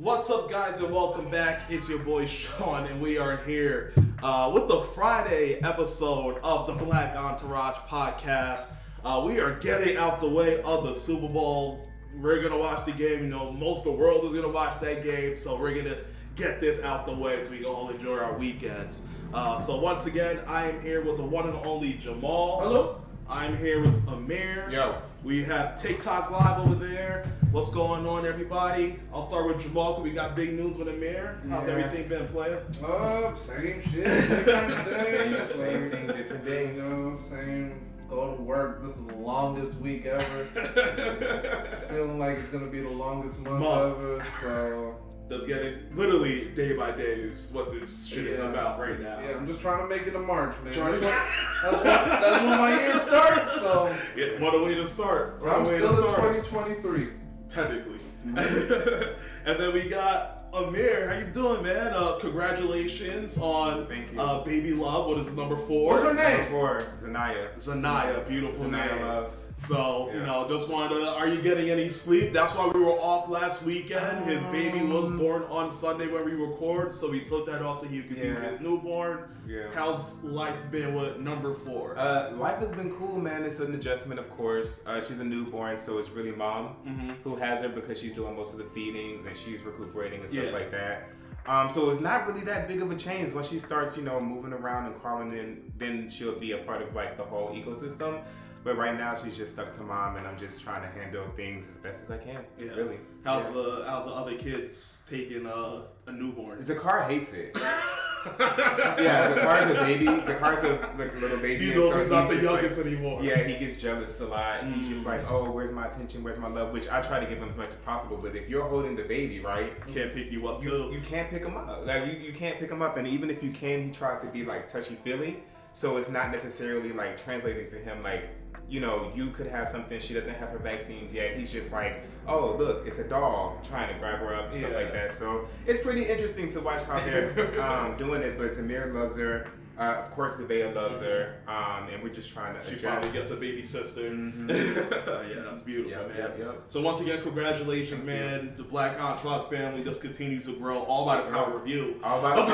What's up, guys, and welcome back. It's your boy Sean, and we are here uh, with the Friday episode of the Black Entourage podcast. Uh, we are getting out the way of the Super Bowl. We're gonna watch the game. You know, most of the world is gonna watch that game, so we're gonna get this out the way so we can all enjoy our weekends. Uh, so once again, I am here with the one and only Jamal. Hello. I'm here with Amir. Yo. We have TikTok live over there. What's going on, everybody? I'll start with Jamal. We got big news with Amir. How's Yeah. everything been, player? Uh, same shit, Same thing, different day. You know, same. Go to work. This is the longest week ever. Feeling like it's gonna be the longest month, Month. ever. So That's getting literally day by day is what this shit is about right now. yeah, I'm just trying to make it a March, man. That's, when, that's, when, that's when my year starts. So Yeah, what a way to start. What a I'm still in start. 2023. Technically. and then we got Amir. How you doing, man? Uh, congratulations on Thank you. Uh, Baby Love. What is it, number four? What's her name? Number four, Zanaya. Zanaya, beautiful Zanaya name. Love. So, you know, just wanted to, are you getting any sleep? That's why we were off last weekend. His baby was Um, born on Sunday when we record, so we took that off so he could Yeah. his newborn. Yeah. How's life been with number four? Uh, life has been cool, man. It's an adjustment, of course. Uh, she's a newborn, so it's really mom Mhm. who has her because she's doing most of the feedings and she's recuperating and stuff Yeah. like that. Um, so it's not really that big of a change. Once she starts, you know, moving around and crawling in, then she'll be a part of like the whole ecosystem. But right now, she's just stuck to mom, and I'm just trying to handle things as best as I can. Yeah. Really. How's Yeah. the how's the other kids taking uh, a newborn? Zakar hates it. yeah, Zakar's a baby. Zakar's a like, little baby. He knows so he's not the just, like- youngest anymore. Yeah, he gets jealous a lot. He's just Mm. like, oh, where's my attention? Where's my love? Which I try to give him as much as possible. But if you're holding the baby, right, Can't pick you up you, too. you can't pick him up. Like you, you can't pick him up. And even if you can, he tries to be like touchy feely. So it's not necessarily like translating to him like. You know, you could have something. She doesn't have her vaccines yet. He's just like, oh, look, it's a dog trying to grab her up and stuff like that. So it's pretty interesting to watch how they're um, doing it. But Samir loves her. Uh, of course, Zavea loves her. Um, and we're just trying to She adjust. finally gets a baby sister. Mhm. yeah, that's beautiful, Yep, man. yep, yep. So once again, congratulations, man. The Black Entourage family just continues to grow, all by the power of you. All about the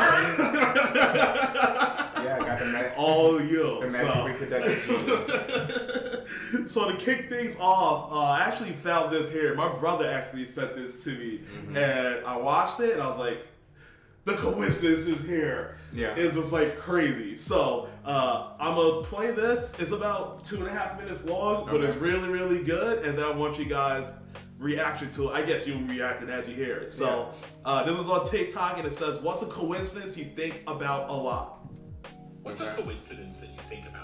Yeah, I got the ma- all you. the magic So. reproductive so to kick things off, uh, I actually found this here. My brother actually sent this to me, Mm-hmm. and I watched it, and I was like, the coincidence is here. Yeah. It's just like crazy. So uh, I'm gonna play this. It's about two and a half minutes long, but Okay. it's really, really good. And then I want you guys reaction to it. I guess you reacted as you hear it. So uh, this is on TikTok, and it says, "What's a coincidence you think about a lot?" What's Okay. a coincidence that you think about a lot?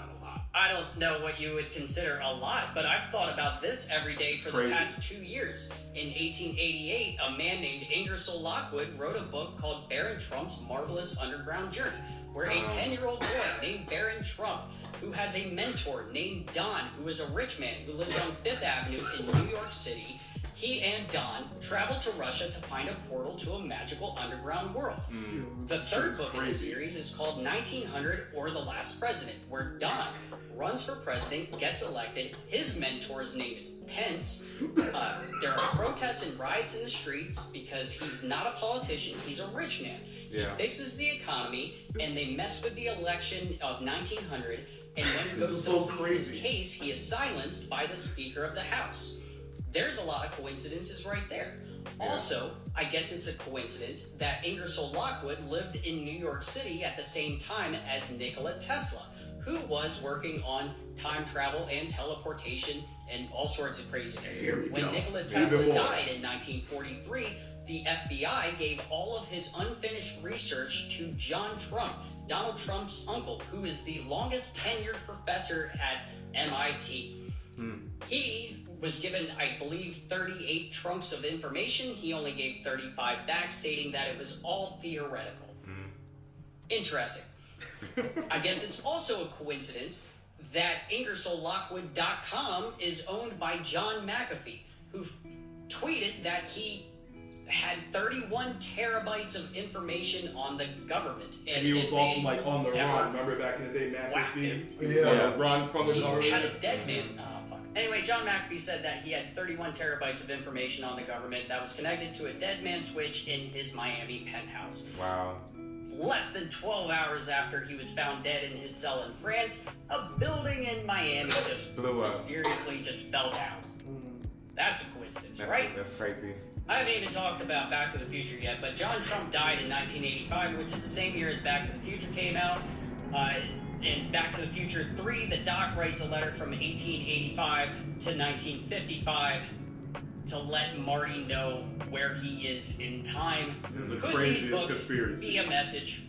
I don't know what you would consider a lot, but I've thought about this every day This for crazy. the past two years. In 1888, a man named Ingersoll Lockwood wrote a book called Baron Trump's Marvelous Underground Journey, where a Oh. 10 year old boy named Baron Trump, who has a mentor named Don, who is a rich man who lives on Fifth Avenue in New York City, he and Don travel to Russia to find a portal to a magical underground world. Mm. The third shit's book in the series is called 1900 or The Last President, where Don runs for president, gets elected. His mentor's name is Pence. Uh, there are protests and riots in the streets because he's not a politician, he's a rich man. He fixes the economy, and they mess with the election of 1900. And when This he goes so to plead his case, he is silenced by the Speaker of the House. There's a lot of coincidences right there. Yeah. Also, I guess it's a coincidence that Ingersoll Lockwood lived in New York City at the same time as Nikola Tesla, who was working on time travel and teleportation and all sorts of craziness. Here we when go. Nikola Tesla died in 1943, the FBI gave all of his unfinished research to John Trump, Donald Trump's uncle, who is the longest tenured professor at MIT. Hmm. He was given, I believe, 38 trunks of information. He only gave 35 back, stating that it was all theoretical. Hmm. Interesting. I guess it's also a coincidence that IngersollLockwood.com is owned by John McAfee, who f- tweeted that he had 31 terabytes of information on the government. And he was also like on the run. Remember back in the day, McAfee? him. He was Yeah. on the run from the he government. had a dead man. Anyway, John McAfee said that he had 31 terabytes of information on the government that was connected to a dead man switch in his Miami penthouse. Wow. Less than 12 hours after he was found dead in his cell in France, a building in Miami just Blew up. mysteriously just fell down. Mm. That's a coincidence, That's, right? that's crazy. I haven't even talked about Back to the Future yet, but John Trump died in 1985, which is the same year as Back to the Future came out. Uh, in Back to the Future 3, the doc writes a letter from 1885 to 1955 to let Marty know where he is in time. This is the Could craziest these books conspiracy. be a message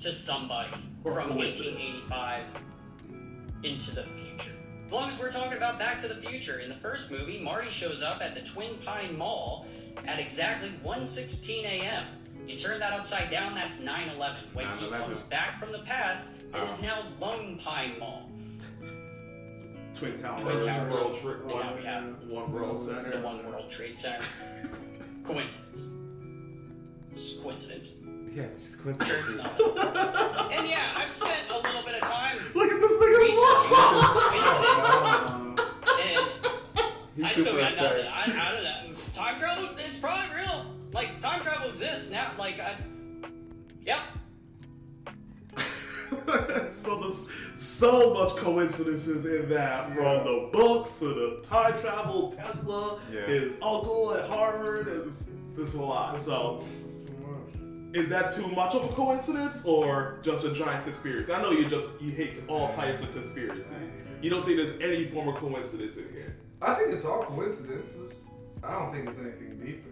to somebody Or from coincidence. 1885 into the future? As long as we're talking about Back to the Future, in the first movie, Marty shows up at the Twin Pine Mall at exactly 1:16 a.m. You turn that upside down, that's 9/11. When he 9/11. comes back from the past, it is Oh. now Lone Pine Mall, Twin Towers, Twin Towers. World Tra- And now we have one, one World Center. The One World Trade Center. Coincidence. It's coincidence. Yeah, it's just Sure, it's coincidences. not. and yeah, I've spent a little bit of time Look at this nigga's researching wall. this coincidence, Um, and I still super got nothing. I, I don't know. Time travel, it's probably real. Like time travel exists now. Like I, yep. so there's so much coincidences in that, from the books to the time travel, Tesla, Yeah. his uncle at Harvard. It's there's a lot. So is that too much of a coincidence or just a giant conspiracy? I know you just you hate all types of conspiracies. You don't think there's any form of coincidence in here. I think it's all coincidences. I don't think it's anything deeper though. At all.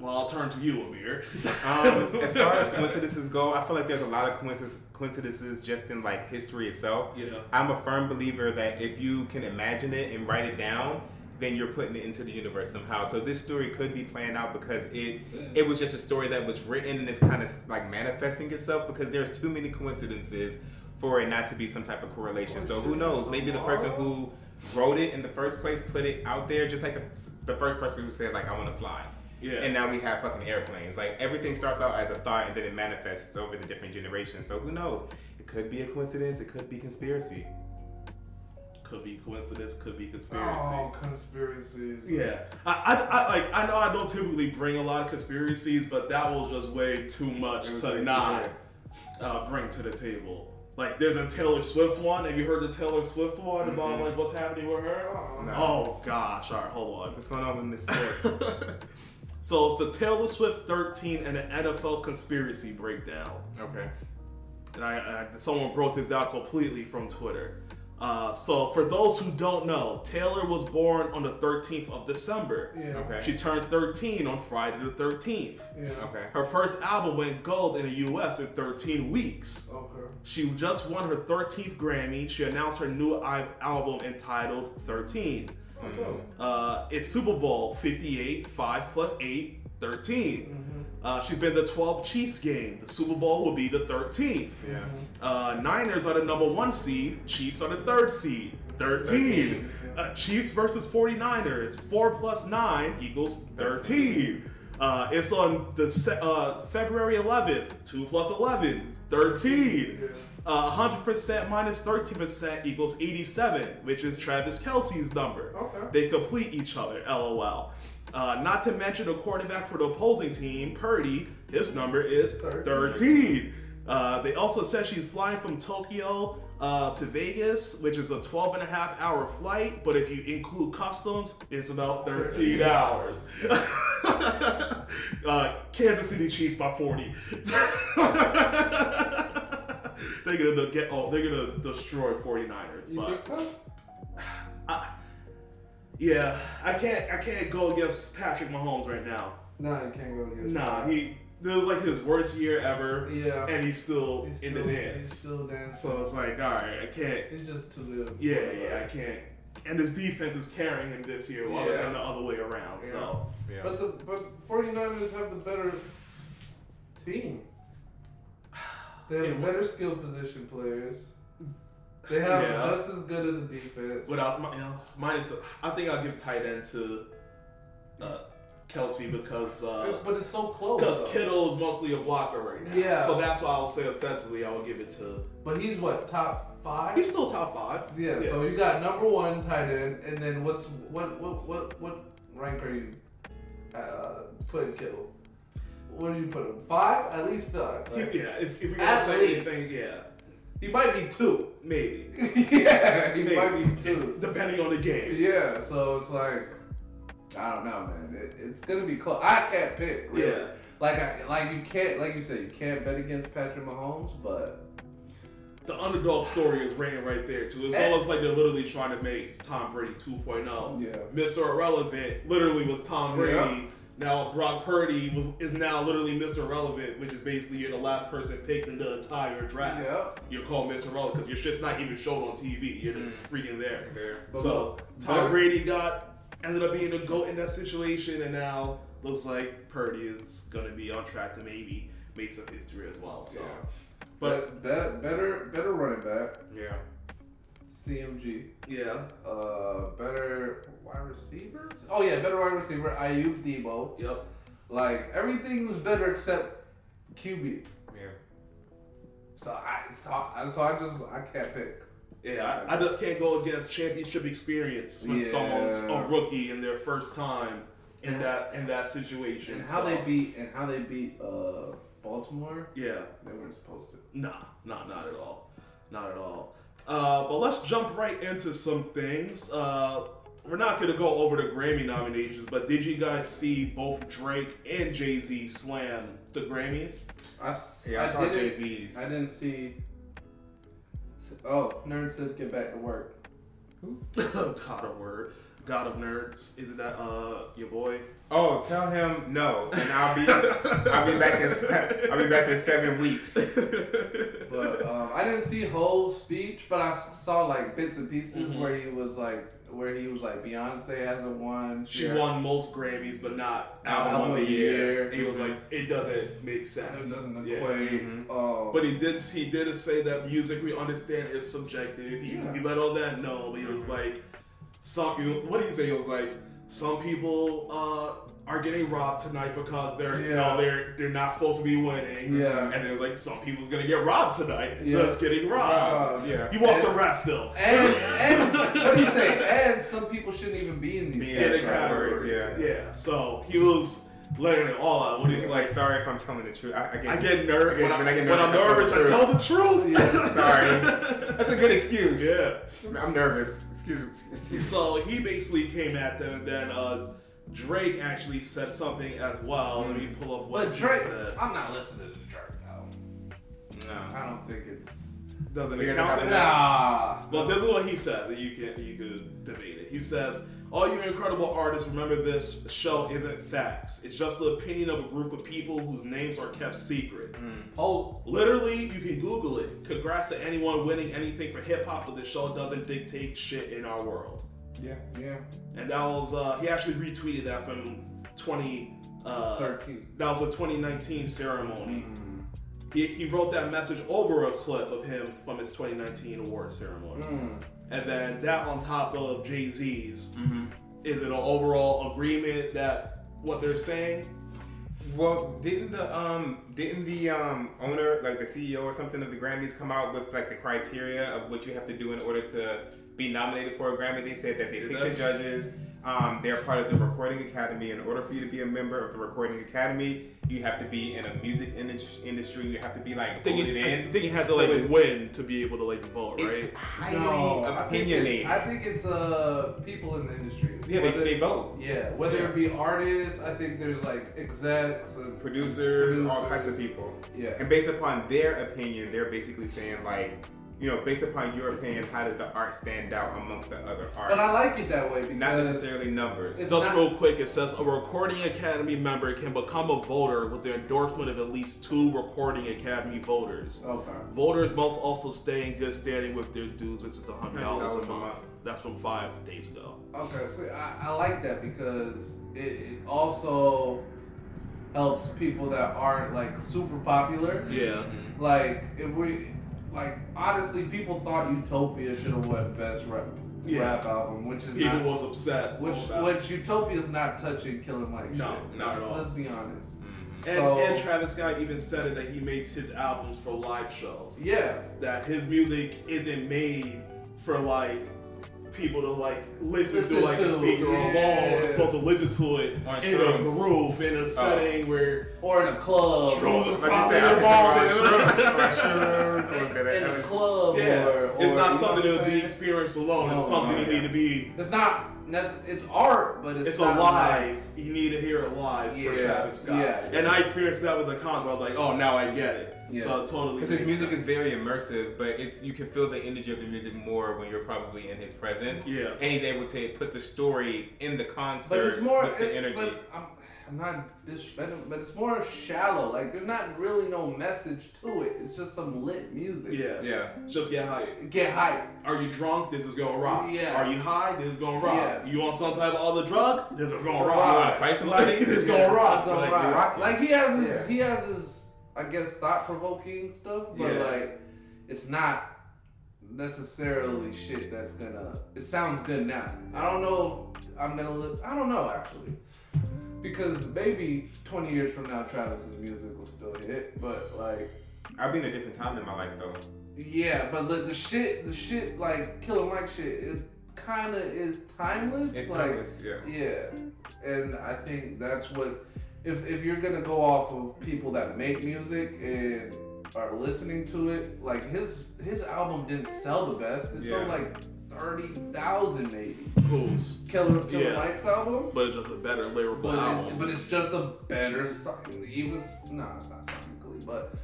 Well, I'll turn to you, Amir. Um, as far as coincidences go, I feel like there's a lot of coincidences, coincidences just in like history itself. Yeah. I'm a firm believer that if you can imagine it and write it down, then you're putting it into the universe somehow. So this story could be playing out because it it was just a story that was written and it's kind of like manifesting itself because there's too many coincidences for it not to be some type of correlation. So who knows? Maybe the person who wrote it in the first place put it out there, just like the, the first person who said like I want to fly. Yeah. And now we have fucking airplanes. Like everything starts out as a thought and then it manifests over the different generations. So who knows? It could be a coincidence. It could be conspiracy. Could be coincidence. Could be conspiracy. Oh, conspiracies. Yeah, I, I, I like. I know I don't typically bring a lot of conspiracies, but that was just way too much to not uh, bring to the table. Like, there's a Taylor Swift one. Have you heard the Taylor Swift one about Mhm. like what's happening with her? Oh, No. Oh gosh! All right, hold on. What's going on in this story? So it's the Taylor Swift 13 and an NFL conspiracy breakdown. okay. and I, I someone broke this down completely from Twitter. Uh, so for those who don't know, Taylor was born on the 13th of December. Yeah. Okay. She turned 13 on Friday the 13th. Yeah. Okay. Her first album went gold in the U.S. in 13 weeks. Okay. She just won her 13th Grammy. She announced her new album entitled 13. Uh, it's Super Bowl 58, 5 plus 8, 13. Uh, she's been the 12 Chiefs game. The Super Bowl will be the 13th. Yeah. Uh, Niners are the number one seed. Chiefs are the third seed. 13. 13. Uh, Chiefs versus 49ers. 4 plus 9 equals 13. Uh, it's on the se- uh, February 11th. 2 plus 11. 13. Yeah. Uh, 100% minus 13% equals 87, which is Travis Kelce's number. Okay. They complete each other, lol. Uh, not to mention the quarterback for the opposing team, Purdy, his number is 13. 13. Uh, they also said she's flying from Tokyo uh, to Vegas, which is a 12 and a half hour flight, but if you include customs, it's about 13 hours. uh, Kansas City Chiefs by 40. they're gonna get oh, they're gonna destroy 49ers. You but think so? yeah, I can't I can't go against Patrick Mahomes right now. Nah, you can't go against. Nah, he this was like his worst year ever, Yeah. and he's still He's in still, the He's still dancing. So it's like, all right, I can't. It's just too good. Yeah, yeah, I can't. And his defense is carrying him this year, other Yeah. than the other way around. So Yeah. But the but 49ers have the better team. They have Yeah, better skill position players. They have Yeah. just as good as a defense. without my, you know, mine is. I think I'll give tight end to uh, Kelce because It's- uh, but it's so close. because. Kittle is mostly a blocker right now. Yeah. So that's why I'll say offensively, I will give it to. But he's what top five. He's still top five. yeah, So you got number one tight end, and then what's what what what what rank are you uh, putting Kittle? What did you put him? Five? At least five. Right? yeah, if, if you're At gonna say anything, yeah, He might be two. maybe. yeah, he maybe. might be two. Depending on the game. Yeah, so it's like I don't know, man. It, it's gonna be close. I can't pick. Really. Yeah. Like I, like you can't like you said you can't bet against Patrick Mahomes, but The underdog story is ringing right there too. It's And- almost like they're literally trying to make Tom Brady 2.0. Yeah. Mr. Irrelevant literally was Tom Brady. Yeah. Now Brock Purdy was, is now literally Mr. Irrelevant, which is basically you're the last person picked in the entire draft. Yeah. You're called Mr. Irrelevant because your shit's not even shown on TV. You're just freaking there. There. So Tom Brady got ended up being the goat in that situation, and now looks like Purdy is gonna be on track to maybe make some history as well. So, Yeah. but but be, better better running back, Yeah. CMC. yeah, Uh, better wide receiver. Oh yeah, better wide receiver. Aiyuk, Debo. yep. Like everything's better except QB. Yeah. So I so I, so I just I can't pick. Yeah, I, I just can't go against championship experience when Yeah. someone's a rookie in their first time in that in that situation. And how So, they beat and how they beat uh Baltimore. Yeah, They weren't supposed to. nah, not not at all, not at all. Uh, but let's jump right into some things. Uh, we're not gonna go over the Grammy nominations, but did you guys see both Drake and Jay Z slam the Grammys? I, s- Yeah, I, saw Jay Z's. I didn't see. Oh, nerd said get back to work. Who? God of word, God of nerds. Isn't that uh your boy? Oh, tell him no, and I'll be I'll be back in I'll be back in seven weeks. But um, I didn't see whole speech, but I saw like bits and pieces Mhm. where he was like, where he was like, Beyonce has a won. She Yeah. won most Grammys, but not Album album, of of the the year. year. And he was Mhm. like, it doesn't make It sense. doesn't Yeah. equate. Mhm. Um, But he did. He did say that music we understand is subjective. He, Yeah. he let all that know. But he was like, some. What did he say? He was like, some people uh, are getting robbed tonight because they're you know they're they're not supposed to be winning. Yeah. And it was like some people's gonna get robbed tonight. Yeah. Just getting robbed. uh, Yeah. He wants to rap still. and and what do you say? And some people shouldn't even be in these Be in the categories, categories. yeah. yeah. So he was letting it all out. What he's He's like, like, sorry if I'm telling the truth. I, I get, I get nervous I get- when, I, when I get when I'm nervous, nervous. I I tell tell the truth. Yeah. Sorry. That's a good excuse. yeah. I'm nervous. Excuse me. Excuse me. So he basically came at them, and then uh, Drake actually said something as well. Let me hmm. pull up what But he Drake, said. I'm not listening to Drake though. No. I don't think it's. Doesn't We're it gonna count? have to to- Nah. But this is what he said. That you can you could debate it. He says, "All you incredible artists, remember this show isn't facts. It's just the opinion of a group of people whose names are kept secret. Hmm. Oh, Literally, you can Google it. Congrats to anyone winning anything for hip hop, but the show doesn't dictate shit in our world." Yeah. yeah. And that was uh, he actually retweeted that from 20. Uh, 13. that was a 2019 ceremony. Mm. He, he wrote that message over a clip of him from his 2019 award ceremony. Mm. And then that on top of Jay Z's, Mm-hmm. is it an overall agreement that what they're saying? Well, didn't the um didn't the um owner like the CEO or something of the Grammys come out with like the criteria of what you have to do in order to be nominated for a Grammy? They said that they Did pick the judges. Um, they're part of the Recording Academy. In order for you to be a member of the Recording Academy, you have to be in a music indus- industry. You have to be like I think, voted he, I think he had to So like win to be able to like vote, right? It's highly No, I think, opinionated. it's, I think it's uh people in the industry. yeah, they, Whether- they vote. Yeah, whether Yeah. it be artists, I think there's like execs and producers, all types of people. Yeah. And based upon their opinion, they're basically saying like, you know, based upon your opinion, how does the art stand out amongst the other art? But I like it that way because Not necessarily numbers. Just not- real quick, it says a Recording Academy member can become a voter with the endorsement of at least two Recording Academy voters. Okay. Voters must also stay in good standing with their dues, which is $100 a $100 a month. month. That's from five days ago. Okay, so I, I like that because it, it also helps people that aren't like super popular. Yeah. Like if we like honestly, people thought Utopia should have won best rap Yeah. rap album, which is People not, was upset. which about it. which Utopia is not touching Killer Mike. No, shit. not at all. Let's be honest. Mm-hmm. And, So- and Travis Scott even said it that he makes his albums for live shows. Yeah, That his music isn't made for like people to like listen, Listen to like to, a speaker yeah. alone. It's supposed to listen to it On in a shrooms. groove, in a oh. setting where or in a club. Shrooms is Like you probably involved in it. shrooms, shrooms, a little bit of in a everything. club. Yeah, or, or it's not something what I'm to be experienced alone. No, it's something no, you yeah. need to be. It's not. That's it's art, but it's, It's a not live. like- You need to hear it live Yeah, for Travis Scott. yeah. And I experienced that with the concert. I was like, oh, now I get it. Yeah. So it totally. Because his music sense. is very immersive, but it's you can feel the energy of the music more when you're probably in his presence. Yeah. and he's able to put the story in the concert But it's more. with the it- energy. But I'm, I'm not disrespecting, but it's more shallow. Like there's not really no message to it. It's just some lit music. Yeah. yeah, Just get hype. Get hype. Are you drunk? This is gonna rock. Yeah. Are you high? This is gonna rock. Yeah. You on some type of other drug? This is gonna Rock. rock. You wanna fight somebody? this Yeah, gonna rock. It's gonna Like, rock. you're. Like he has his, Yeah. he has his, I guess, thought provoking stuff, but Yeah. like, it's not necessarily shit that's gonna. It sounds good now. I don't know if I'm gonna look. I don't know actually, because maybe 20 years from now, Travis's music will still hit, but like. I've been a different time in my life though. Yeah, but the, the shit, the shit like Killer Mike shit, it kind of is timeless. It's like, timeless, yeah. Yeah, and I think that's what if if you're gonna go off of people that make music and are listening to it, like his his album didn't sell the best. It sold Yeah. like thirty thousand maybe. Who's? Killer Killer Yeah. Mike's album. But it's just a better lyrical But, album. it, but it's just a better song. Even no, it's not sonically, but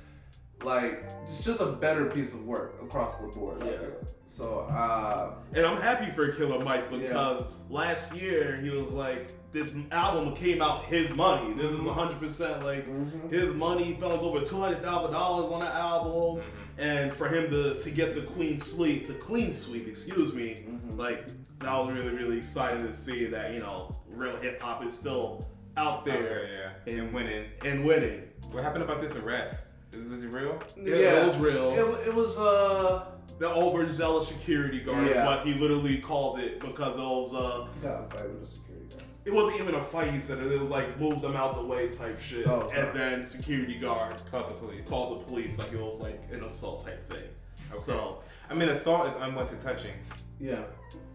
like it's just a better piece of work across the board. Yeah. So uh, And I'm happy for Killer Mike because last year he was like, this album came out his money. This is 100% like Mhm. his money. He spent like over $200,000 on the album. And for him to, to get the clean sweep, the clean sweep, excuse me, Mhm. like that was really, really exciting to see that, you know, real hip hop is still out there Okay, yeah, and winning. and winning. What happened about this arrest? Is, was it real? Yeah, it was real. It, it was uh, The overzealous security guard is what he literally called it because it was uh it wasn't even a fight he said it, it was like move them out the way type shit. Oh, and huh. then security guard Called the police. called the police like it was like an assault type thing. Okay. So I mean, assault is unwanted touching. Yeah,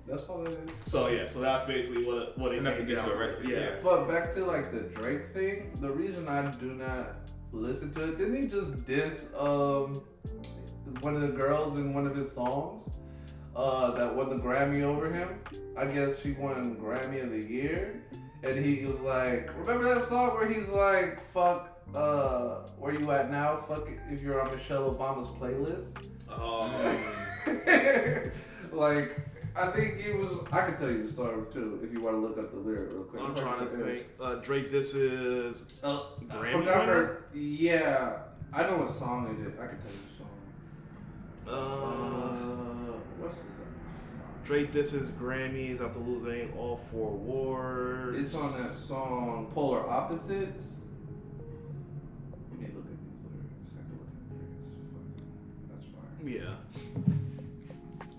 that's all it is. so yeah, so that's basically what it, what It's it enough to get you to. arrested, Yeah. yeah. But back to like the Drake thing, the reason I do not listen to it, didn't he just diss um one of the girls in one of his songs? Uh that won the Grammy over him? I guess she won Grammy of the Year. And he was like, remember that song where he's like, fuck uh where you at now? Fuck it if you're on Michelle Obama's playlist. Um, like I think he was. I can tell you the song too if you want to look up the lyric real quick. I'm trying to think. Uh, Drake, this is Uh, Grammy forgot winner? her. Yeah, I know what song it is. I can tell you the song. uh, what's this? Drake. This is Grammys after losing all four awards. It's on that song "Polar Opposites." Let me look at these lyrics. I can look at the lyrics. Fuck, That's fine. Yeah.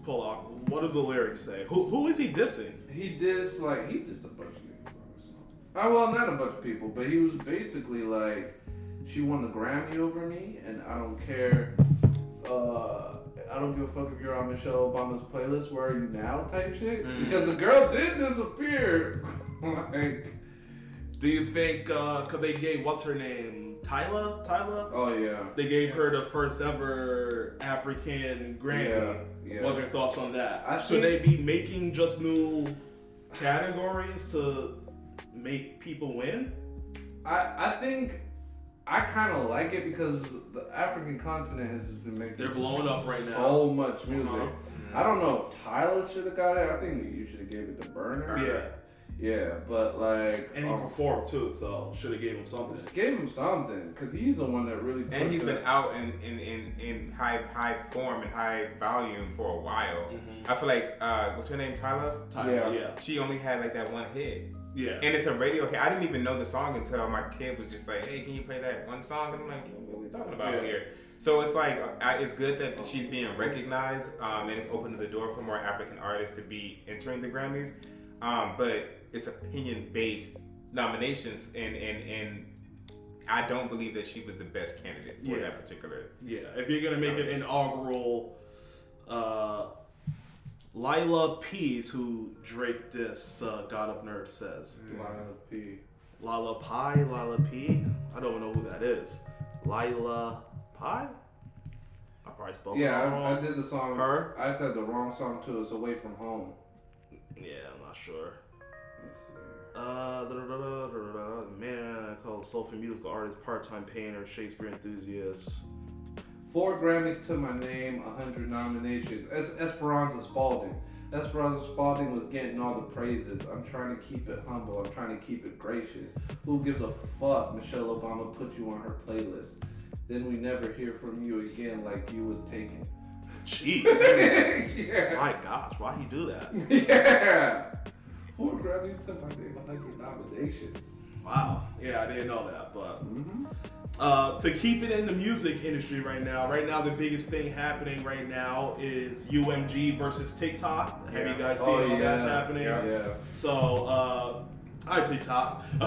Pull up. What does the lyrics say? Who who is he dissing? He dissed like he dissed a bunch of niggas on this song. Oh well, not a bunch of people, but he was basically like, she won the Grammy over me, and I don't care. Uh, I don't give a fuck if you're on Michelle Obama's playlist. Where are you now? Type shit. Mm. Because the girl did disappear. like, Do you think uh cause they gave what's her name? Tyla? Tyla? oh yeah. They gave her the first ever African Grammy. Yeah, yeah. What's your thoughts on that? I Should think- they be making just new categories to make people win? I I think. I kind of like it because the African continent has just been making They're blowing up right now. so much music. Uh-huh. I don't know if Tyler should have got it. I think you should have gave it to Burna. Yeah. Yeah, but like, And he um, performed too, so should have gave him something. just gave him something because he's the one that really. And put he's the- been out in, in, in, in high high form and high volume for a while. Mhm. I feel like uh, what's her name, Tyler? Tyler, Yeah. yeah. She only had like that one hit, Yeah. and it's a radio hit. I didn't even know the song until my kid was just like, "Hey, can you play that one song?" And I'm like, "What are we talking about Yeah. here?" So it's like I, it's good that she's being recognized, um, and it's opening the door for more African artists to be entering the Grammys. Um, but it's opinion based nominations, and and and I don't believe that she was the best candidate for Yeah. that particular. Yeah, if you're gonna make an inaugural, uh, Lila Pease, who Drake dissed, uh, God of Nerds says. Lila P. Lila Pie, Lila P. I don't know who that is. Lila Pie. I probably spoke Yeah, I. I did the song. Her? I said the wrong song too. It's Away from Home. Yeah, I'm not sure. Let me see. Uh, da, da, da. man, I call soulful musical artist, part-time painter, Shakespeare enthusiast. Four Grammys to my name, a hundred nominations. Es- Esperanza Spalding. Esperanza Spalding was getting all the praises. I'm trying to keep it humble. I'm trying to keep it gracious. Who gives a fuck? Michelle Obama put you on her playlist. Then we never hear from you again, like you was taken. Jeez. yeah. My gosh, why he do that? Yeah. Four Grammys to my name, a hundred nominations. Wow. Yeah, I didn't know that, but Mm-hmm. Uh, to keep it in the music industry right now, right now the biggest thing happening right now is UMG versus TikTok. Have you guys seen Oh, all that's happening? Yeah. Yeah. So, uh, I TikTok.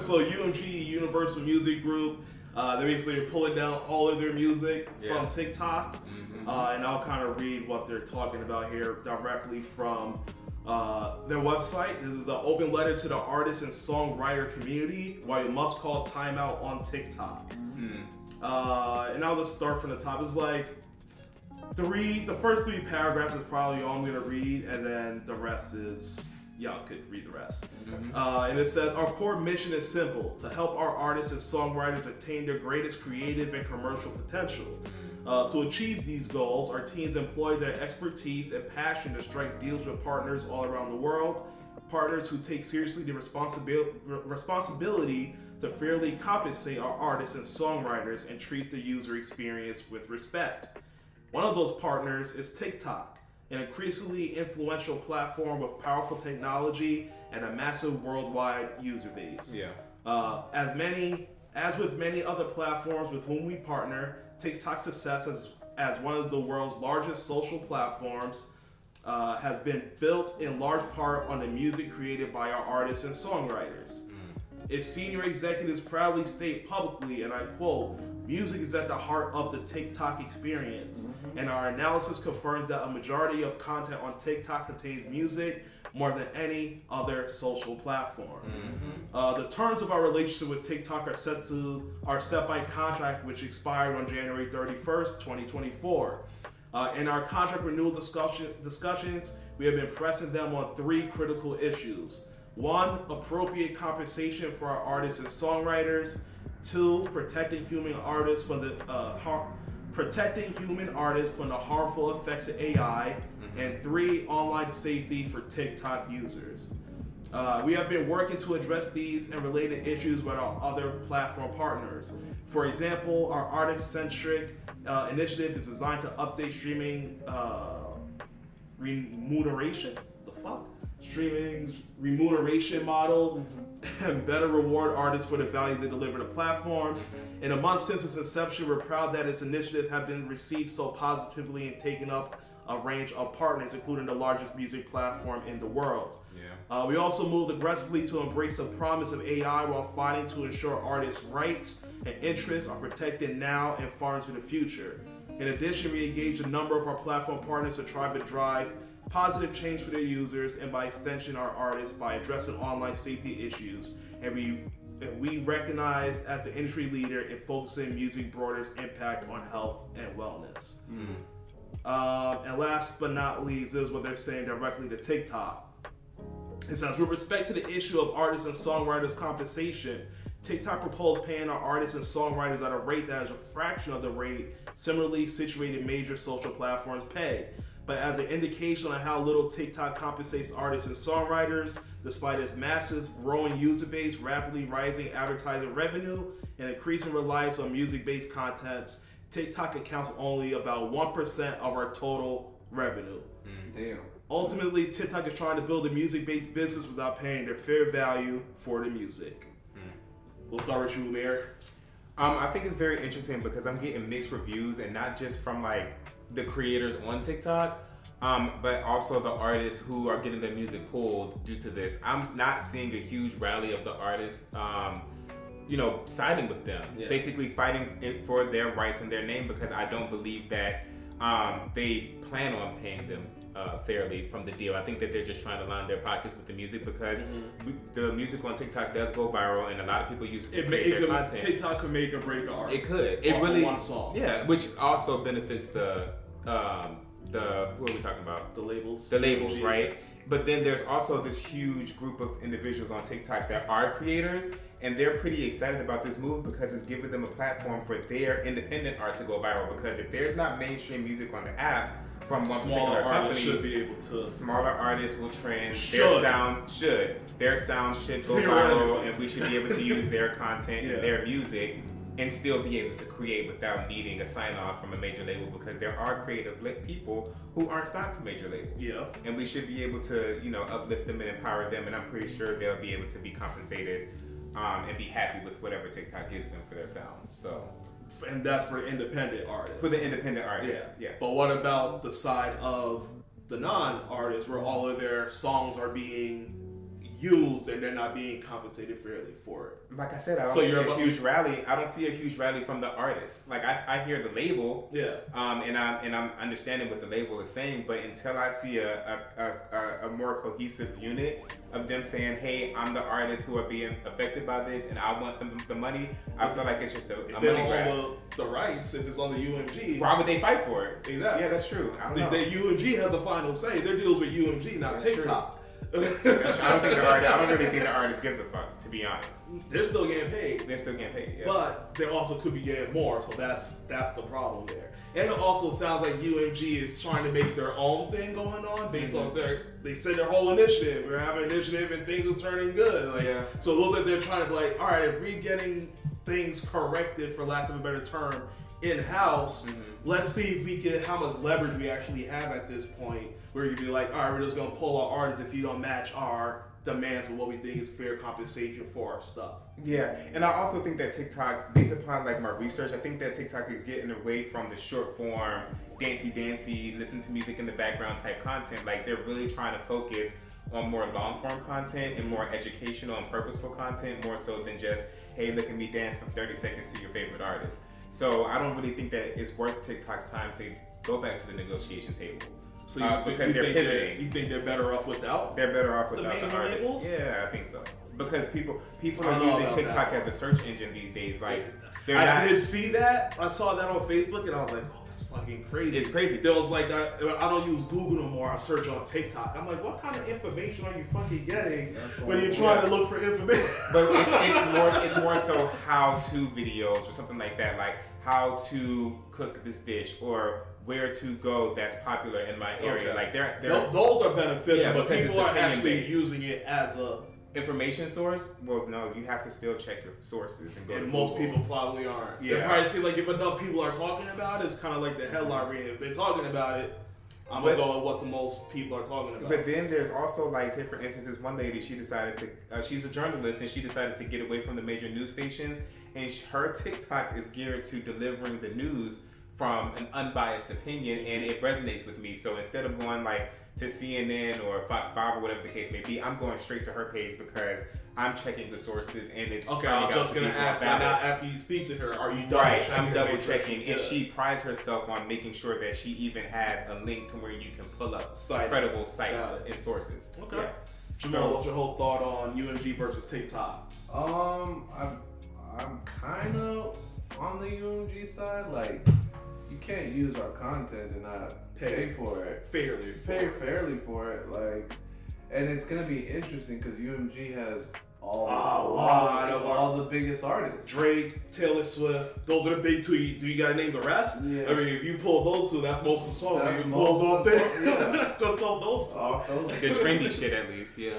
so UMG Universal Music Group, uh, they basically are pulling down all of their music Yeah. from TikTok. Uh, and I'll kind of read what they're talking about here directly from uh, their website. This is an open letter to the artist and songwriter community why you must call timeout on TikTok. Uh, and I'll just start from the top. It's like three, the first three paragraphs is probably all I'm going to read, and then the rest is, y'all could read the rest. Uh, and it says, Our core mission is simple to help our artists and songwriters attain their greatest creative and commercial potential. Uh, to achieve these goals, our teams employ their expertise and passion to strike deals with partners all around the world, partners who take seriously the responsibil- responsibility to fairly compensate our artists and songwriters and treat the user experience with respect. One of those partners is TikTok, an increasingly influential platform with powerful technology and a massive worldwide user base. Yeah. Uh, as many, as with many other platforms with whom we partner, TikTok's success as as one of the world's largest social platforms uh, has been built in large part on the music created by our artists and songwriters. Its senior executives proudly state publicly, and I quote, music is at the heart of the TikTok experience. And our analysis confirms that a majority of content on TikTok contains music more than any other social platform. Uh, the terms of our relationship with TikTok are set to are set by contract, which expired on January 31st, 2024. Uh, in our contract renewal discussion, discussions, we have been pressing them on three critical issues. One, appropriate compensation for our artists and songwriters. Two, protecting human artists from the uh, har- protecting human artists from the harmful effects of AI. And three, online safety for TikTok users. Uh, we have been working to address these and related issues with our other platform partners. For example, our artist-centric uh, initiative is designed to update streaming uh, remuneration. The fuck? Streaming's remuneration model and better reward artists for the value they deliver to platforms. In a month since its inception, we're proud that its initiative have been received so positively and taken up a range of partners, including the largest music platform in the world. Yeah. Uh, we also moved aggressively to embrace the promise of AI while fighting to ensure artists' rights and interests are protected now and far into the future. In addition, we engaged a number of our platform partners to try to drive positive change for their users and by extension our artists by addressing online safety issues. And we and we recognize as the industry leader in focusing music broader's impact on health and wellness. Um, and last but not least, this is what they're saying directly to TikTok. It says, with respect to the issue of artists and songwriters' compensation, TikTok proposed paying our artists and songwriters at a rate that is a fraction of the rate similarly situated major social platforms pay. But as an indication of how little TikTok compensates artists and songwriters, despite its massive growing user base, rapidly rising advertising revenue, and increasing reliance on music based content, TikTok accounts for only about 1% of our total revenue. Damn. Ultimately, TikTok is trying to build a music based business without paying their fair value for the music. We'll start with you, Mayor. Um, I think it's very interesting because I'm getting mixed reviews, and not just from like the creators on TikTok, um, but also the artists who are getting their music pulled due to this. I'm not seeing a huge rally of the artists. Um, you know, siding with them, Yeah. basically fighting it for their rights and their name because I don't believe that um, they plan on paying them uh, fairly from the deal. I think that they're just trying to line their pockets with the music because we- the music on TikTok does go viral and a lot of people use it to It, ma- create it their could, content. TikTok could make or break an artist. It could. It off really one song. Yeah, which also benefits the um, the who are we talking about? The labels. The labels, UMG. right? But then there's also this huge group of individuals on TikTok that are creators, and they're pretty excited about this move because it's giving them a platform for their independent art to go viral. Because if there's not mainstream music on the app from one Smaller particular company, should be able to. smaller artists will trend. Should. Their sounds should. Their sounds should go viral, and we should be able to use their content Yeah. and their music and still be able to create without needing a sign off from a major label because there are creative lit people who aren't signed to major labels. Yeah. And we should be able to, you know, uplift them and empower them, and I'm pretty sure they'll be able to be compensated um, and be happy with whatever TikTok gives them for their sound. So And that's for independent artists. for the independent artists, yeah. yeah. But what about the side of the non-artists where all of their songs are being used and they're not being compensated fairly for it? Like I said, I don't So see a huge rally. I don't see a huge rally from the artists. Like I, I hear the label, Yeah. um, and I'm and I'm understanding what the label is saying. But until I see a a, a, a, more cohesive unit of them saying, "Hey, I'm the artist who are being affected by this, and I want them the money," I feel like it's just a, If a they money don't grab. own the, the rights, if it's on the UMG, Why would they fight for it? Exactly. Yeah, that's true. I don't the, the UMG has a final say. Their deals with UMG, not That's true. I don't think the artist. I don't really think the artist gives a fuck. To be honest, they're still getting paid. they're still getting paid. Yeah. But they also could be getting more, so that's that's the problem there. And it also sounds like UMG is trying to make their own thing going on based Mm-hmm. on their they said their whole initiative. We're having an initiative and things are turning good. Like Yeah. so those are they're trying to be like, all right, if we're getting things corrected for lack of a better term in house, Mm-hmm. let's see if we get how much leverage we actually have at this point where you'd be like, all right, we're just gonna pull our artists if you don't match our demands of what we think is fair compensation for our stuff. Yeah, and I also think that TikTok, based upon like my research, I think that TikTok is getting away from the short form, dancey dancey, listen to music in the background type content. Like they're really trying to focus on more long form content and more educational and purposeful content, more so than just hey, look at me dance for 30 seconds to your favorite artist. So I don't really think that it's worth TikTok's time to go back to the negotiation table. So you, Uh, think, because you, they're think they're, you think they're better off without? They're better off The without the, major artists. labels? Yeah, I think so. Because people people are using TikTok that. as a search engine these days. Like they're I not. did see that. I saw that on Facebook, and I was like, "Oh, that's fucking crazy." It's crazy. There was like, I, I don't use Google no more. I search on TikTok. I'm like, what kind of information are you fucking getting when you're trying to look for information? but it's, it's more it's more so how to videos or something like that. Like how to cook this dish or where to go that's popular in my area. Okay. Like they're they're Th- those are beneficial, Yeah, but people are actually based. using it as a. information source. Well, no, you have to still check your sources and go. to And most Google. people probably aren't. Yeah. They probably see like if enough people are talking about it, it's kind of like the headline reading. If they're talking about it, I'm gonna go with what the most people are talking about. But then there's also like, say for instance, this one lady she decided to. Uh, she's a journalist and she decided to get away from the major news stations, and sh- her TikTok is geared to delivering the news from an unbiased opinion, and it resonates with me. So instead of going like to CNN or Fox Five or whatever the case may be, I'm going straight to her page because I'm checking the sources and it's Okay, I'm out just to be gonna ask that now after you speak to her, are you double Right, checking I'm double checking, she's and she prides herself on making sure that she even has a link to where you can pull up Site. credible site and sources. Okay. Yeah. Jamal, So- what's your whole thought on UMG versus TikTok? Um, I'm I'm kind of on the UMG side. Like, you can't use our content and not Pay. pay for it. Fairly. Pay fairly for it. Like, and it's gonna be interesting because UMG has all A all, lot of all the biggest artists. Drake, Taylor Swift, those are the big two. Do you gotta name the rest? Yeah. I mean, if you pull those two, that's most of the song. That's If you pull most those of the yeah. just off those two. Off those. The trendy shit, at least, yeah.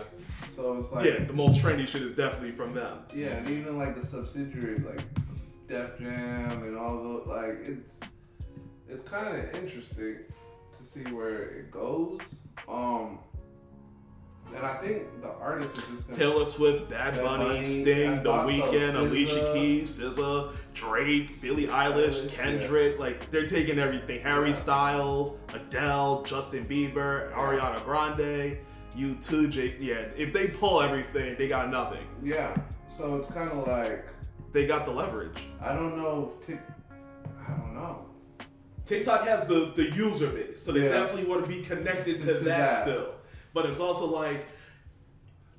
So it's like Yeah, the most trendy shit is definitely from them. Yeah, and even like the subsidiaries like Def Jam and all those like it's it's kind of interesting to see where it goes. Um, and I think the artists are just Taylor Swift, Bad Bad Bunny, Bunny, Sting, The Weeknd, Alicia Keys, SZA, Drake, Billie Eilish, Kendrick. Like they're taking everything. Harry Yeah. Styles, Adele, Justin Bieber, Ariana Grande, U2, Jake. Yeah, if they pull everything, they got nothing. yeah. So it's kind of like they got the leverage. I don't know if Tik. I don't know. TikTok has the the user base, so they Yeah. definitely want to be connected to, To that, that. still. But it's also like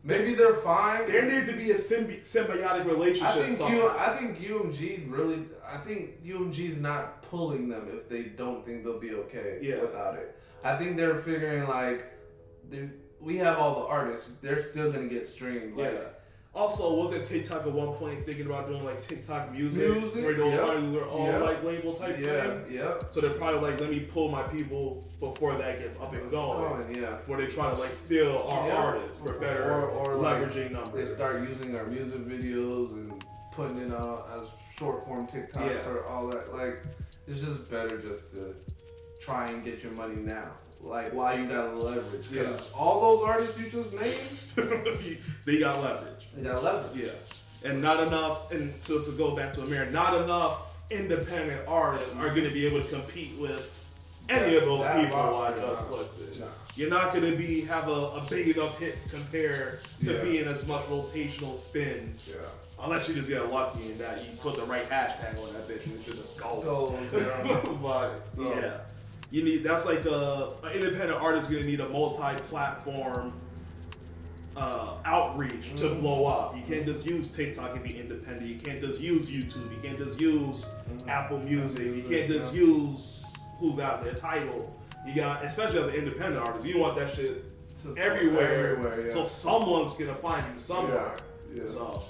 Maybe they're fine. there needs to be a symbi- symbiotic relationship. I think U, somehow. I think UMG really. I think UMG's not pulling them if they don't think they'll be okay Yeah. without it. I think they're figuring like, we have all the artists. They're still gonna get streamed. Like, yeah. Also, wasn't TikTok at one point thinking about doing like TikTok music, Music, where those yep. artists are all Yep. like label type yeah, thing? yeah. So they're probably like, let me pull my people before that gets up and going. Going, yeah. Before they try to like steal our Yeah. artists for better Or- or, like, leveraging They start using our music videos and putting it out as short form TikToks Yeah. or all that. Like, it's just better just to try and get your money now. Like, why you got leverage. Because Yeah. all those artists you just named, they got leverage. they got leverage. Yeah. And not enough, and just to go back to America, not enough independent artists are going to be able to compete with any of those people I just listed. Nah. You're not going to be have a, a big enough hit to compare to Yeah. being as much rotational spins. Yeah. Unless you just get lucky and that you put the right hashtag on that bitch and it should just goes. Goes, yeah. but So- yeah, you need that's like a, an independent artist gonna need a multi-platform uh, outreach to Mhm. blow up. You can't just use TikTok if you're independent. You can't just use YouTube. You can't just use Mhm. Apple Music. You can't just Yeah. use who's out there, Tidal. You got, especially as an independent artist, you want that shit everywhere. Everywhere, yeah. So someone's gonna find you somewhere. Yeah. yeah. So,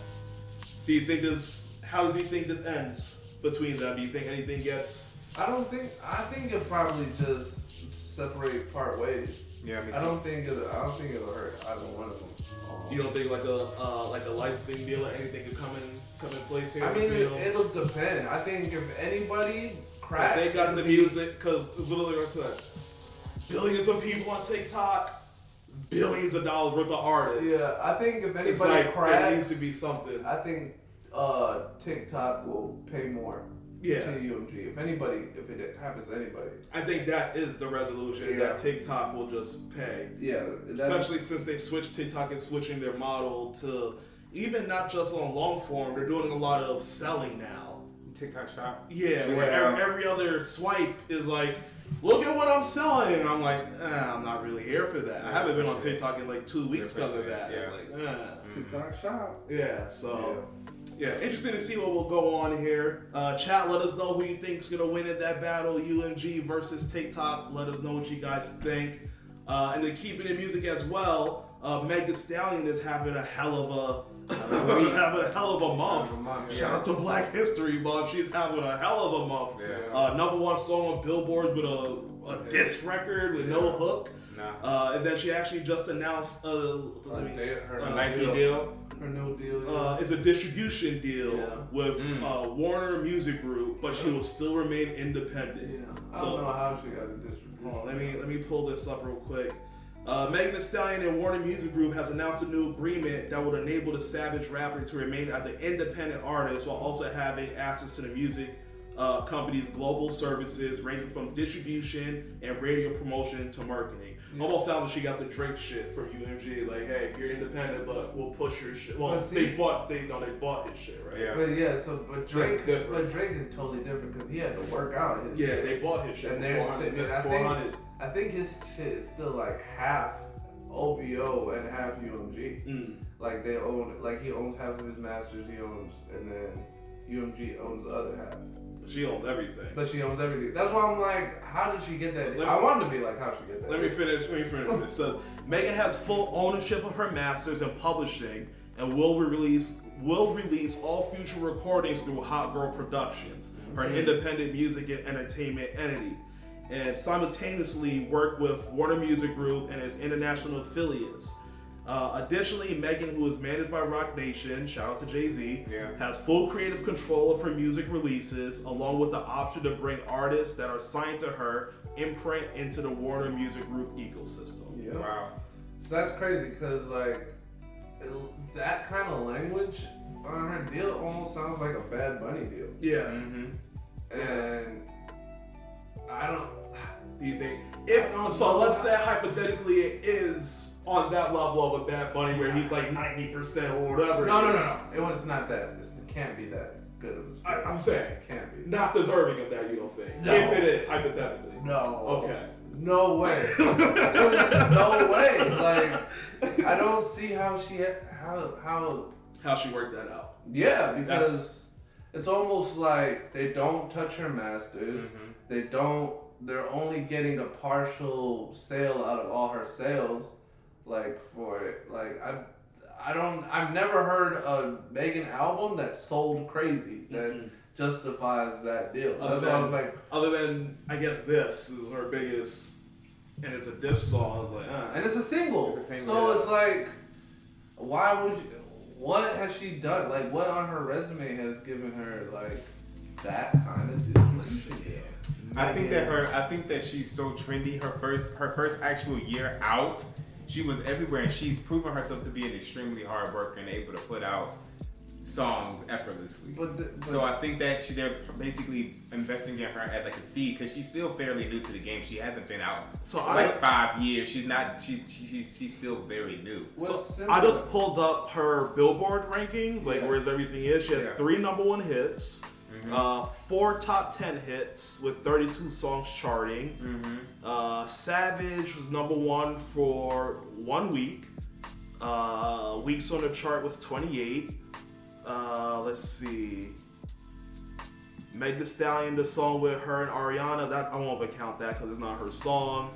do you think this? How does he think this ends between them? Do you think anything gets? I don't think. I think it probably just separate part ways. Yeah, me too. I don't think it. I don't think it'll hurt either one of them. Um, You don't think like a uh, like a licensing deal or anything could come in come in place here? I mean, it, it'll depend. I think if anybody If cracks, they got the be- music because it's literally what I said. Billions of people on TikTok, billions of dollars worth of artists. Yeah, I think if it's anybody like cracks, there needs to be something. I think uh, TikTok will pay more Yeah. to UMG. If anybody, if it happens to anybody, I think that is the resolution. Yeah. that TikTok will just pay. yeah, that- especially since they switched TikTok is switching their model to even not just on long form, they're doing a lot of selling now. TikTok shop. Yeah, where every, every other swipe is like, look at what I'm selling, and I'm like, eh, I'm not really here for that. I haven't been on TikTok in like two weeks because of that. Yeah. Like, eh. TikTok shop. yeah. So. Yeah, interesting to see what will go on here. Uh, chat, let us know who you think's gonna win in that battle, UMG versus TikTok. Let us know what you guys think. Uh, and then keeping in music as well, uh, Meg Thee Stallion is having a hell of a having a hell of a month. Of a month, Shout out to Black History Month. She's having a hell of a month. Yeah. Uh, number one song on Billboard with a, a disc record with no hook. Nah. Uh, and then she actually just announced a, Her, da- her Uh, new Nike deal. deal. Her new deal. yeah. uh, is a distribution deal Yeah. with Mm. uh, Warner Music Group, but she will still remain independent. yeah. I so- don't know how she got a distribution. Hold on, let me let me pull this up real quick. Uh, Megan Thee Stallion and Warner Music Group has announced a new agreement that would enable the Savage rapper to remain as an independent artist while also having access to the music uh, company's global services, ranging from distribution and radio promotion to marketing. Yeah. Almost sounds like she got the Drake shit from UMG. Like, hey, you're independent, but we'll push your shit. Well, see- they bought they no they bought his shit, right? Yeah. But yeah, so but Drake, but Drake is totally different because he had to work out. His Yeah, they bought his shit And for there's 400. sti- I think I think his shit is still like half OVO and half UMG. Mm. Like they own, like he owns half of his masters, he owns, and then UMG owns the other half. She owns everything. But she owns everything. That's why I'm like, how did she get that? I wanted to be like, how did she get that? Let me finish. Let me finish. It says Megan has full ownership of her masters and publishing, and will release will release all future recordings through Hot Girl Productions, her Mhm. independent music and entertainment entity, and simultaneously work with Warner Music Group and its international affiliates. Uh, additionally, Megan, who is managed by Roc Nation, shout out to Jay Z, Yeah. has full creative control of her music releases, along with the option to bring artists that are signed to her imprint into the Warner Music Group ecosystem. Yeah. Wow. So that's crazy because like it- that kind of language on her deal almost sounds like a Bad Bunny deal, Yeah. Mm-hmm. and I don't. Do you think if so? Let's say hypothetically it is on that level of a Bad Bunny where he's like ninety percent or whatever. No, no, no, no. It was not that. It can't be that good of a I, spirit. I'm saying It can't be. not deserving of that. You don't think? No. If it is hypothetically. No. Okay. No way. no way. Like I don't see how she how how How she worked that out? yeah because That's- it's almost like they don't touch her masters. Mm-hmm. They don't. They're only getting a partial sale out of all her sales, like for it. Like I, I don't. I've never heard a Megan album that sold crazy that Mhm. justifies that deal. Other That's why I than, was like, other than I guess this is her biggest, and it's a diss song. I was like, ah. and it's a single. It's a single, so it's like, why would you? What has she done? Like, what on her resume has given her like that kind of deal? Let's see. I think that her, I think that she's so trendy. Her first, her first actual year out, she was everywhere, and she's proven herself to be an extremely hard worker and able to put out songs effortlessly. But, the, but so I think that she, they're basically investing in her as like a seed because she's still fairly new to the game. She hasn't been out So for I- like five years. She's not. She's she's she's still very new. So What's I just pulled up her Billboard rankings, like Yeah. where everything is. She has Yeah. three number one hits, Mm-hmm. uh, four top ten hits with 32 songs charting. Mm-hmm. Uh, Savage was number one for one week. Uh, weeks on the chart was 28. Uh, let's see. Meg Thee Stallion, the song with her and Ariana, that I won't even count that because it's not her song.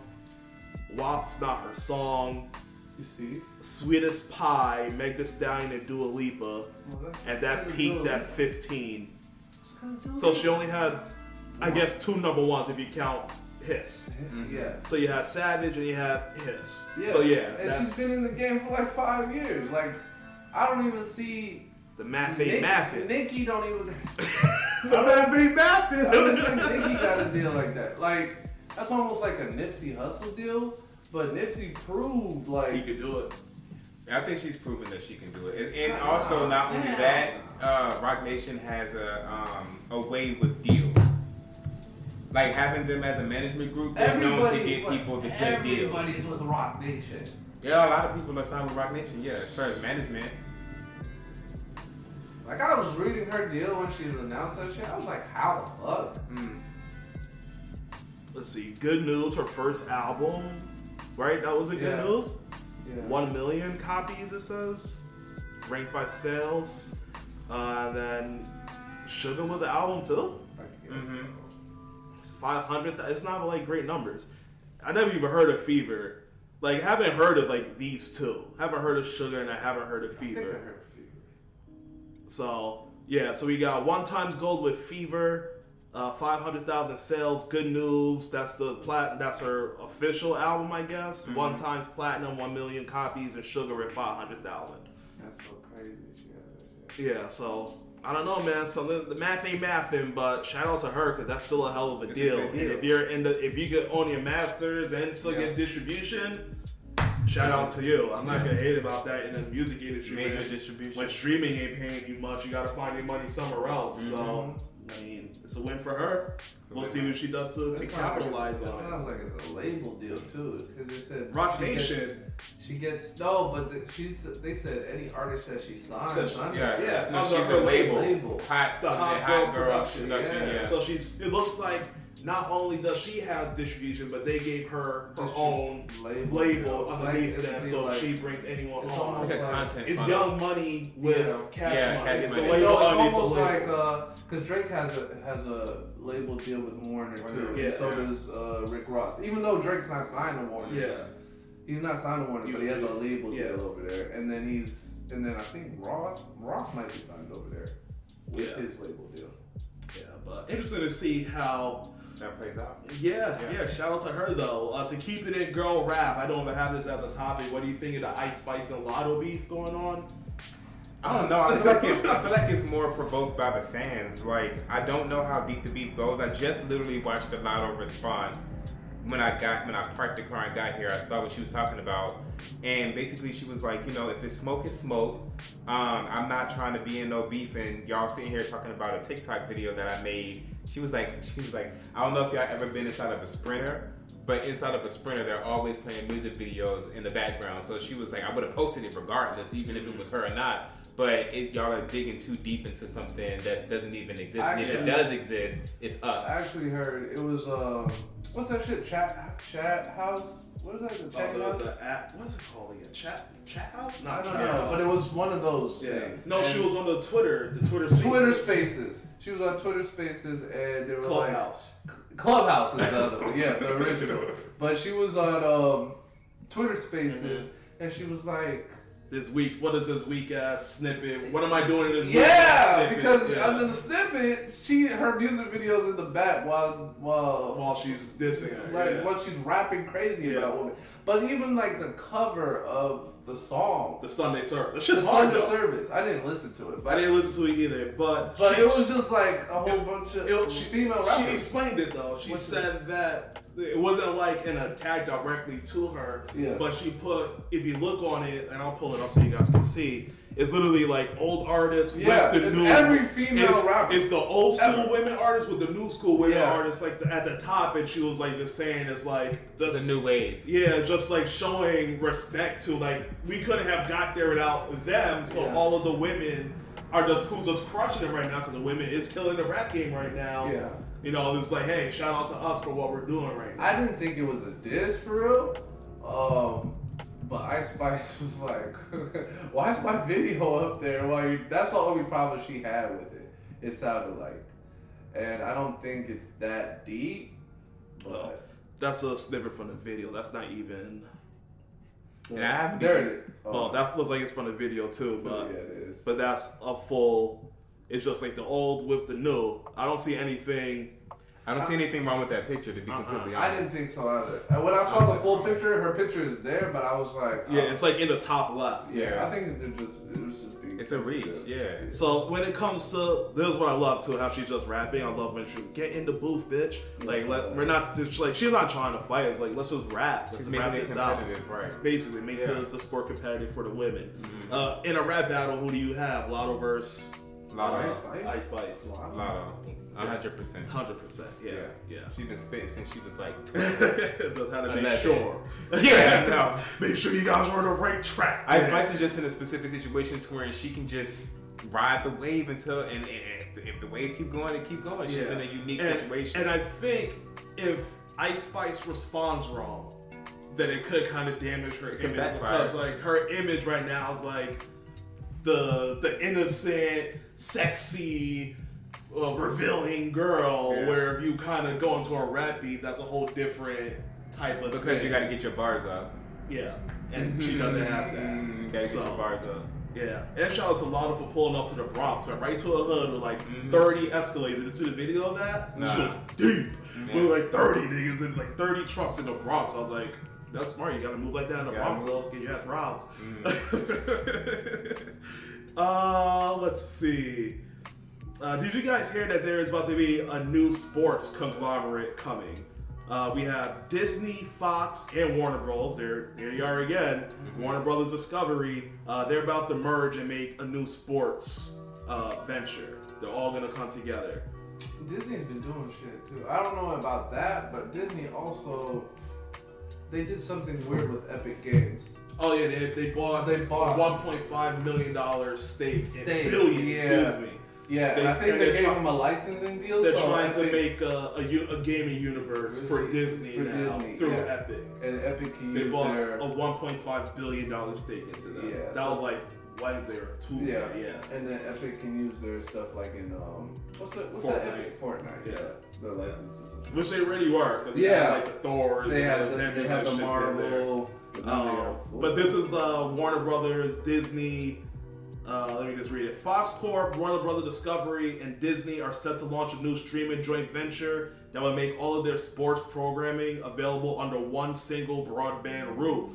WAP's not her song. you see. Sweetest Pie, Meg Thee Stallion and Dua Lipa, Well, and that peaked at Lipa. 15. Kinda So she only had, I guess, two number ones if you count hits. Lipa. Yeah. So you had Savage and you had Hiss. Yeah. So yeah, and that's she's been in the game for like five years. Like, I don't even see. the math ain't Nicki- mathing. Nicki don't even. The math ain't I don't think mathing. Nicki got a deal like that. Like, that's almost like a Nipsey Hussle deal. But Nipsey proved like he could do it. I think she's proven that she can do it, and, and also not only that, uh, Roc Nation has a um, a way with deals. Like having them as a management group, they're known to get people the good deals. Everybody's with Roc Nation. Yeah, a lot of people are signed with Roc Nation. Yeah, as far as management. Like I was reading her deal when she announced that shit. I was like, how the fuck? Mm. Let's see. Good news. Her first album, right? That was a good Yeah. news. Yeah. One million copies. It says, ranked by sales. Uh, then Sugar was an album too. I guess. Mhm. It's 500. It's not like great numbers. I never even heard of Fever. Like, haven't heard of like these two. Haven't heard of Sugar and I haven't heard of I think I Fever. heard Fever. So yeah, so we got one times gold with Fever, uh, 500,000 sales. Good news. That's the plat. That's her official album, I guess. One times platinum, one million copies, and Sugar at 500,000. That's so crazy. She got that shit. Yeah, so I don't know, man. So the, the math ain't mathing, but shout out to her because that's still a hell of a It's a deal. deal. if you're in the, if you could own your masters and still Yeah. get distribution, shout out to you. I'm not gonna hate about that in the music industry. Major man. distribution. When streaming ain't paying you much, you gotta find your money somewhere else. So Mm-hmm. I mean, it's a win for her. a We'll see what she does to, to sounds like capitalize it's- on That it. sounds like it's a label deal too, because they said Rock she gets- Nation. She gets no, but the, she's. They said any artist that she signs. Said she- under- Yeah, Yeah, no, under she's her a label. label. Hot, The is it Hot Girl Production, production, yeah. yeah. So she's. It looks like not only does she have distribution, but they gave her her own label, label underneath it'd them, so like- she brings anyone it's on. It's like a content It's funnel. Young Money with Yeah. Cash Yeah, Money. Cash it's Money. a No, label it's almost the like label. because Drake has a has a label deal with Warner too, Yeah. and so does uh, Rick Ross. Even though Drake's not signed to Warner, yeah. he's not signed to Warner, but he has a label Yeah. deal over there. And then he's and then I think Ross Ross might be signed over there with Yeah. his label deal. Yeah, but interesting to see how. That plays out. Yeah, yeah. Yeah. Shout out to her though. Uh, to keep it in girl rap, I don't even have this as a topic. What do you think of the Ice Spice and Latto beef going on? I don't know. I feel like it's I feel like it's more provoked by the fans. Like I don't know how deep the beef goes. I just literally watched the Latto response when I got when I parked the car and got here. I saw what she was talking about, and basically she was like, you know, if it's smoke, it's smoke. Um, I'm not trying to be in no beef, and y'all sitting here talking about a TikTok video that I made. She was like, she was like, I don't know if y'all ever been inside of a sprinter. But inside of a sprinter, they're always playing music videos in the background. So she was like, I would have posted it regardless, even if it was her or not. but it, y'all are digging too deep into something that doesn't even exist. and if it does exist, it's up. I actually heard it was um, what's that shit? Chat chat house. What is that? The chat Oh, the, the app, what is it called again? Chat, chat house? I Not don't chat know, house. but it was one of those Yeah. things. No, she was on the Twitter, the Twitter Spaces. Twitter Spaces. She was on Twitter Spaces, and they were like Clubhouse. Clubhouse is the other one. Yeah, the original. But she was on um, Twitter Spaces, and she was like, This week, what is this week ass snippet? What am I doing in this week "Yeah," because Yeah. under the snippet, she her music videos in the back while while while she's dissing her. like yeah. what she's rapping crazy Yeah. about women. But even like the cover of the song, the Sunday service. The Sunday though. service, I didn't listen to it, but I didn't listen to it either, but But she, it was just like a whole it- bunch of it- she, female she rappers. explained it though. She What's said that it wasn't like an attack directly to her, Yeah. but she put if you look on it, and I'll pull it up so you guys can see. It's literally like old artists Yeah, with the it's new. every female it's, rapper. It's the old school Ever. women artists with the new school women Yeah. artists like the, at the top, and she was like just saying it's like The new wave. Yeah, just like showing respect to like we couldn't have got there without them. So Yeah. all of the women are just who's just crushing it right now because the women is killing the rap game right now. Yeah. You know, it's like, hey, shout out to us for what we're doing right now. I didn't think it was a diss for real. Um, but Ice Spice was like, "Why is my video up there?" While you, that's the only problem she had with it. It sounded like, and I don't think it's that deep. Well, that's a snippet from the video. That's not even. And I haven't there it is. Well, that looks like it's from the video too, but yeah, it is. but that's a full. It's just like the old with the new. I don't see anything. I don't see anything wrong with that picture, to be Uh-uh. completely I didn't think so either. When I saw the full picture, her picture is there, but I was like, Yeah, oh, it's like in the top left. yeah. Yeah. I think they're just it was just being. It's a reach, yeah. So when it comes to this is what I love too, how she's just rapping. I love when she get in the booth, bitch. Like let, we're not just like she's not trying to fight. It's like let's just rap. Let's She's rap this out. right? Basically, make Yeah. the, the sport competitive for the women. Mm-hmm. Uh, in a rap battle, who do you have? Latto versus Latto. Ice Spice? Ice Spice. Wow. Latto. Hundred percent. Hundred percent. Yeah, yeah. She's been spitting since she was like Just had to make Eleven. sure. Yeah, no. make sure you guys are on the right track. Ice. Spice is just in a specific situation to where she can just ride the wave until and, and if, if the wave keep going, it keep going. She's Yeah. in a unique and, situation. And I think if Ice Spice responds wrong, then it could kind of damage her could image backfire. because like her image right now is like the the innocent, sexy, uh, revealing girl. Yeah. Where if you kind of go into a rap beat, that's a whole different type of because thing. you got to get your bars up. yeah, and she doesn't have that. Mm, you gotta So- get your bars up. Yeah, and shout out to Lana for pulling up to the Bronx, man, right to a hood with like Mhm. 30 Escalades. Did you see the video of that? Nah. She was deep Yeah. with like 30 niggas and like 30 trucks in the Bronx. I was like, that's smart. You gotta move like that in the Gotta Bronx, though. Get your ass robbed. Mm. uh, let's see. Uh, did you guys hear that there is about to be a new sports conglomerate coming? Uh, we have Disney, Fox, and Warner Bros. There, there you are again. Mm-hmm. Warner Brothers Discovery. Uh, they're about to merge and make a new sports uh, venture. They're all gonna come together. Disney's been doing shit too. I don't know about that, but Disney also they did something weird with Epic Games. Oh yeah, they, they bought They bought- one point five million dollars stake, in Stake, billion. yeah. Excuse me. Yeah, They and I think they gave try- them a licensing deal. They're so trying to Epic- make a, gaming universe for Disney For now Disney, through yeah. Epic. and Epic can They use bought their a 1.5 billion dollar stake into them. Yeah, that so- was like Wednesday or Tuesday. yeah, Yeah. and then Epic can use their stuff like in um what's that what's that Fortnite. Epic Fortnite Yeah. yeah their licenses. Which they really were. 'cause they Yeah. had, like the Thors. They and have the the, they have the and shits in there. Marvel. but now they Um, but this is the Warner Brothers, Disney. Uh, let me just read it. Fox Corp, Warner Brothers Discovery, and Disney are set to launch a new streaming joint venture that will make all of their sports programming available under one single broadband roof.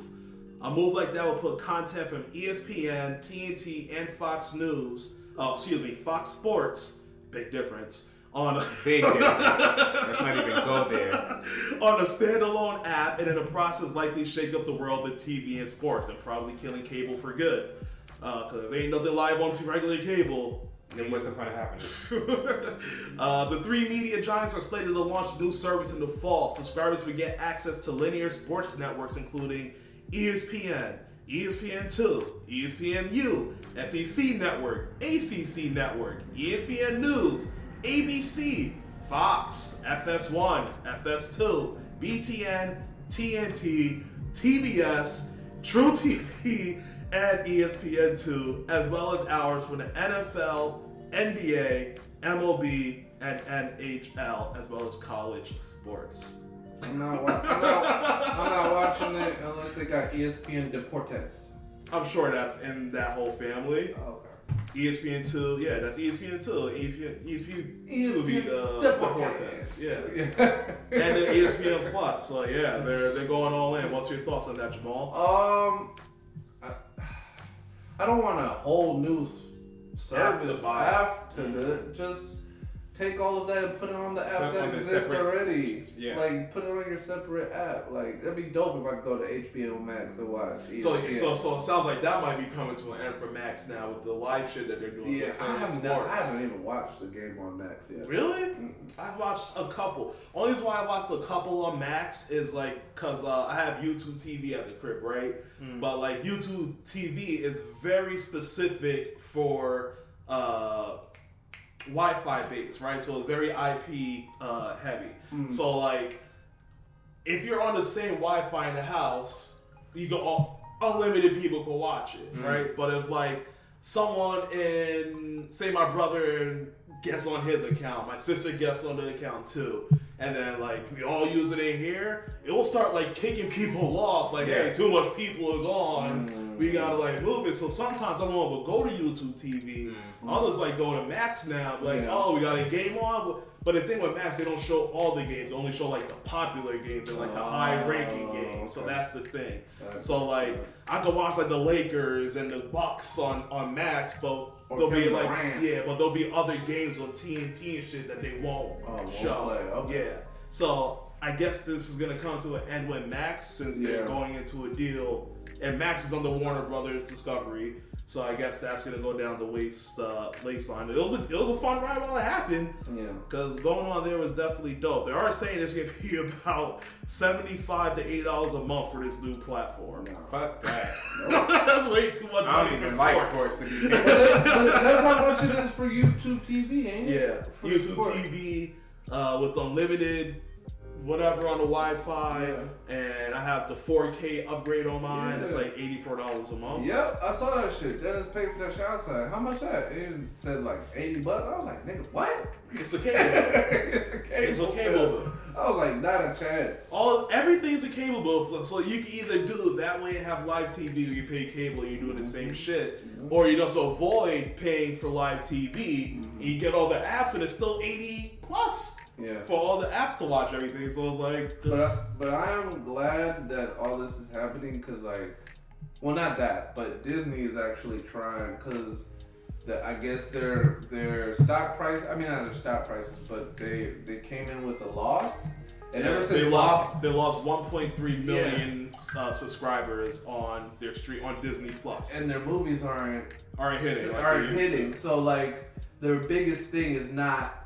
A move like that will put content from ESPN, TNT, and Fox News, uh, excuse me, Fox Sports, big difference, on Big difference. Let's not even go there. on a standalone app and in the process likely shake up the world of TV and sports and probably killing cable for good. Because if ain't nothing live on regular cable, Then what's the point of it? uh, the three media giants are slated to launch new service in the fall. Subscribers will get access to linear sports networks including ESPN, ESPN2, ESPNU, SEC Network, ACC Network, ESPN News, ABC, Fox, FS1, FS2, BTN, TNT, TBS, truTV, and E ESPN2, as well as hours from the NFL, NBA, MLB, and NHL, as well as college sports. I'm not, wa- I'm, not, I'm not watching it unless they got ESPN Deportes. I'm sure that's in that whole family. Oh, okay. ESPN two, yeah, that's ESPN two. ESPN ESPN two would be the Deportes. yeah, and then ESPN plus. So yeah, they're they're going all in. What's your thoughts on that, Jamal? Um, I don't want a whole new service to buy. after the just take all of that and put it on the app that exists already. yeah. Like put it on your separate app. Like that'd be dope if I could go to HBO Max and watch. So ESPN. so so it sounds like that might be coming to an end for Max now with the live shit that they're doing. yeah, with I haven't, I haven't even watched the game on Max yet. Really? Mm-mm. I've watched a couple. Only reason why I watched a couple on Max is like because uh, I have YouTube TV at the crib, right? But like YouTube TV is very specific for uh, Wi-Fi based, right? So it's very IP uh, heavy. So like, if you're on the same Wi-Fi in the house, you can all, unlimited people can watch it, right? But if like someone in, say, my brother gets on his account, my sister gets on the account too, and then like we all use it in here, it will start like kicking people off. Like, hey, too much people is on. Mm. We gotta like move it. So sometimes I'm won't go to YouTube TV. Mm. Others like go to Max now. Like, Yeah. oh, we got a game on. But the thing with Max, they don't show all the games. They only show like the popular games and like the oh, high ranking Oh, games. So that's the thing. That's- So like I could watch like the Lakers and the Bucks on on Max, but Or there'll be like Durant. yeah, but there'll be other games on TNT and shit that they won't Oh, show. okay. Yeah. So I guess this is gonna come to an end with Max since they're going into a deal, and Max is on the Warner Brothers Discovery. So I guess that's gonna go down the waist uh, waste line. It was a, it was a fun ride while it happened. Yeah. Because going on there was definitely dope. They are saying it's gonna be about seventy-five to eighty dollars a month for this new platform. No. Fuck that. That's way too much I money don't for even like sports. sports to be But that's how much it is for YouTube TV, ain't it? Yeah, For YouTube sport. TV uh, with unlimited whatever on the Wi-Fi, and I have the 4K upgrade on mine. It's like eighty-four dollars a month. Yep, I saw that shit. Dennis paid for that shit. Like, how much that? It said like 80 bucks. I was like, nigga, what? It's a cable. it's a cable. it's a cable bill. I was like, not a chance. All everything's a cable bill, so, so you can either do that way and have live TV, or you pay cable, and you're doing the same shit, mm-hmm. or you just avoid paying for live TV. and You get all the apps, and it's still eighty plus Yeah. for all the apps to watch everything. So it's like, But I, just, but I am glad that all this is happening because, like, well, not that, but Disney is actually trying because I guess their their stock price. I mean, not their stock prices, but they they came in with a loss, and ever they lost they lost 1.3 million uh, subscribers on their street on Disney and their movies aren't aren't hitting. aren't to. hitting. So like their biggest thing is not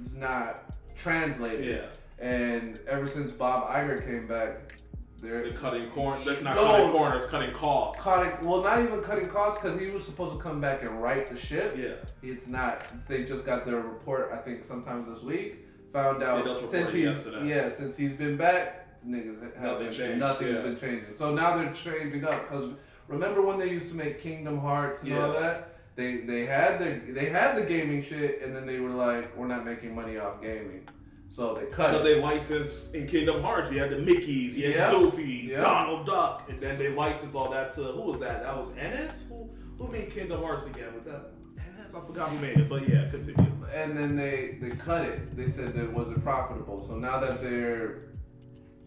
is not translated. Yeah, And ever since Bob Iger came back, they're they're cutting corn. They're not No. cutting corners, cutting costs. cutting. Well, not even cutting costs because he was supposed to come back and right the ship. Yeah. It's not. They just got their report. I think sometimes this week. Found out since he's yesterday. yeah since he's been back, niggas Nothing changed, nothing's yeah. been changing. So now they're changing up because remember when they used to make Kingdom Hearts and all that. They, they had the they had the gaming shit and then they were like we're not making money off gaming, so they cut it. they licensed in Kingdom Hearts, you had the Mickeys, you had Yeah. Goofy, Yeah. Donald Duck, and then they licensed all that to who was that? That was Enix. Who who made Kingdom Hearts again? with that Enix? I forgot who made it, but yeah, continue. and then they they cut it. They said that it wasn't profitable. So now that they're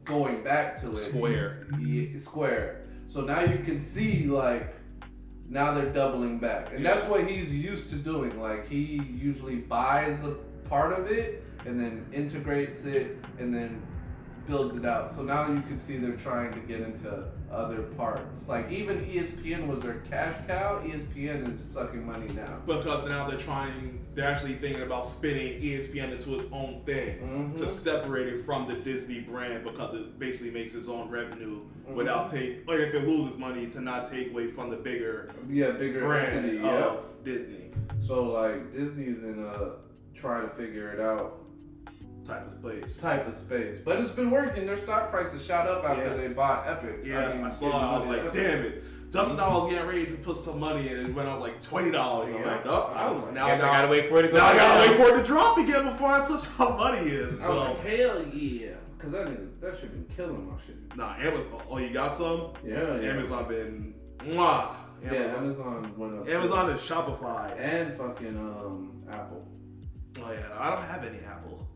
going back to it, Square. yeah, Square. So now you can see like now they're doubling back, and that's what he's used to doing. Like he usually buys a part of it and then integrates it and then builds it out. So now you can see they're trying to get into other parts. Like even ESPN was their cash cow. ESPN is sucking money now. because now they're trying they're actually thinking about spinning ESPN into its own thing Mhm. to separate it from the Disney brand because it basically makes its own revenue Mm-hmm. without take like if it loses money to not take away from the bigger Yeah, bigger brand entity. of Yeah. Disney So like Disney's in a try to figure it out type of space. type of space, but it's been working. Their stock prices shot up after Yeah. they bought Epic. Yeah, I, mean, saw it. I was like, money damn it. Just when I was getting ready to put some money in, and it went up like twenty dollars. I'm like, oh, I don't, now, Guess I gotta wait for it to go. now I gotta wait for it to drop again before I put some money in. I was So, like, hell yeah, because that nigga, that should been killing my shit. nah, Amazon. Oh, you got some? Yeah, yeah. Amazon been, mwah. Yeah, Amazon. Amazon went up. Amazon is Shopify. and fucking um Apple. Oh yeah, I don't have any Apple.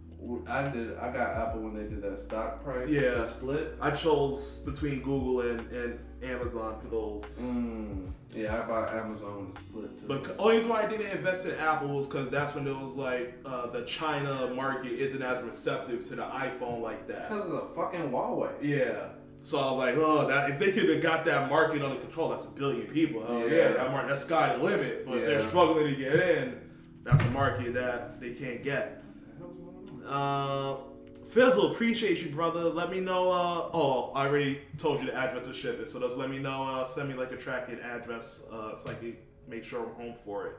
I did. I got Apple when they did that stock price. Yeah. split. I chose between Google and, and Amazon for those. Mm, yeah, I bought Amazon the split too. But the only reason why I didn't invest in Apple was because that's when it was like uh, the China market isn't as receptive to the iPhone like that. because of the fucking Huawei. Yeah. So I was like, oh, that if they could have got that market under control, that's a billion people. Oh yeah, Yeah. that market, that's sky the limit. But they're struggling to get in. That's a market that they can't get. Uh, Fizzle, appreciate you, brother. Let me know. Uh, oh, I already told you the address to ship it, so just let me know. Uh, send me like a tracking address uh, so I can make sure I'm home for it.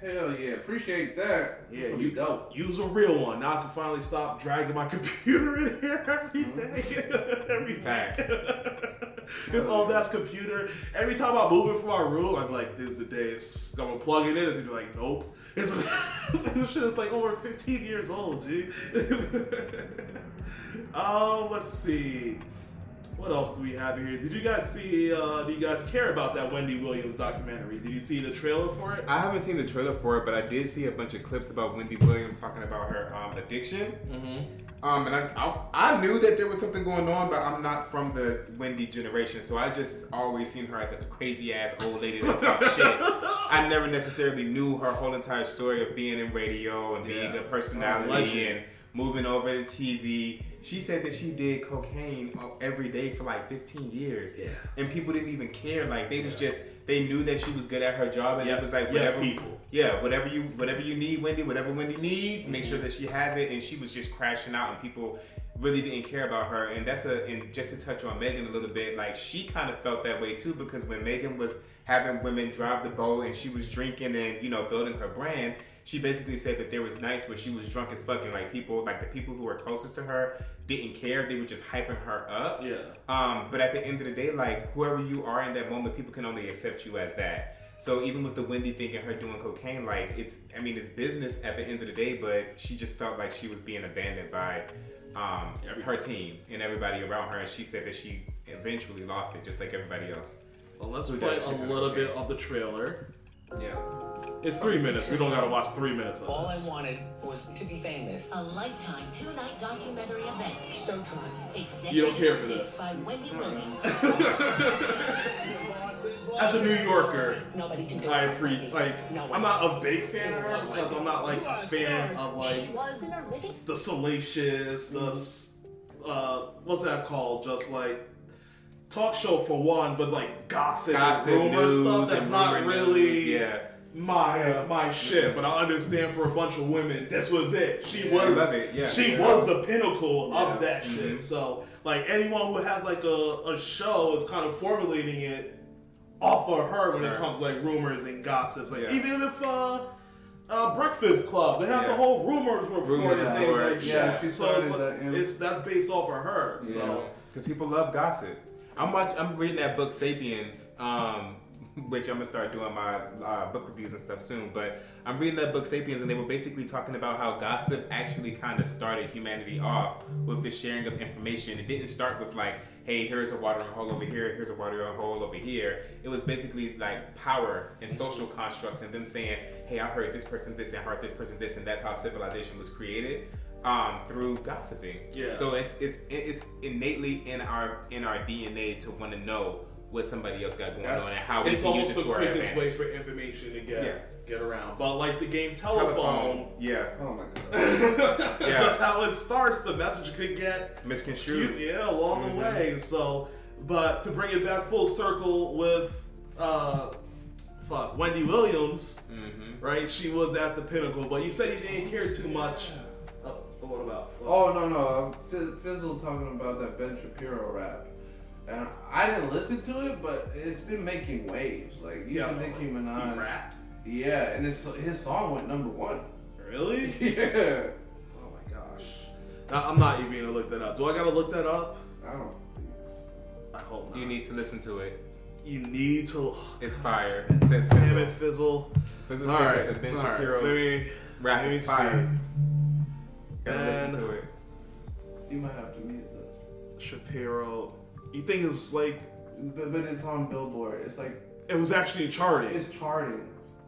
Hell yeah, appreciate that. Yeah, you dope. use a real one. Now I can finally stop dragging my computer in here every day, Mm-hmm. day. every Fact. this old ass computer. Every time I move it from my room, I'm like, "This is the day." It's, I'm gonna plug it in. It's gonna be like, "Nope." It's this shit is like over 15 years old, G. um, let's see. What else do we have here? Did you guys see? Uh, do you guys care about that Wendy Williams documentary? Did you see the trailer for it? I haven't seen the trailer for it, but I did see a bunch of clips about Wendy Williams talking about her um, addiction. Um, and I, I, I knew that there was something going on, but I'm not from the Wendy generation, so I just always seen her as like a crazy ass old lady that talk shit. I never necessarily knew her whole entire story of being in radio and being Yeah. a personality Legend. and moving over to TV. She said that she did cocaine uh, every day for like 15 years. Yeah. And people didn't even care. Like they was just they knew that she was good at her job and Yes, it was like yes, whatever people. yeah, whatever you whatever you need, Wendy, whatever Wendy needs, make sure mm-hmm. that she has it. And she was just crashing out, and people really didn't care about her. And that's a and just to touch on Megan a little bit, like she kind of felt that way too because when Megan was having women drive the boat and she was drinking and you know building her brand. She basically said that there was nights where she was drunk as fucking like people like the people who were closest to her didn't care they were just hyping her up Yeah. um, but at the end of the day, like whoever you are in that moment, people can only accept you as that. So even with the Wendy thing and her doing cocaine, like it's, I mean, it's business at the end of the day. But she just felt like she was being abandoned by um, her team and everybody around her, and she said that she eventually lost it, just like everybody else. Well, let's play a little bit of the trailer. Yeah. It's three minutes. We don't gotta watch three minutes of All I wanted was to be famous. A lifetime two-night documentary event. Showtime. Executive You don't care for this. by Wendy Williams. As a New Yorker, Nobody can do I it. appreciate. Like, No one. I'm not a big fan of her because I'm not like a fan of like was in her living the salacious, the uh, what's that called? Just like talk show for one, but like gossip, Gossip, and rumor news, stuff. That's not really news, yeah. my my shit. But I understand for a bunch of women, this was it. She Yeah, was it, yeah. she Yeah. was the pinnacle Yeah. of that shit. So like anyone who has like a, a show is kind of formulating it off of her when it comes to like rumors and gossips. Like Yeah. even if uh uh, Breakfast Club. They have the whole rumors report Rumors and things like yeah, that. she so it's, like, that, yeah. it's that's based off of her. So, So because people love gossip. I'm watch, I'm reading that book *Sapiens*, um, which I'm gonna start doing my uh, book reviews and stuff soon. But I'm reading that book *Sapiens*, and they were basically talking about how gossip actually kind of started humanity off with the sharing of information. It didn't start with like, "Hey, here's a watering hole over here. Here's a watering hole over here." It was basically like power and social constructs, and them saying, "Hey, I heard this person this, and I heard this person this," and that's how civilization was created um, through gossiping. Yeah. So it's it's it's innately in our in our DNA to want to know what somebody else got going that's on and how we it's can use almost it the to our quickest way for information to get Yeah. get around. But like the game telephone, Telephone. Yeah. Oh my god. Yeah. that's how it starts. The message could get Misconstrued. skewed, yeah, along Mm-hmm. the way. So, but to bring it back full circle with, uh, fuck, Wendy Williams, Mm-hmm. right? She was at the pinnacle, but you said you didn't care too much. Oh, what about? Oh no no, uh, Fizz- Fizzle talking about that Ben Shapiro rap, and I didn't listen to it, but it's been making waves. Like even Yeah. Nicki He Minaj. rapped? Yeah, and his his song went number one. Really? Yeah. Oh my gosh. Now, I'm not even gonna look that up. Do I gotta look that up? I don't think. I hope not. You need to listen to it. You need to. It's fire. It says Damn it, Fizzle. Fizzle All said right. that the Ben all right. Shapiro's Let me. rap let me is fire. Gotta And- to. You might have to mute this. Shapiro. You think it's like But, but it's on Billboard. It's like it was actually charting? it's charting.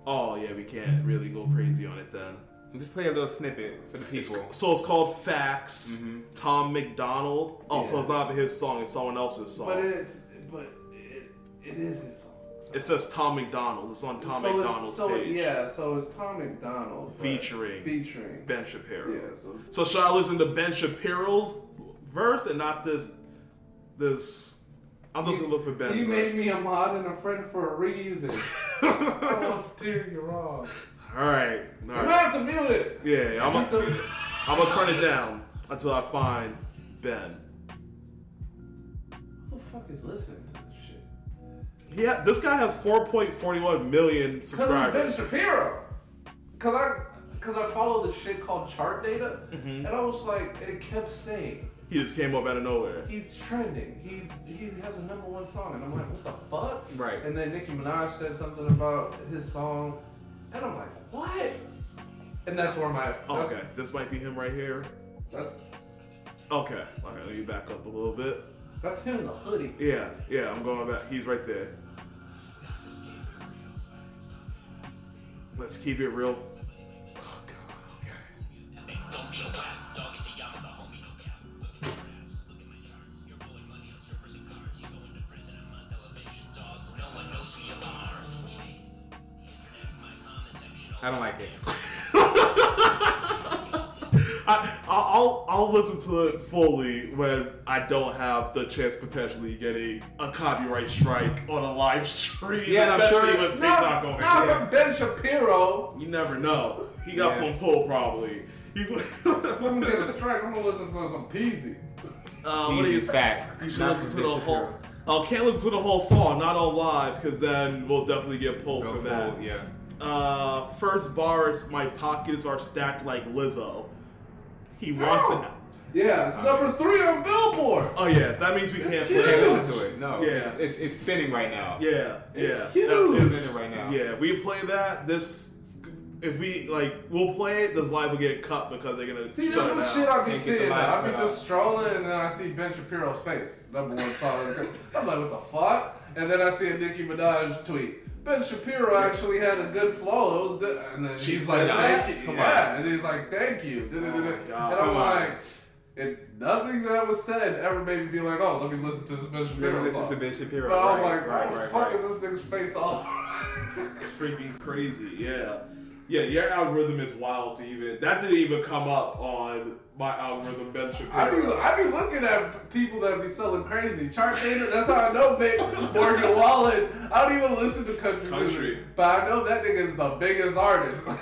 Oh yeah, we can't really go crazy on it then. Just play a little snippet for the It's, people. so it's called Facts. Mm-hmm. Tom MacDonald. Oh, so Yeah. it's not his song; it's someone else's song. But it's but it it is his song. It says Tom MacDonald. It's on Tom so MacDonald's so page. yeah, so it's Tom MacDonald Featuring featuring Ben Shapiro. Yeah, so So should I listen to Ben Shapiro's verse and not this? This. I'm just gonna look for Ben. He made verse. me a mod and a friend for a reason. I won't steer you wrong. All right, all You right. might have to mute it. Yeah, I'm gonna, the- I'm gonna turn it down until I find Ben. Who the fuck is listening? Yeah, this guy has 4.41 million it's Ben subscribers. Shapiro. Cause I cause I follow this shit called chart data, Mm-hmm. and I was like, and it kept saying He just came up out of nowhere. he's trending. He's he has a number one song, and I'm like, what the fuck? Right. And then Nicki Minaj said something about his song, and I'm like, what? And that's where my that's, Okay, this might be him right here. that's Okay, okay, let me back up a little bit. that's him in the hoodie. Yeah, yeah, I'm going back. He's right there. Let's keep it real. Oh God, okay. I don't like it. I, I'll I'll listen to it fully when I don't have the chance potentially getting a copyright strike on a live stream. Yeah, I'm especially sure- with TikTok Not, over not here. from Ben Shapiro. You never know. He got Yeah. some pull probably. He, I'm gonna get a strike. I'm gonna listen to some Peasy. uh, what Easy is facts. You should Not listen from to the Ben whole. Shapiro. Oh, can't listen to the whole song, not on live, because then we'll definitely get pulled Go for that. yeah. Uh, first bars, my pockets are stacked like Lizzo. He wants it. Yeah, it's number three on Billboard. Oh yeah, that means we can't It's play. You can't it. listen to it. No. Yeah. It's, it's, it's spinning right now. Yeah, yeah. It's huge. It's in it right now. Yeah, we play that. This, if we like, we'll play it. This live will get cut because they're gonna See, shut that's it what shit out. I be Can't get the seeing. live Now. I be cut just strolling and then I see Ben Shapiro's face, number one song. I'm like, what the fuck? And then I see a Nicki Minaj tweet. Ben Shapiro actually had a good flow. It was good. And then She she's like, that? thank you. Come yeah. And he's like, thank you. Oh God. And I'm on. like, and nothing that was said ever made me be like, oh, let me listen to this Ben Shapiro listen song. to Ben Shapiro. But I'm like, right, what right, the fuck right. is this nigga's face all It's freaking crazy. Yeah, yeah. Your algorithm is wild to even. That didn't even come up on my algorithm. Ben I be, I be looking at people that be selling crazy. Chart data, that's how I know Big Morgan Wallen. I don't even listen to country, Country. music. But I know that nigga is the biggest artist.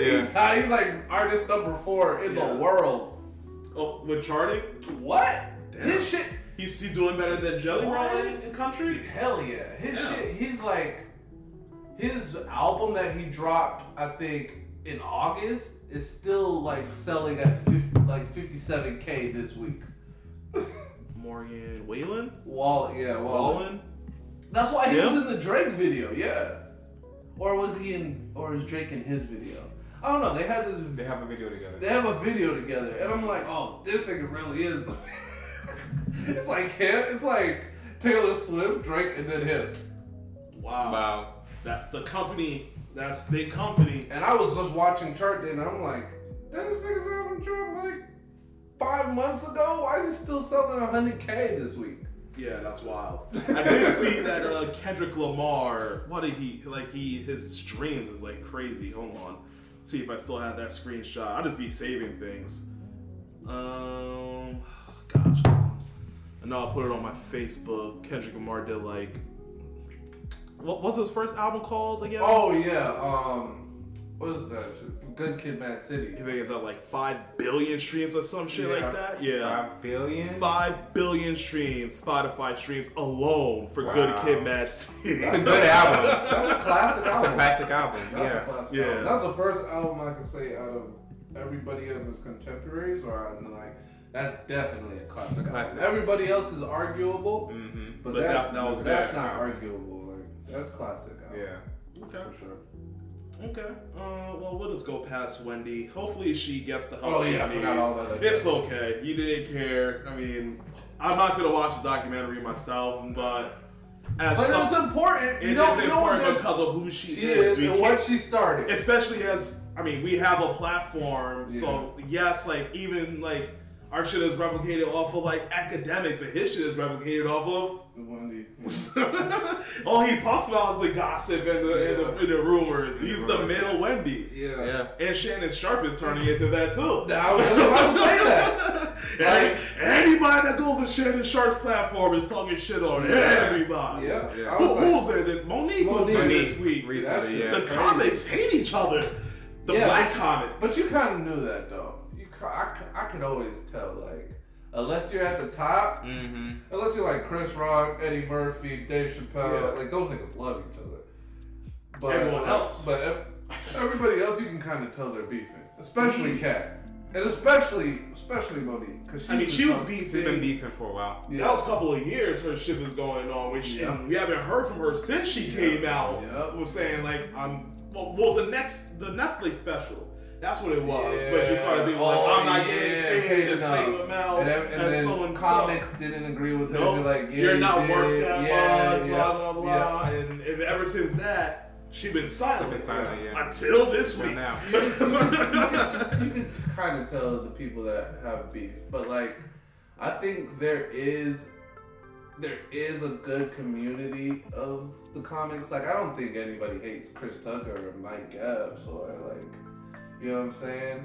Yeah. he's, tied, he's like artist number four in Yeah. the world. oh, with charting, What? Damn. His shit. he's, he's doing better than Jelly? Roll in country. Hell yeah. His Yeah. shit, he's like, his album that he dropped, I think, in August is still like selling at 50, like 57K this week. Morgan Wallen, Wall, yeah, Wall. Wallen. That's why he Yeah? was in the Drake video, yeah. Or was he in? Or is Drake in his video? I don't know. They had this. They have a video together. They have a video together, and I'm like, oh, this nigga really is. The it's like him. It's like Taylor Swift, Drake, and then him. Wow. Wow. That the company. That's big company. And I was just watching Chart Day, and I'm like, did this nigga's album drop like five months ago? Why is he still selling 100k this week? Yeah, that's wild. I did see that uh, Kendrick Lamar. What did he like? He his streams was like crazy. Hold on, see if I still have that screenshot. I'll just be saving things. Um, gosh, I know I'll put it on my Facebook. Kendrick Lamar did like, what was his first album called again? Oh yeah. Um, what is that? Good Kid, Mad City. I think it's at like five billion streams or some shit Yeah. like that. Yeah. Five billion. Five billion streams, Spotify streams alone for Wow. Good Kid, Mad City. It's a good album. That's a classic album. It's a classic album. That's Yeah. a classic Yeah. album. That's the first album I can say out of everybody of his contemporaries, or I'm like, that's definitely a classic. Classic. Everybody else is arguable, Mm-hmm. but, But that's, that- that was that's not arguable. Like that's classic. Album, Yeah. Okay. for sure. Okay. Uh, well, we'll just go past Wendy. Hopefully, she gets the help Oh, she yeah, I needs. forgot all that It's okay. You didn't care. I mean, I'm not gonna watch the documentary myself, but as But some, it's important. it you know, is you know important there's- because of who she, she is. is and what she started. especially as I mean, we have a platform, so yes, like even like our shit is replicated off of like academics, but his shit is replicated off of. All he talks about is the gossip and the, and the, and the rumors. He's the male Wendy. Yeah. And Shannon Sharpe is turning into that too. I was just about to say that. And anybody that goes to Shannon Sharpe's platform is talking shit on everybody. Yeah. Yeah. I Who, was who's there? This Monique, was Monique. there this week. Recently, yeah. The comics hate each other. The Yeah, black but- comics. But you kind of knew that though. You, I, I could always tell like, unless you're at the top, Mm-hmm. unless you're like Chris Rock, Eddie Murphy, Dave Chappelle, Yeah. like those niggas love each other. But Everyone uh, else. but everybody else, you can kind of tell they're beefing, especially mm-hmm. Katt, and especially especially Monique, because I mean, she was beefing. beefing. She's been beefing for a while. That was a couple of years her shit was going on, which Yeah. we haven't heard from her since she came out. Yeah. Was saying like, I'm. Well, what was the next the Netflix special? That's what it was. But she started being like, Oh, I'm not yeah, getting paid the same amount And, then- and as then so and so. comics didn't agree with her. Nope. They're like, yeah, You're you not worth that yeah, much, yeah, blah blah blah. yeah. And, and ever since that, she been silent. Been silent, yeah. Until this week. now. you can kind of tell the people that have beef, but like, I think there is there is a good community of the comics. Like, I don't think anybody hates Chris Tucker or Mike Epps or like, you know what I'm saying?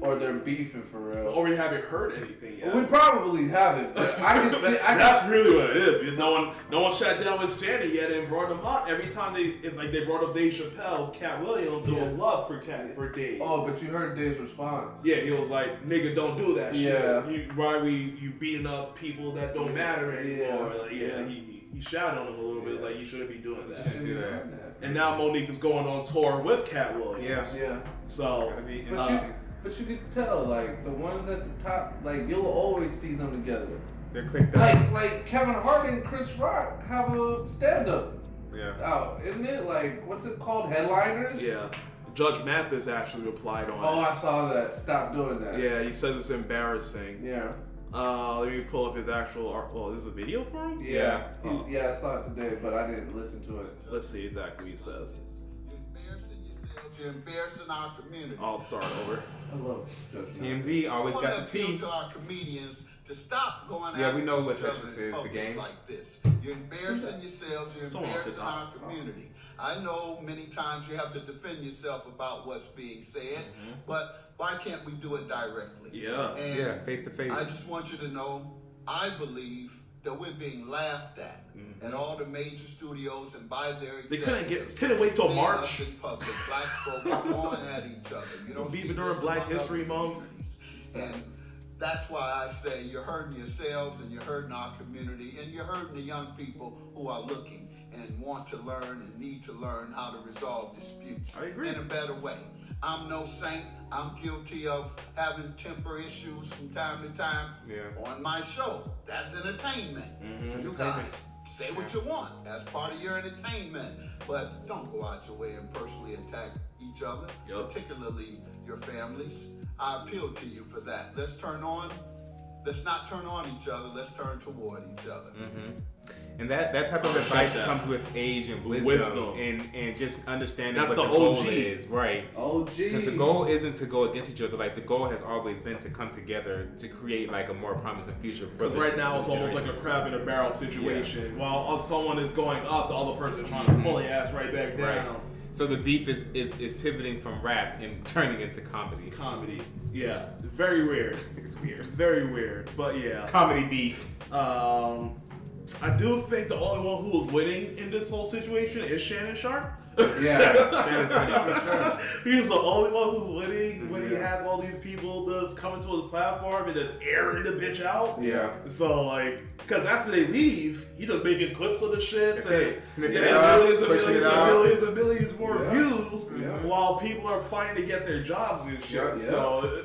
Or they're beefing for real. Or we haven't heard anything yet. we probably haven't, but I can see. I That's can, really what it is. No one, no one sat down with Sandy yet and brought him up. Every time they, if, like they brought up Dave Chappelle, Katt Williams, there was love for Katt for Dave. oh, but you heard Dave's response. Yeah, he was like, "Nigga, don't do that Yeah. shit. You, why we you beating up people that don't matter anymore?" Yeah. Like, yeah, Yeah. he, he he shouted on him a little bit. It's like you shouldn't be doing that. Shouldn't do be that. doing that. And now Monique is going on tour with Katt Williams. Yes. Yeah. So But Uh, you, but you could tell, like the ones at the top, like you'll always see them together. They're clicked up. Like like Kevin Hart and Chris Rock have a stand up yeah. out, isn't it? Like what's it called? Headliners. yeah, Judge Mathis actually replied on Oh, it. I saw that. Stop doing that. Yeah, he says it's embarrassing. Yeah. Uh, let me pull up his actual art. Well, is a video for him? Yeah. He- Oh. yeah, I saw it today, but I didn't listen to it. Let's see exactly what he says. You're embarrassing yourselves. You're embarrassing our community. I'll start over. I love Judge Mathis. TMZ always got wanna the appeal tea. to our comedians to stop going Yeah, after we know what each other is, the game. like this. You're embarrassing yourselves. You're Someone embarrassing our die. community. I know many times you have to defend yourself about what's being said, but why can't we do it directly? Mm-hmm. Yeah. And Yeah, face to face. I just want you to know, I believe that we're being laughed at at all the major studios and by their Mm-hmm. They couldn't get- couldn't wait till March. in public, black folk going at each other. You don't during Black History Month. And that's why I say you're hurting yourselves and you're hurting our community and you're hurting the young people who are looking and want to learn and need to learn how to resolve disputes in a better way. I'm no saint. I'm guilty of having temper issues from time to time Yeah. on my show. That's entertainment. Mm-hmm. You guys say what you want. That's part of your entertainment. But don't go out your way and personally attack each other, Yup. particularly your families. I appeal to you for that. Let's turn on. Let's not turn on each other. Let's turn toward each other. Mm-hmm. And that, that type of advice that. comes with age and wisdom, Wisdom. and and just understanding That's what the the, goal OG. is, right? Oh, geez. Because the goal isn't to go against each other. Like the goal has always been to come together to create like a more promising future. Because right now it's almost like a crab in a barrel situation. While uh, someone is going up, the other person is trying to pull their ass right back down. right. So the beef is, is is pivoting from rap and turning into comedy. Comedy. Yeah. Very weird. It's weird. Very weird. But yeah. Comedy beef. Um, I do think the only one who was winning in this whole situation is Shannon Sharpe. Yeah. Shannon's winning. he was the only one who's winning when he has all these people that's coming to his platform and just airing the bitch out. Yeah. So like, because after they leave, he just making clips of the shit That's and it. Snippet getting millions and millions and millions and millions more Yeah. views, Yeah. while people are fighting to get their jobs and shit. Yeah. So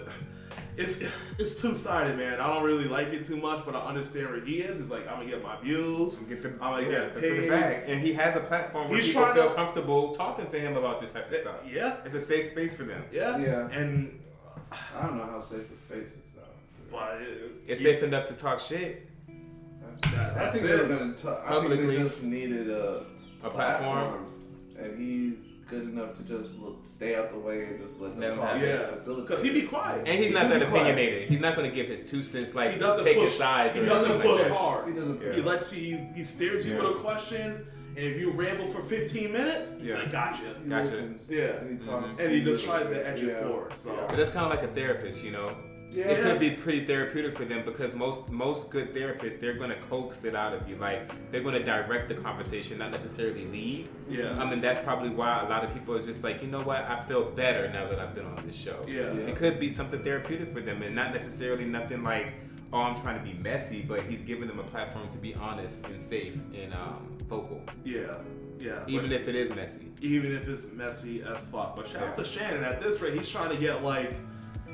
it's it's two sided, man. I don't really like it too much, but I understand where he is. It's like I'm gonna get my views. Get the, I'm gonna yeah, get that's the paid. bag. And he has a platform where He's people trying feel to- comfortable talking to him about this type of stuff. Yeah, It's a safe space for them. yeah, Yeah. And I don't know how safe the space is though. but it, It's you- safe enough to talk shit. That- I that's think they're it. gonna. T- I think Publicly. they just needed a, A platform. and he's good enough to just look, stay out the way and just let Let them him talk have and Yeah, facilitate. because he be quiet. And he's not He that can be quiet. opinionated. He's not going to give his two cents, like he doesn't take push his sides. He doesn't push like hard. He doesn't. Yeah. He lets you. He stares you Yeah. with a question, and if you ramble for 15 minutes, he's Yeah. like, "Gotcha." He Gotcha. listens, Yeah. Mm-hmm. and he talks And he just tries to edge it forward. So But that's kind of like a therapist, you know. Yeah. It could be pretty therapeutic for them because most most good therapists they're gonna coax it out of you, like they're gonna direct the conversation, not necessarily lead. yeah, I mean that's probably why a lot of people is just like, you know what, I feel better now that I've been on this show. yeah, Yeah. It could be something therapeutic for them and not necessarily nothing like, oh, I'm trying to be messy, but he's giving them a platform to be honest and safe and um, vocal, yeah, yeah. even if it is messy. even if it's messy as fuck. But shout out to Shannon. At this rate, he's trying to get like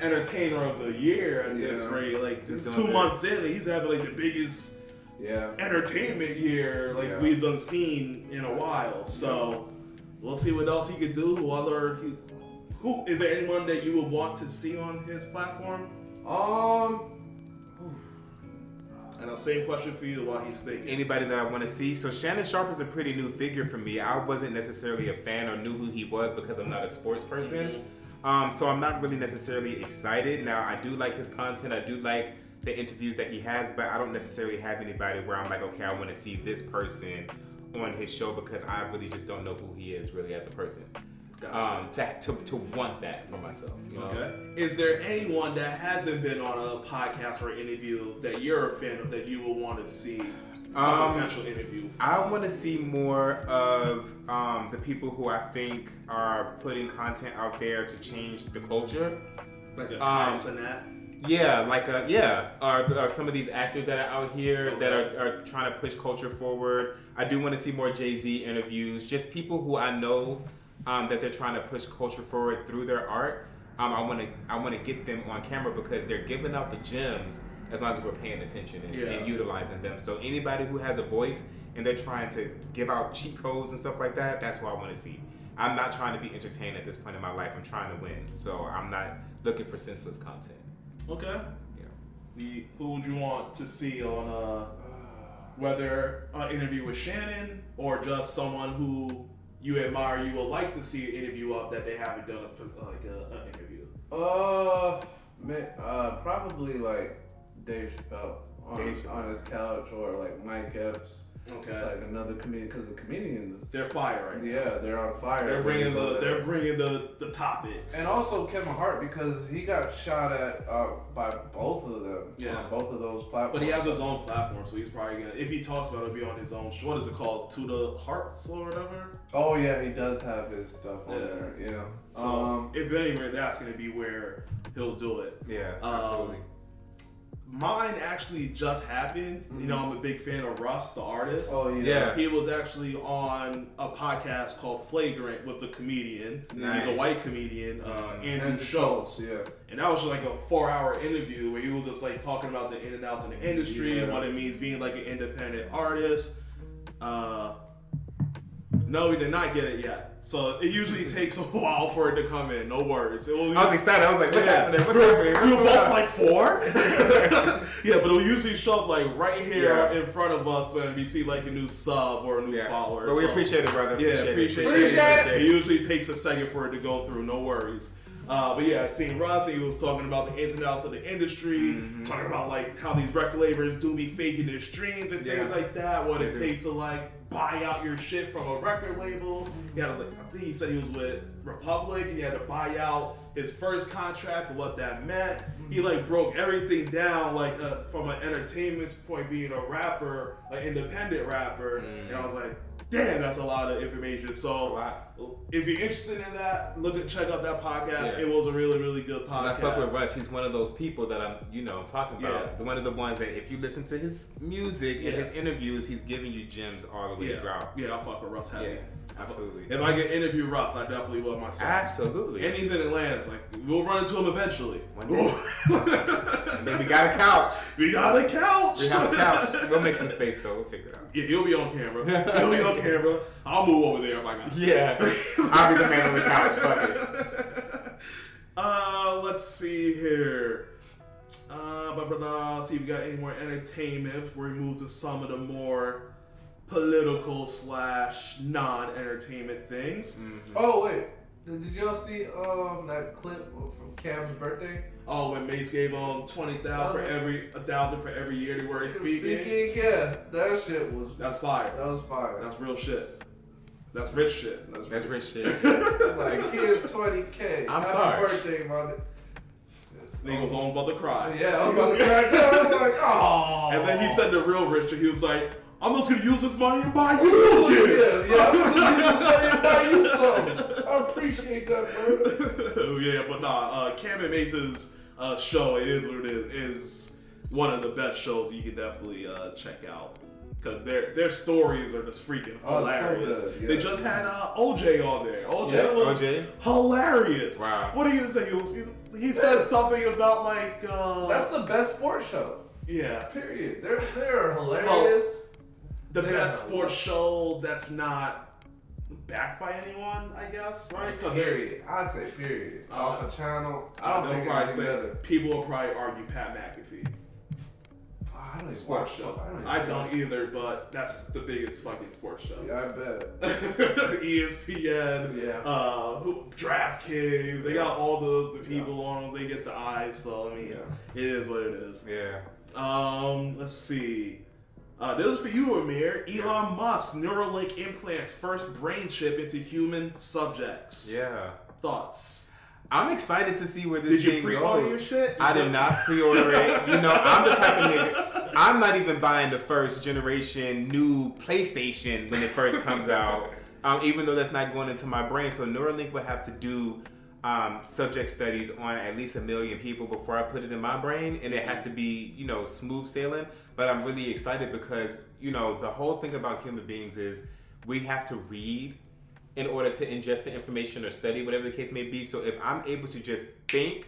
entertainer of the year. At this rate, like He's it's two good. months in, and he's having like the biggest Yeah. entertainment year like Yeah. we've done seen in a while. So we'll see what else he could do. Who other he, who is there anyone that you would want to see on his platform? Um. And the same question for you while he's thinking. Anybody that I want to see. So Shannon Sharpe is a pretty new figure for me. I wasn't necessarily a fan or knew who he was because I'm not a sports person. Um, so I'm not really necessarily excited. Now I do like his content. I do like the interviews that he has, but I don't necessarily have anybody where I'm like, okay, I want to see this person on his show because I really just don't know who he is really as a person. Gotcha. Um, to, to, to want that for myself. You know? Okay. Is there anyone that hasn't been on a podcast or interview that you're a fan of that you would want to see Um, potential interview? I want to see more of um, the people who I think are putting content out there to change the culture. Like a um, Kai Cenat? Yeah, like uh, yeah, are, are some of these actors that are out here that are, are trying to push culture forward. I do want to see more Jay Z interviews. Just people who I know um, that they're trying to push culture forward through their art. Um, I want to I want to get them on camera because they're giving out the gems as long as we're paying attention and, Yeah. and utilizing them. So anybody who has a voice and they're trying to give out cheat codes and stuff like that, that's what I want to see. I'm not trying to be entertained at this point in my life. I'm trying to win. So I'm not looking for senseless content. Okay. Yeah. The, who would you want to see on uh, whether an interview with Shannon or just someone who you admire, you would like to see an interview of that they haven't done a, like a, a interview? Uh, man, uh, probably like Dave Chappelle on, Dave Chappelle. on his couch or like Mike Epps, Okay. like another comedian because the comedians, they're fire right now. yeah, they're on fire. They're bringing the they're bringing the the topics. and also Kevin Hart because he got shot at uh, by both of them. Yeah. both of those platforms. But he has his own platform, so he's probably gonna. If he talks about it, it'll be on his own. Show. What is it called? To the Hearts or whatever. Oh yeah, he does have his stuff on Yeah. there. Yeah. So um, if anywhere, that's gonna be where he'll do it. Yeah, Um, absolutely. Mine actually just happened. You know, I'm a big fan of Russ, the artist. oh yeah. Yeah. He was actually on a podcast called Flagrant with the comedian. Nice. He's a white comedian, uh, Andrew Andrew Schulz. Yeah. And that was just like a four hour interview where he was just like talking about the in and outs in the industry and what it means being like an independent artist. Uh, no, we did not get it yet. So it usually takes a while for it to come in. No worries. It will, I was excited. I was like, what's yeah, happening? What's we were, happening? we were both on? like four. yeah, but it'll usually show up like right here Yeah. in front of us when we see like a new sub or a new Yeah. follower. But we So- appreciate it, brother. Yeah, Appreciate, appreciate, it. it. Appreciate It usually takes a second for it to go through. No worries. Uh, but yeah, I seen Russ. He was talking about the ins and outs of the industry, Mm-hmm. talking about like how these record labels do be faking their streams and things like that. What it takes to like buy out your shit from a record label. He had to, like, I think he said he was with Republic. and He had to buy out his first contract and what that meant. He like broke everything down like uh, from an entertainment point, being a rapper, like independent rapper. And I was like, damn, that's a lot of information. So Mm. If you're interested in that, look at check out that podcast. Yeah. It was a really really good podcast. I fuck with Russ. He's one of those people that I'm, you know, I'm talking about. Yeah. One of the ones that if you listen to his music and Yeah. his interviews, he's giving you gems all the way Yeah, throughout. yeah, I fuck with Russ heavy. Yeah, absolutely. If I get interview Russ, I definitely will myself. Absolutely. And he's in Atlanta. It's like we'll run into him eventually. One day. And then we got a couch. we got a couch. We have a couch. We'll make some space though. We'll figure it out. Yeah, he'll be on camera. He'll be on camera. I'll move over there if I got. Yeah. I'll be the man on the couch. Fuck it. Uh, let's see here. Uh, blah, blah, blah. See if we got any more entertainment before we move to some of the more political slash non-entertainment things. Oh wait, did, did y'all see um that clip from Cam's birthday? Oh, when Mase gave him twenty thousand for every a thousand for every year they were speaking. Speaking, yeah, that shit was That's fire. that was fire. That's real shit. That's rich shit. That's rich shit. like here's 20k. I'm Happy sorry. birthday, my. Then he was almost about to cry. Yeah, I was about to crack down. I was like, oh. And then he said the real rich shit. He was like, "I'm just gonna use this money and buy you a gift." Yeah, yeah. I'm just gonna buy you something. I appreciate that, bro. yeah, but nah, uh, Cam and Mase's uh, show, it is what it is, is one of the best shows you can definitely uh, check out. Because their their stories are just freaking Oh, so hilarious. yeah. They just had uh, OJ on there. OJ Yeah, was OJ? hilarious. Wow. What do you say? He was he, he said something about like uh, That's the best sports show. yeah Period. They're they're hilarious. the Yeah. best sports show that's not backed by anyone. I guess right? Period. I say period. Uh, Off a channel. I don't think probably say people will probably argue Pat McAfee. I don't sports show. even I don't either, but that's the biggest fucking sports show. Yeah, I bet. ESPN, Yeah. uh, DraftKings, they got all the, the people on them. They get the eyes, so I mean, Yeah. it is what it is. Yeah. Um, let's see. Uh, this is for you, Amir. Elon Musk Neuralink implants first brain chip into human subjects. Yeah. Thoughts? I'm excited to see where this Did you thing goes. your shit? I did not pre-order it. You know, I'm the type of nigga. I'm not even buying the first generation new PlayStation when it first comes out. Um, even though that's not going into my brain, so Neuralink would have to do um, subject studies on at least a million people before I put it in my brain, and it has to be, you know, smooth sailing. But I'm really excited because, you know, the whole thing about human beings is we have to read in order to ingest the information or study, whatever the case may be. So if I'm able to just think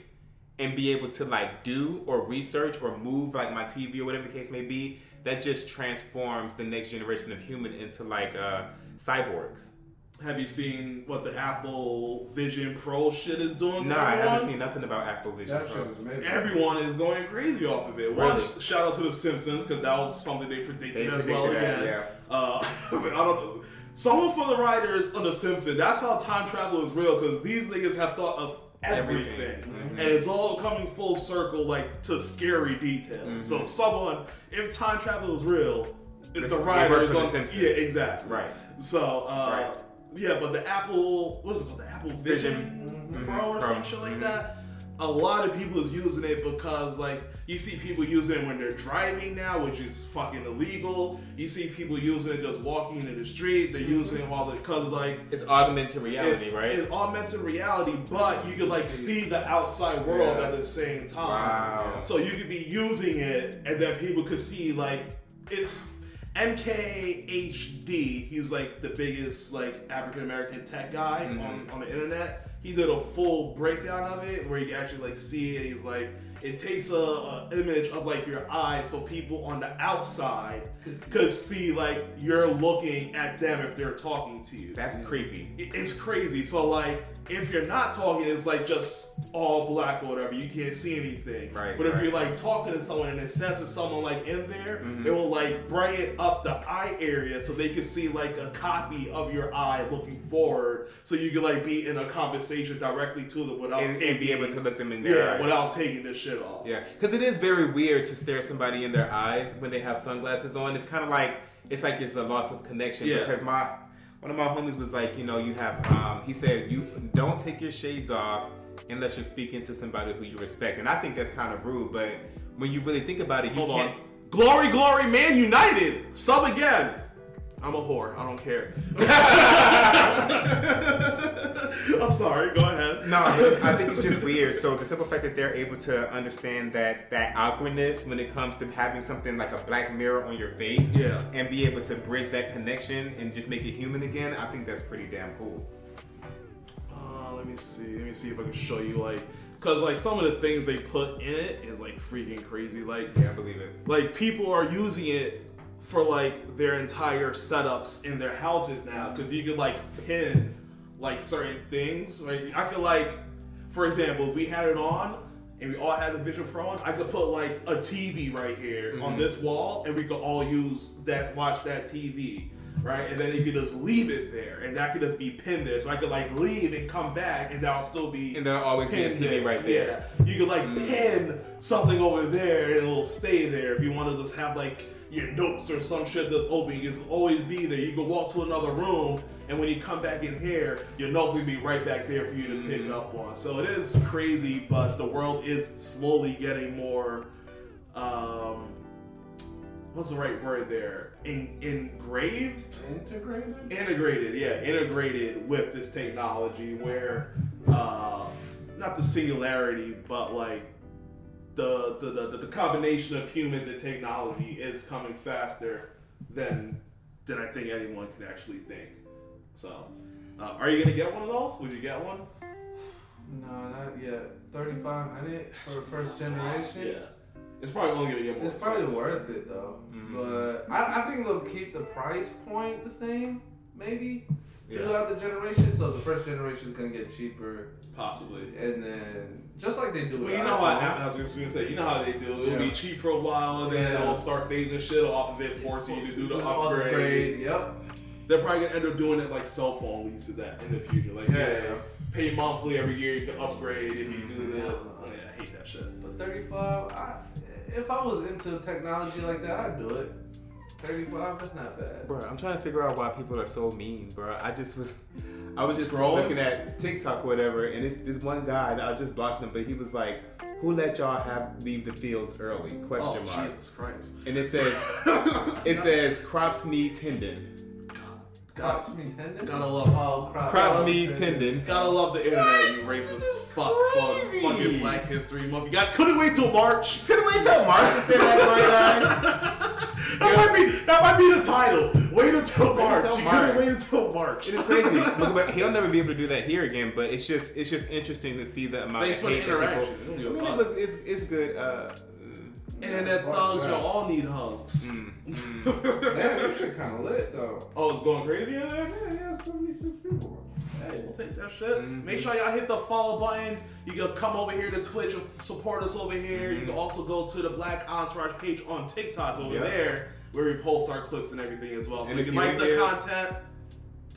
and be able to like do or research or move like my TV or whatever the case may be, that just transforms the next generation of human into like uh, cyborgs. Have you seen what the Apple Vision Pro shit is doing? to Nah, I haven't seen nothing about Apple Vision That Pro. shit is amazing. Everyone is going crazy off of it. One, Really? shout out to the Simpsons because that was something they predicted They as well that, again. Uh, I don't know. Someone from the writers on The Simpsons. That's how time travel is real because these niggas have thought of everything, Everything. Mhm. and it's all coming full circle, like to scary details. So someone, if time travel is real, it's It's- the writers for The on. Simpsons. Yeah, exactly. Right. So, uh, Right. yeah, but the Apple, what is it called? The Apple Vision, Vision. Pro Mhm. or Pro. some shit like Mhm. that. A lot of people is using it because, like, you see people using it when they're driving now, which is fucking illegal. You see people using it just walking in the street. They're using it while they're, because, like, It's augmented it's, reality, right? it's augmented reality, but you could, like, see the outside world Yeah. at the same time. Wow. So you could be using it, and then people could see like it. MKBHD, he's like the biggest like African American tech guy Mm-hmm. on, on the internet. He did a full breakdown of it where you can actually like see it. He's like, it takes a, a image of like your eye so people on the outside could see like you're looking at them if they're talking to you. That's creepy. It- It's crazy. So like, if you're not talking, it's like just all black or whatever. You can't see anything. Right, But if right. you're like talking to someone and it senses someone like in there, Mm-hmm. it will like brighten up the eye area so they can see like a copy of your eye looking forward, so you can like be in a conversation directly to them without And, taking and be able to look them in their yeah eyes. without taking this shit off. Yeah, because it is very weird to stare somebody in their eyes when they have sunglasses on. It's kind of like it's like it's a loss of connection. Yeah. Because my one of my homies was like, you know, you have. Um, he said you don't take your shades off unless you're speaking to somebody who you respect, and I think that's kind of rude. But when you really think about it, you Hold can't. on. Glory, glory, man united. Sub again. I'm a whore. I don't care. I'm sorry. Go ahead. No, I think it's just weird. So the simple fact that they're able to understand that that awkwardness when it comes to having something like a black mirror on your face, Yeah. and be able to bridge that connection and just make it human again, I think that's pretty damn cool. Uh, let me see. Let me see if I can show you like, cause like some of the things they put in it is like freaking crazy. Like, Yeah, I believe it. like people are using it for like their entire setups in their houses now because you could like pin like certain things. Like i could like for example if we had it on and we all had the vision pro on i could put like a tv right here on mm-hmm. this wall and we could all use that watch that tv right? And then you could just leave it there and that could just be pinned there. So i could like leave and come back and that'll still be And there'll always be a TV right there. yeah, you could like mm. pin something over there and it'll stay there. If you want to just have like your notes or some shit that's open, you can always be there. You can walk to another room and when you come back in here, your notes will be right back there for you to pick up on. So it is crazy, but the world is slowly getting more. Um, what's the right word there? In, engraved Integrated? integrated, yeah, integrated with this technology where uh, not the singularity, but like the the, the the combination of humans and technology is coming faster than than I think anyone can actually think. So, uh, are you gonna get one of those? Would you get one? No, not yet. 3500 for first generation? Yeah, it's probably only gonna get more. It's probably worth it though. Mhm. But I, I think they'll keep the price point the same, maybe. Yeah. Throughout the generation, so the first generation is gonna get cheaper, possibly. and then just like they do. But with you know how iPhones. I was just gonna say, you know how they do. It'll be cheap for a while, and then Yeah. they'll start phasing shit off of it, forcing you to do the upgrade. Upgrade, Yep. They're probably gonna end up doing it like cell phone leases that in the future. Like, hey, Yeah. pay monthly every year, you can upgrade if you do this. Mhm. Oh, yeah, I hate that shit. But 35, if I was into technology like that, I'd do it. 35, that's not bad. Bro, I'm trying to figure out why people are so mean, bro. I just was, I was just Scrolling? looking at TikTok, or whatever, and it's this one guy. I just blocked him, but he was like, "Who let y'all have leave the fields early?" Question oh, mark. Jesus Christ. And it says, it says crops need tendon. Crops mean tendon? Gotta love- Oh, crops, Crops oh, tendon. Gotta love the internet, you racist fucks on crazy. fucking Black History Month. You got couldn't wait till March. Couldn't wait till March to say that, That might be that might be the title. Wait until Wait March. until you March. couldn't wait until March. It is crazy. Look, but he'll never be able to do that here again. But it's just it's just interesting to see the amount Thanks of for the hate that people. interaction. We don't give a I mean, it was it's, it's good. Uh, Internet thugs, y'all all need hugs. mm, mm. Damn, that shit kind of lit though. Oh, it's going crazy in there? Yeah, yeah, 76 people. Hey, we'll take that shit. Mhm. Make sure y'all hit the follow button. You can come over here to Twitch and support us over here. You can also go to the Black Entourage page on TikTok over Yeah. there where we post our clips and everything as well. So And if if you you're like the here- content,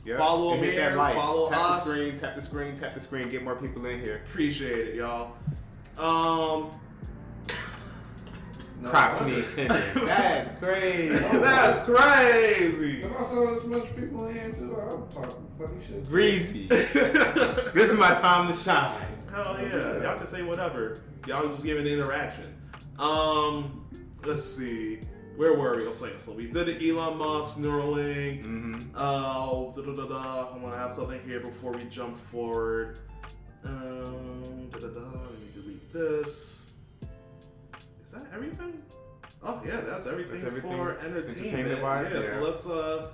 Yeah. Follow And hit here, that like. follow tap us. the screen, tap the screen, tap the screen. Get more people in here. appreciate it, y'all. Um, No, Crops I- need tendon. That's crazy. that's crazy. If I saw this much people in here too, I would talk funny shit. Greasy. this is my time to shine. Hell yeah, y'all can say whatever. Y'all just giving the interaction. Um, let's see. Where were we? Let's say so. We did the Elon Musk Neuralink. Mm-hmm. Uh, da, da, da, da. I'm gonna have something here before we jump forward. Um, da, da, da. Let me delete this. Everything? Oh yeah, that's everything, That's everything for entertainment. entertainment-wise, yeah, yeah. So let's uh,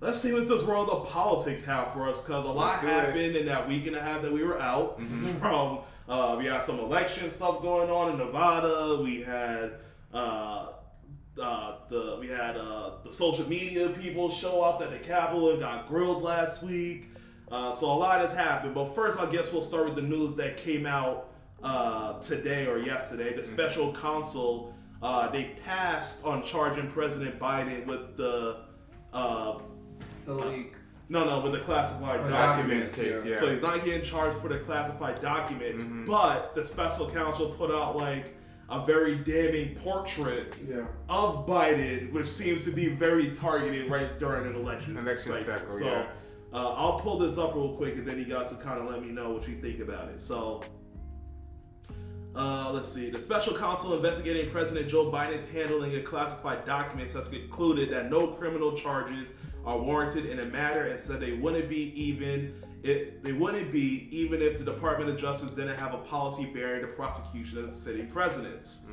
let's see what this world of politics have for us because a lot Let's do it. happened in that week and a half that we were out from. Uh, we had some election stuff going on in Nevada. We had uh, uh, the we had uh, the social media people show up at the Capitol and got grilled last week. Uh, so a lot has happened. But first, I guess we'll start with the news that came out uh, today or yesterday. The special counsel uh, they passed on charging President Biden with the uh, The leak. no no with the classified Or documents. documents case, yeah. So he's not getting charged for the classified documents, but the special counsel put out like a very damning portrait Yeah. of Biden, which seems to be very targeted right during an election, Election cycle, So yeah. uh, I'll pull this up real quick, and then you guys can kind of let me know what you think about it. So. Uh, let's see. The special counsel investigating President Joe Biden's handling of classified documents has concluded that no criminal charges are warranted in the matter and said they wouldn't be even it they wouldn't be even if the Department of Justice didn't have a policy bearing the prosecution of sitting presidents.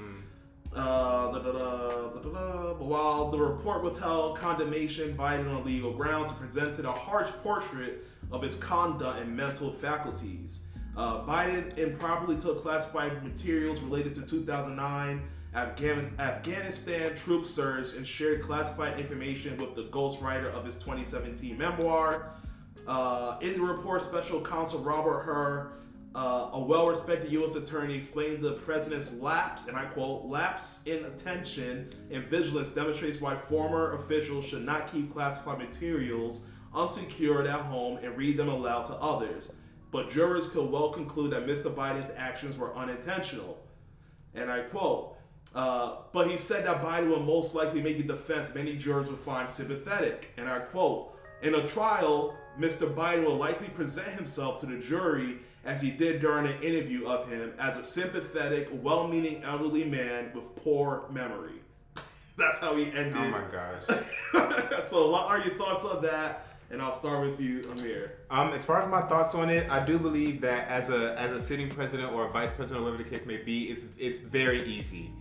Uh, da, da, da, da, da. But while the report withheld condemnation, Biden on legal grounds presented a harsh portrait of his conduct and mental faculties. Uh, Biden improperly took classified materials related to 2009 Afghan- Afghanistan troop surge and shared classified information with the ghostwriter of his 2017 memoir. Uh, in the report, Special Counsel Robert Hur, uh, a well-respected U.S. attorney, explained the president's lapse, and I quote, "lapse in attention and vigilance demonstrates why former officials should not keep classified materials unsecured at home and read them aloud to others. But jurors could well conclude that Mr. Biden's actions were unintentional." And I quote, uh, but he said that Biden will most likely make a defense many jurors would find sympathetic. And I quote, in a trial, Mr. Biden will likely present himself to the jury as he did during an interview of him as a sympathetic, well meaning elderly man with poor memory. That's how he ended. Oh my gosh. so, what are your thoughts on that? And I'll start with you, Amir. Um, as far as my thoughts on it, I do believe that as a as a sitting president or a vice president, or whatever the case may be, it's it's very easy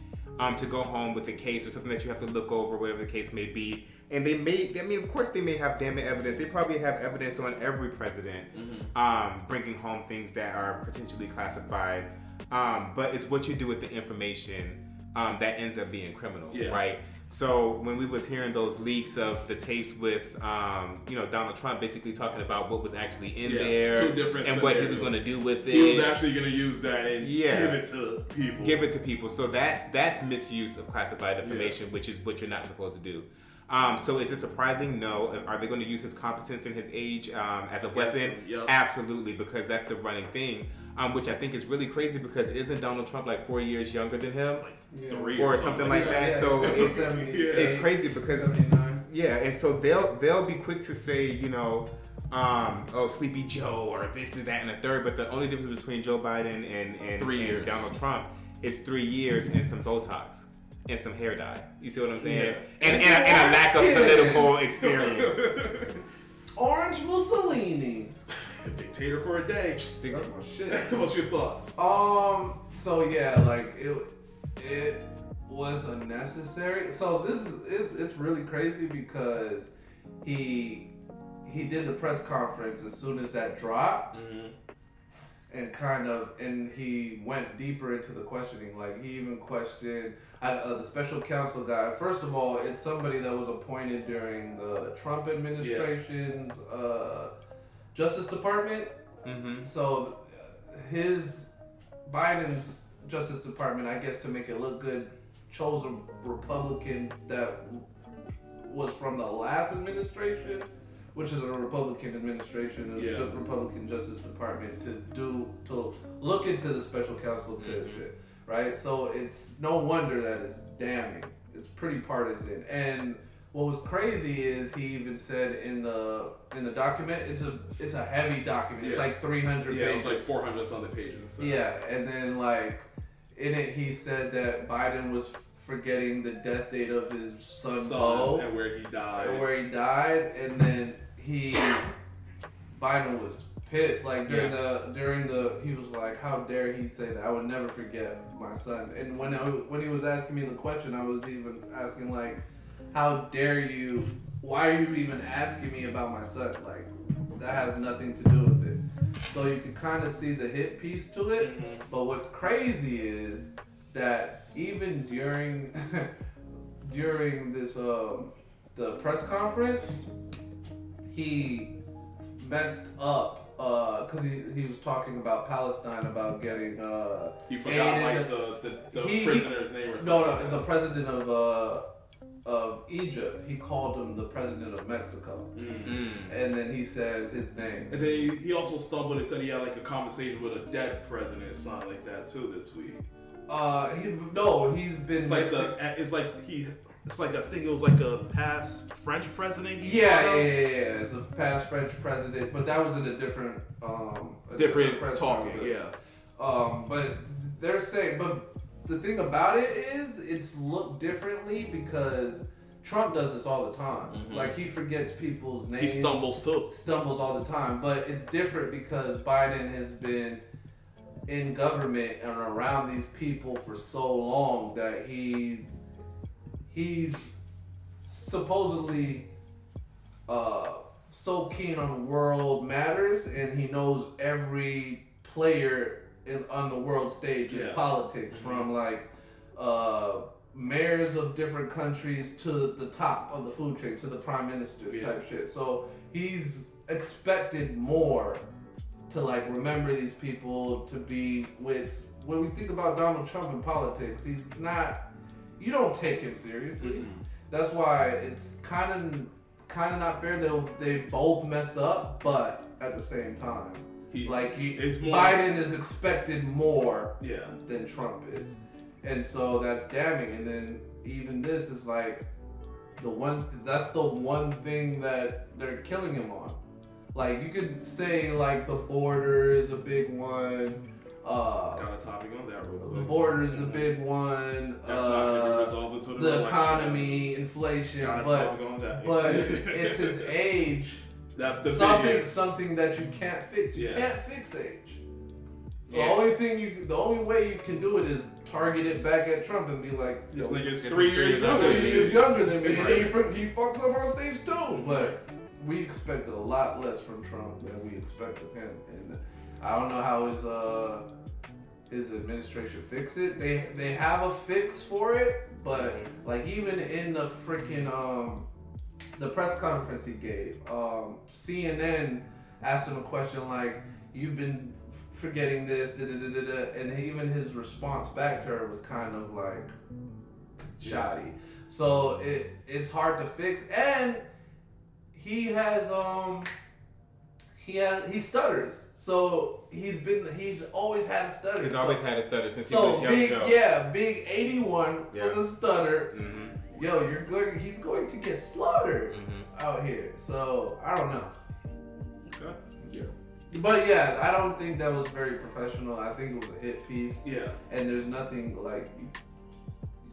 um, to go home with a case or something that you have to look over, whatever the case may be. And they may, I mean, of course, they may have damning evidence. They probably have evidence on every president um, bringing home things that are potentially classified. Um, but it's what you do with the information um, that ends up being criminal, Yeah. right? So when we was hearing those leaks of the tapes with, um, you know, Donald Trump basically talking about what was actually in Yeah, there two different and what he was going to do with it, He was actually going to use that and Yeah. give it to people. give it to people. So that's that's misuse of classified information, which is what you're not supposed to do. Um, so is it surprising? No. Are they going to use his competence and his age um, as a weapon? Yep. Absolutely, because that's the running thing. Um, which I think is really crazy because isn't Donald Trump like four years younger than him? Yeah. Three Or something like that. So it's- It's crazy because yeah, and so they'll they'll be quick to say, you know, um, oh Sleepy Joe or this and that and a third, but the only difference between Joe Biden and and, Three and years. Donald Trump is three years and some Botox and some hair dye. You see what I'm saying? Yeah. And, and, a, and a lack of political experience. Orange Mussolini. Dictator for a day. That's my shit. What's your thoughts? Um. So yeah, like it, it was unnecessary. So this is it, it's really crazy because he he did the press conference as soon as that dropped, and kind of and he went deeper into the questioning. Like he even questioned uh, uh, the special counsel guy. First of all, it's somebody that was appointed during the Trump administration's uh, Justice Department. hmm So his Biden's Justice Department, I guess, to make it look good, chose a Republican that was from the last administration, which is a Republican administration, a Yeah. ju- Republican Justice Department to do to look into the special counsel to Mm-hmm. shit, right? So it's no wonder that it's damning. It's pretty partisan, and what was crazy is he even said in the in the document it's a it's a heavy document. It's like three hundred Yeah, it pages. was like 400 something pages stuff. Yeah, and then like in it, he said that Biden was forgetting the death date of his son, Son Beau, and where he died. and where he died, and then he Biden was pissed. Like during the during the he was like, "How dare he say that? I would never forget my son." And when I, when he was asking me the question, I was even asking like. How dare you? Why are you even asking me about my son? Like, that has nothing to do with it. So you can kind of see the hit piece to it. Mhm. But what's crazy is that even during during this um, the press conference, he messed up because he, he was talking about Palestine about getting uh, You forgot aid like the the, the He- prisoner's name or something. no, like no, that. the president of uh, of Egypt. He called him the president of Mexico, Mm. Mm. and then he said his name. And then he, he also stumbled and said he had like a conversation with a dead president, or something like that too this week. Uh, he, no, he's been It's like the it's like he it's like I think it was like a past French president. He Yeah, yeah, yeah, yeah. It's a past French president, but that was in a different, um, a different press talking. Yeah, Um, but they're saying, but the thing about it is, it's looked differently because Trump does this all the time. Mhm. Like he forgets people's names. he stumbles too. stumbles all the time. But it's different because Biden has been in government and around these people for so long that he's he's supposedly uh, so keen on world matters and he knows every player in, on the world stage Yeah. in politics from like uh, mayors of different countries to the top of the food chain to the prime minister Yeah. type shit so he's expected more to like remember these people to be with when we think about Donald Trump in politics he's not you don't take him seriously Mhm. that's why it's kind of kind of not fair they they both mess up but at the same time He, like he, it's more- Biden is expected more yeah. than Trump is. And so that's damning. And then even this is like the one that's the one thing that they're killing him on. Like you could say like the border is a big one. Uh Got a topic on that real quick. the border is a big one. That's not gonna be Uh, resolved until the, the election. economy, inflation, Got a but topic on that. but it's his age. That's the something biggest. something that you can't fix. You Yeah. can't fix age. The Yeah. only thing you, the only way you can do it is target it back at Trump and be like, This nigga's This three is years younger. years than three you. years younger than me, and Right. he, fr- he fucks up on stage too. But we expect a lot less from Trump than we expect of him, and I don't know how his uh his administration fix it. They they have a fix for it, but like even in the freaking um the press conference he gave, um CNN asked him a question like, "You've been forgetting this," da da da da, da," and even his response back to her was kind of like shoddy. So it it's hard to fix, and he has um he has he stutters. So he's been he's always had a stutter. He's So- always had a stutter since he was young big, Joe. yeah, big eighty-one Yeah. with a stutter. Mm-hmm. Yo, you're going. He's going to get slaughtered Mm-hmm. out here. So I don't know. Okay. Yeah. But yeah, I don't think that was very professional. I think it was a hit piece, Yeah. and there's nothing like you,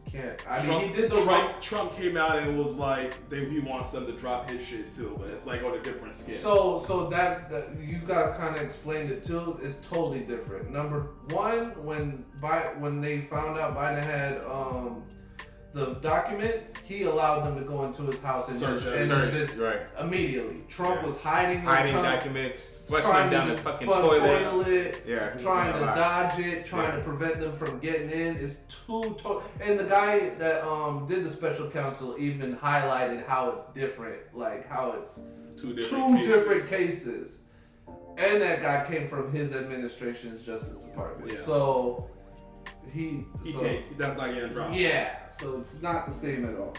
you can't. I mean, he did the Trump, right. Trump came out and was like, they, he wants them to drop his shit too, but it's like on a different scale. So, so that, that you guys kind of explained it too. It's totally different. Number one, when Bi- when they found out Biden had um, the documents, he allowed them to go into his house and Search and search Right. immediately. Trump Yeah. was hiding, the Hiding Trump, documents, flushing down to the fucking toilet. toilet, Yeah. trying to dodge it, trying Yeah. to prevent them from getting in. It's too to- and the guy that um did the special counsel even highlighted how it's different, like how it's two two different cases. different cases. And that guy came from his administration's Justice Department. Yeah. So he, He so, can't. That's not getting dropped. Yeah, so it's not the same at all.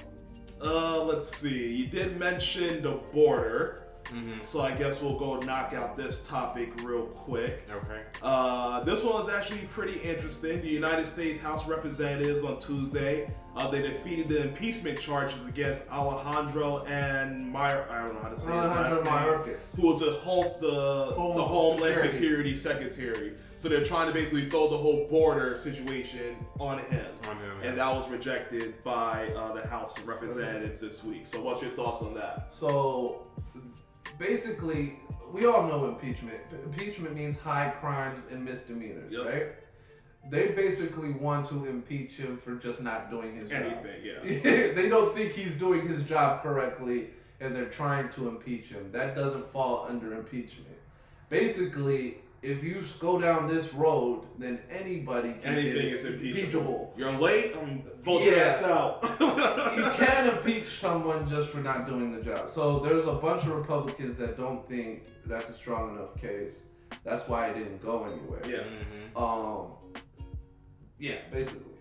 Uh, let's see. You did mention the border, Mhm. so I guess we'll go knock out this topic real quick. Okay. Uh, this one is actually pretty interesting. The United States House of Representatives on Tuesday, uh, they defeated the impeachment charges against Alejandro and Meyer. I don't know how to say his last name. Mayorkas. Who was a home the Home the Homeland. Security. Secretary? So they're trying to basically throw the whole border situation on him, On him, and yeah. that was rejected by uh, the House of Representatives this week. So what's your thoughts on that? So basically, we all know impeachment. Impeachment means high crimes and misdemeanors, Yep. right? they basically want to impeach him for just not doing his job. Anything, yeah. they don't think he's doing his job correctly and they're trying to impeach him. That doesn't fall under impeachment. Basically, if you go down this road, then anybody can Anything is impeachable. You're late, vote your Yeah. ass out. you can impeach someone just for not doing the job. So there's a bunch of Republicans that don't think that's a strong enough case. That's why it didn't go anywhere. yeah. Um. Yeah, basically.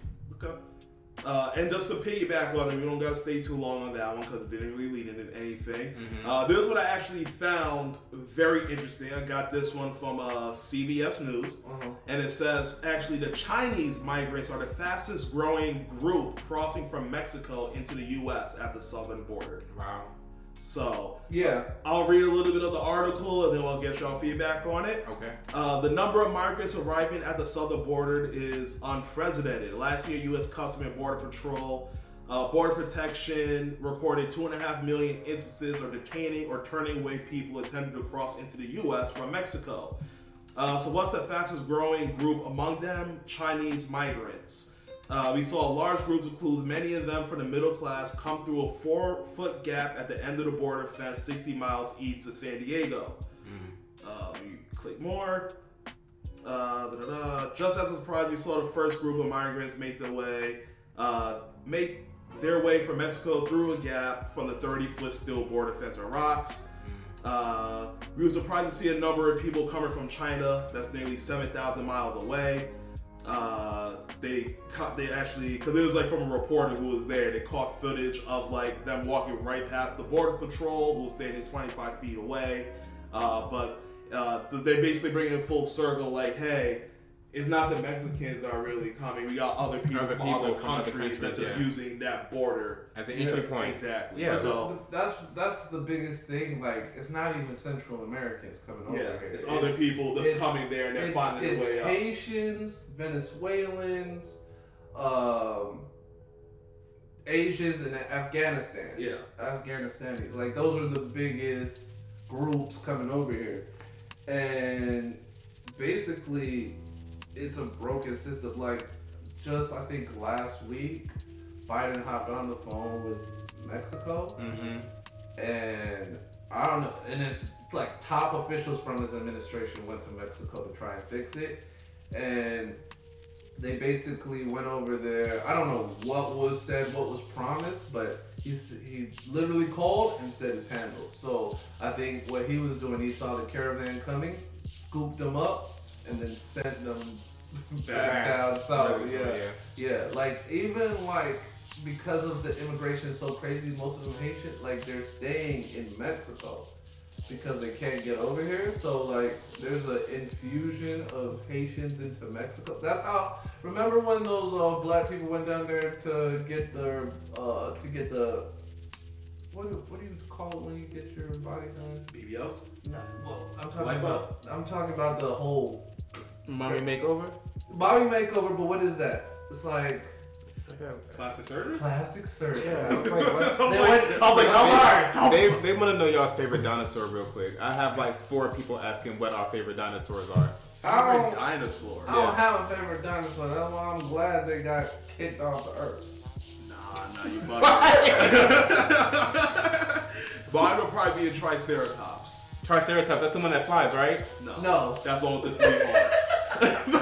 Uh, and just to piggyback on it, we don't gotta stay too long on that one because it didn't really lead into anything. Uh, this is what I actually found very interesting. I got this one from uh, CBS News, Uh-huh. and it says actually the Chinese migrants are the fastest growing group crossing from Mexico into the U.S. at the southern border. Wow. So Yeah. I'll read a little bit of the article and then I'll get y'all feedback on it. Okay. Uh, the number of migrants arriving at the southern border is unprecedented. Last year, U.S. Customs and Border Patrol, uh, Border Protection recorded two and a half million instances of detaining or turning away people intending to cross into the U.S. from Mexico. Uh, so, what's the fastest growing group among them? Chinese migrants. Uh, we saw large groups, of includes many of them from the middle class, come through a four-foot gap at the end of the border fence, 60 miles east of San Diego. Uh, we click more. Uh. Just as a surprise, we saw the first group of migrants make their way, uh, make their way from Mexico through a gap from the 30-foot steel border fence and rocks. Uh, we were surprised to see a number of people coming from China. That's nearly 7,000 miles away. Uh, they caught, they actually, because it was like from a reporter who was there, they caught footage of like them walking right past the border patrol who was standing 25 feet away. Uh, but uh, they basically bring it full circle, like, hey, it's not the Mexicans that are really coming. We got other people, Other from people other from other countries that's just countries, using that border. As an entry point. Exactly. Yeah. So that's that's the biggest thing. Like, it's not even Central Americans coming over yeah, here. it's, other people that's coming there and they're it's, finding it's their way up. Haitians, Venezuelans, um, Asians, and Afghanistan. Yeah. Afghanistan. Like those are the biggest groups coming over here, and basically, it's a broken system. Like just I think last week, Biden hopped on the phone with Mexico, Mm-hmm. and I don't know, and it's like top officials from his administration went to Mexico to try and fix it, and they basically went over there. I don't know what was said, what was promised, but he's he literally called and said it's handled. So I think what he was doing, he saw the caravan coming, scooped them up, and then sent them back, Back. down south. Right, Yeah. yeah. yeah, Like even like because of the immigration is so crazy, most of them Haitian, like they're staying in Mexico because they can't get over here. So like there's an infusion of Haitians into Mexico. That's how. Remember when those uh, black people went down there to get their uh, to get the what do, what do you call it when you get your body done? BBLs? No, well, I'm talking about I'm talking about the whole Mommy makeover. body makeover. But what is that? It's like It's like a, Plastic surgery? plastic surgery. yeah. I was like, what? I was They like, went- I was like, how Sorry. they they want to know y'all's favorite dinosaur real quick. I have like four people asking what our favorite dinosaurs are. I favorite don't, dinosaur? I don't have a favorite dinosaur. That's why I'm glad they got kicked off the earth. Nah, nah, you bugging. Mine would probably be a Triceratops. Triceratops. That's the one that flies, right? No. No. That's the one with the three horns.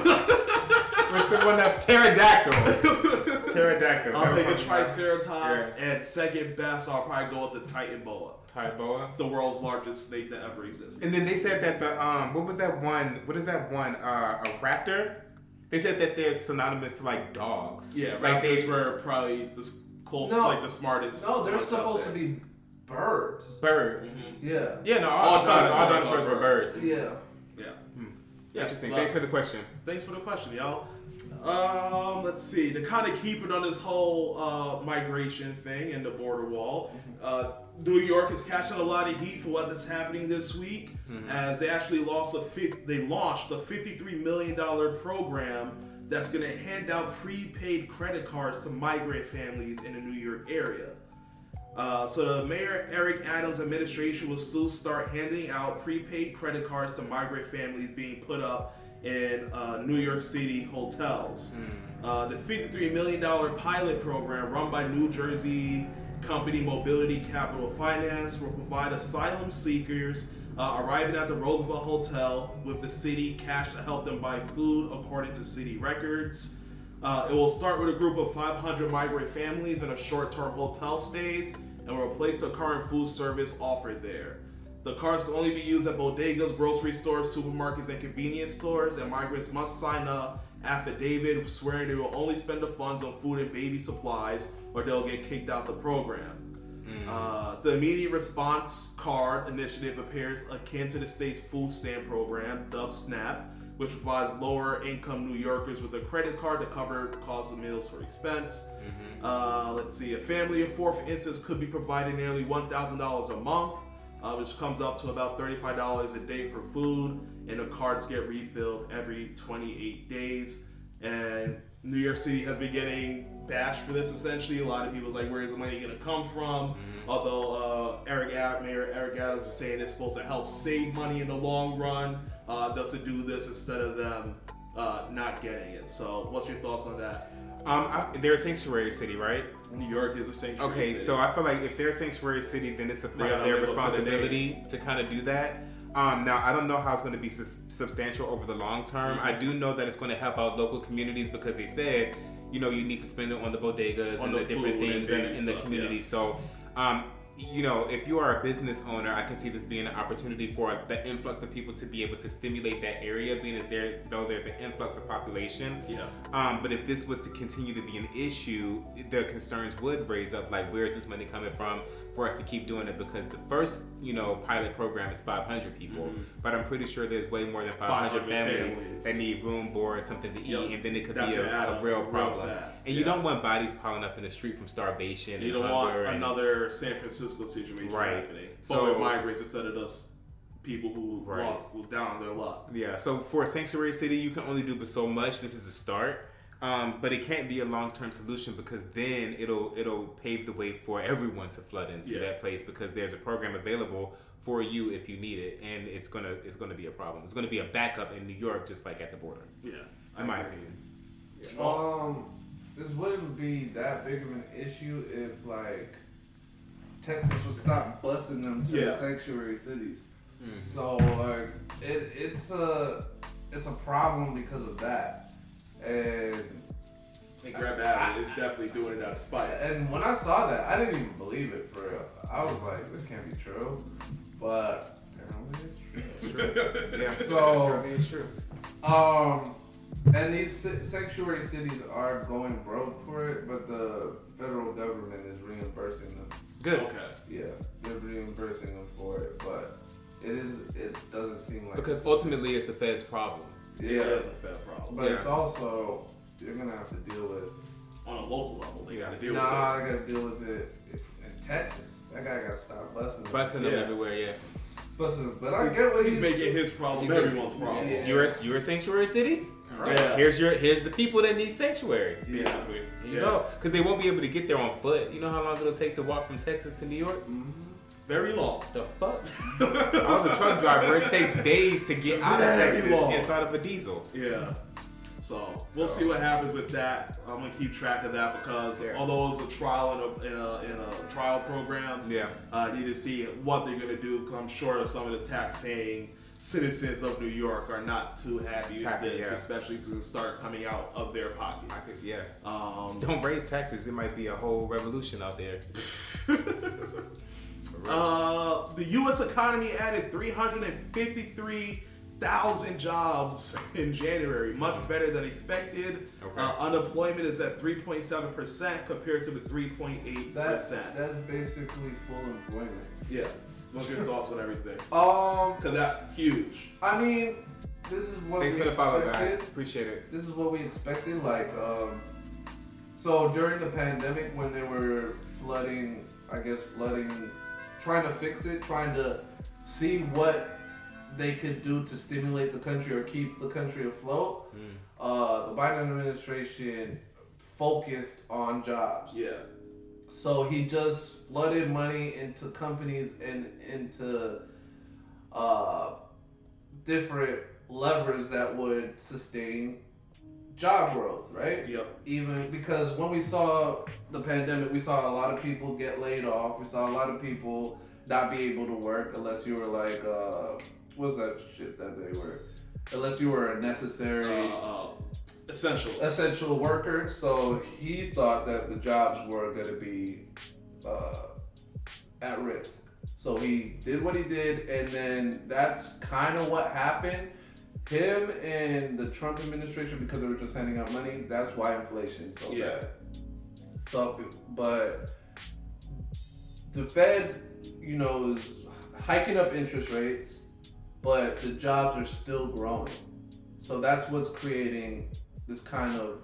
What's the one that pterodactyl? pterodactyl. I'll take a That one. Triceratops, and second best, I'll probably go with the Titanoboa, Titan boa, the world's largest snake that ever existed. And then they said that the um, what was that one? What is that one? Uh, a raptor. They said that they're synonymous to like dogs. Yeah, like raptors they were probably the s- close, No. like the smartest. No, they're supposed to be birds. birds. Yeah. Yeah, no, All all, all, dinosaurs all are dinosaurs were birds. birds. Yeah. Yeah. Yeah, Interesting. well, Thanks for the question. Thanks for the question, y'all. Um, let's see. To kind of keep it on this whole uh, migration thing and the border wall, uh, New York is catching a lot of heat for what is happening this week, as they actually lost a fif- they launched a fifty-three million dollar program that's going to hand out prepaid credit cards to migrant families in the New York area. Uh, so the Mayor Eric Adams administration will still start handing out prepaid credit cards to migrant families being put up in uh, New York City hotels. Hmm. Uh, the $53 million pilot program run by New Jersey company Mobility Capital Finance will provide asylum seekers uh, arriving at the Roosevelt Hotel with the city cash to help them buy food according to city records. Uh, it will start with a group of 500 migrant families in a short-term hotel stays and will replace the current food service offered there. The cards can only be used at bodegas, grocery stores, supermarkets, and convenience stores, and migrants must sign a affidavit swearing they will only spend the funds on food and baby supplies or they'll get kicked out the program. Uh, the immediate response card initiative appears akin to the state's food stamp program, dubbed SNAP, which provides lower income New Yorkers with a credit card to cover cost of meals for expense. Uh, let's see, a family of four, for instance, could be provided nearly $1,000 a month, uh, which comes up to about $35 a day for food, and the cards get refilled every 28 days. And New York City has been getting bashed for this essentially. A lot of people's like, where's the money going to come from? Although uh, Eric Ad- Mayor Eric Adams was saying it's supposed to help save money in the long run, uh, just to do this instead of them uh, not getting it. So, what's your thoughts on that? Um, I, they're a sanctuary city, right? New York is a sanctuary Okay, city. so I feel like if they're a sanctuary city, then it's a part of their up to responsibility to kind of do that. Um, now, I don't know how it's going to be sus- substantial over the long term. I do know that it's going to help out local communities because they said, you know, you need to spend it on the bodegas On and the the, different food and things in, in the community. yeah. So, um, you know, if you are a business owner, I can see this being an opportunity for the influx of people to be able to stimulate that area, being as there though there's an influx of population. Yeah. Um, but if this was to continue to be an issue, the concerns would raise up. Like, where is this money coming from for us to keep doing it? Because the first, you know, pilot program is 500 people, mm-hmm. but I'm pretty sure there's way more than 500, 500 families, families. that need room, board, something to eat, Yep. and then it could That's be a, a real real problem. fast, And you don't want bodies piling up in the street from starvation. You and don't want and- another San Francisco situation Right. happening. So- So with migrants instead of us people who Right. lost who down on their luck. Yeah, so for a sanctuary city, you can only do but so much. This is a start, um, but it can't be a long term solution because then it'll it'll pave the way for everyone to flood into Yeah. that place because there's a program available for you if you need it, and it's gonna it's gonna be a problem. It's gonna be a backup in New York, just like at the border, Yeah. in my opinion. Um, this wouldn't be that big of an issue if like Texas would stop busing them to Yeah. the sanctuary cities. So like it, it's a it's a problem because of that. And And Greg Abbott is definitely doing it out of spite. and when I saw that, I didn't even believe it for real. I was like, this can't be true. But apparently it's true. Yeah, So- I mean, it's true. Um, and these sanctuary cities are going broke for it, but the federal government is reimbursing them. Good. Okay. Yeah, they're reimbursing them for it, but it is it doesn't seem like Because ultimately, it's the Fed's problem. Yeah, That's a fair problem. but it's also you're gonna have to deal with. On a local level, they gotta deal Nah, with I gotta deal with it if, in Texas. That guy got to stop busting. Busting them Yeah. everywhere, yeah. busting. them. But I get what he's, He's making his problem He's everyone's problem. Yeah. You're a, you're a sanctuary city. Right. Yeah. Here's your here's the people that need sanctuary. Basically. You know, because they won't be able to get there on foot. You know how long it'll take to walk from Texas to New York? Mm-hmm. Very long. The fuck? I was a truck driver. It takes days to get out of Very Texas long. inside of a diesel. Yeah. So we'll So- see what happens with that. I'm gonna keep track of that because Yeah. although it's a trial in a, in a, in a trial program, Yeah. uh, I need to see what they're gonna do. Cause I'm sure some of the tax-paying citizens of New York are not too happy with Happy, this, yeah. especially if it start coming out of their pocket. I could, yeah. Um, Don't raise taxes. It might be a whole revolution out there. Uh, the U.S. economy added 353,000 jobs in January, much better than expected. Okay. Uh, unemployment is at 3.7 percent compared to the 3.8 that's percent. that's basically full employment. Yeah. What's your thoughts on everything? Um, Because that's huge. I mean, this is what Thanks we for the follow, expected. guys. Appreciate it. This is what we expected. Like, um, so during the pandemic, when they were flooding, I guess flooding, trying to fix it, trying to see what they could do to stimulate the country or keep the country afloat. Uh, the Biden administration focused on jobs. Yeah. So he just flooded money into companies and into uh, different levers that would sustain job growth, right? Yep. Even because when we saw the pandemic, we saw a lot of people get laid off. We saw a lot of people not be able to work unless you were like, uh, what's that shit that they were? Unless you were a necessary Uh, uh, essential. essential worker. So he thought that the jobs were going to be uh, at risk. So he did what he did, and then that's kind of what happened. Him and the Trump administration, because they were just handing out money, that's why inflation so Yeah. bad. So, but the Fed, you know, is hiking up interest rates, but the jobs are still growing. So that's what's creating this kind of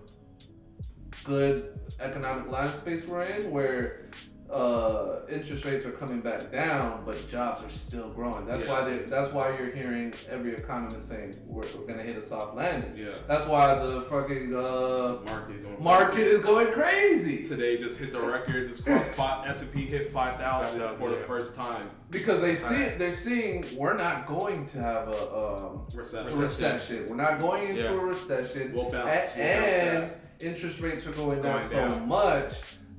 good economic line space we're in, where uh, interest rates are coming back down, but jobs are still growing. That's Yeah. why they, that's why you're hearing every economist saying we're, we're gonna hit a soft landing. Yeah. That's why the fucking uh, Market going market is going crazy today just hit the record. This crossed five, S&P hit 5,000 for the first time. because they see they're seeing we're not going to have a um, Recession. recession. We're not going into Yeah. a recession. We'll bounce. A- We'll bounce and interest rates are going down Going so much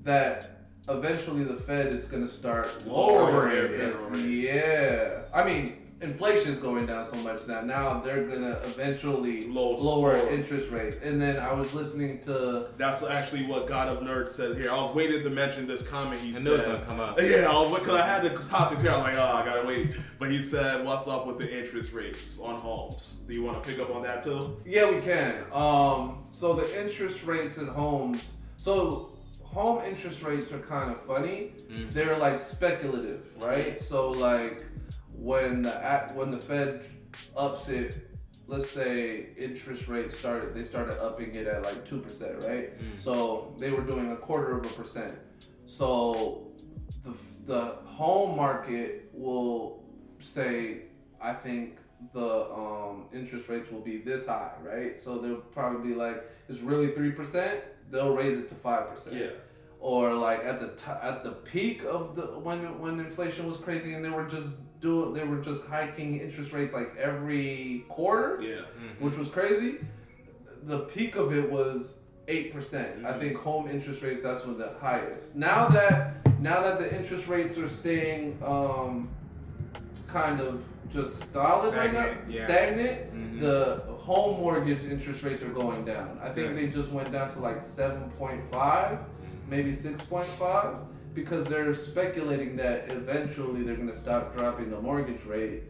that eventually the Fed is going to start Lowering lowering it. federal rates. Yeah, I mean inflation is going down so much now. Now they're going to eventually Low- lower lower. interest rates. And then I was listening to That's actually what God of Nerds said here. I was waiting to mention this comment he I said. knew it was gonna come up. Yeah, I was because I had the topics here. I was like, oh, I gotta wait. But he said, "What's up with the interest rates on homes?" Do you want to pick up on that too? Yeah, we can. Um, so the interest rates in homes. So home interest rates are kind of funny. They're like speculative, right? So like when the act- when the Fed ups it, let's say interest rates started, they started upping it at like two percent, right? So they were doing a quarter of a percent. So the the home market will say, I think the um, interest rates will be this high, right? So they'll probably be like, it's really three percent. They'll raise it to five percent. Or like at the t- at the peak of the when when inflation was crazy and they were just doing they were just hiking interest rates like every quarter, yeah. which was crazy. The peak of it was eight percent. I think home interest rates that's when the highest. Now that now that the interest rates are staying um, kind of just solid right now, Stagnant, yeah. stagnant, mm-hmm. the home mortgage interest rates are going down. I think Good. they just went down to like seven point five, mm-hmm. maybe six point five. Because they're speculating that eventually they're gonna stop dropping the mortgage rate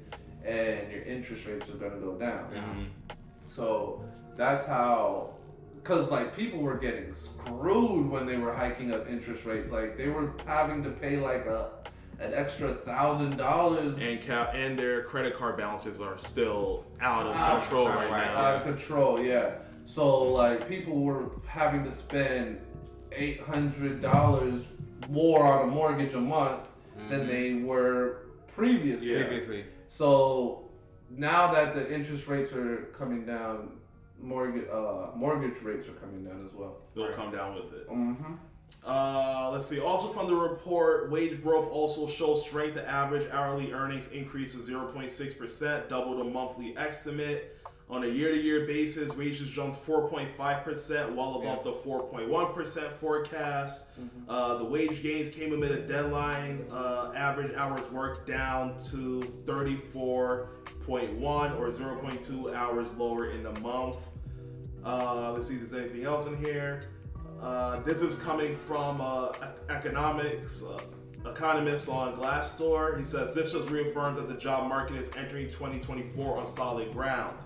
and your interest rates are gonna go down. Mm-hmm. So that's how, because like people were getting screwed when they were hiking up interest rates. Like they were having to pay like a an extra thousand dollars And cap and their credit card balances are still out of Out- control out right of now. out of control. Yeah. So like people were having to spend eight hundred dollars more on a mortgage a month than they were previously. Yeah. Previously. So now that the interest rates are coming down, mortgage uh, mortgage rates are coming down as well. They'll come down with it. Mm-hmm. Uh, let's see. Also from the report, wage growth also shows strength. The average hourly earnings increase to 0.6%, double the monthly estimate. On a year-to-year basis, wages jumped 4.5%, well above the 4.1% forecast. Uh, the wage gains came amid a deadline. Uh, average hours worked down to 34.1 or 0.2 hours lower in the month. Uh, let's see if there's anything else in here. Uh, this is coming from uh, economics uh, economist on Glassdoor. He says this just reaffirms that the job market is entering 2024 on solid ground.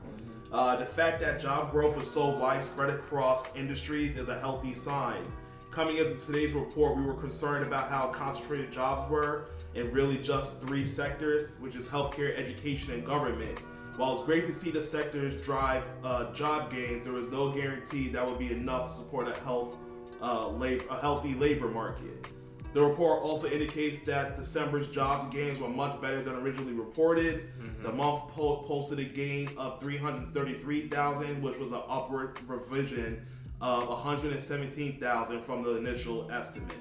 Uh, the fact that job growth is so widespread across industries is a healthy sign. Coming into today's report, we were concerned about how concentrated jobs were in really just three sectors, which is healthcare, education, and government. While it's great to see the sectors drive uh, job gains, there was no guarantee that would be enough to support a health, uh, labor, a healthy labor market. The report also indicates that December's jobs gains were much better than originally reported. The month po- posted a gain of 333,000, which was an upward revision of 117,000 from the initial estimate.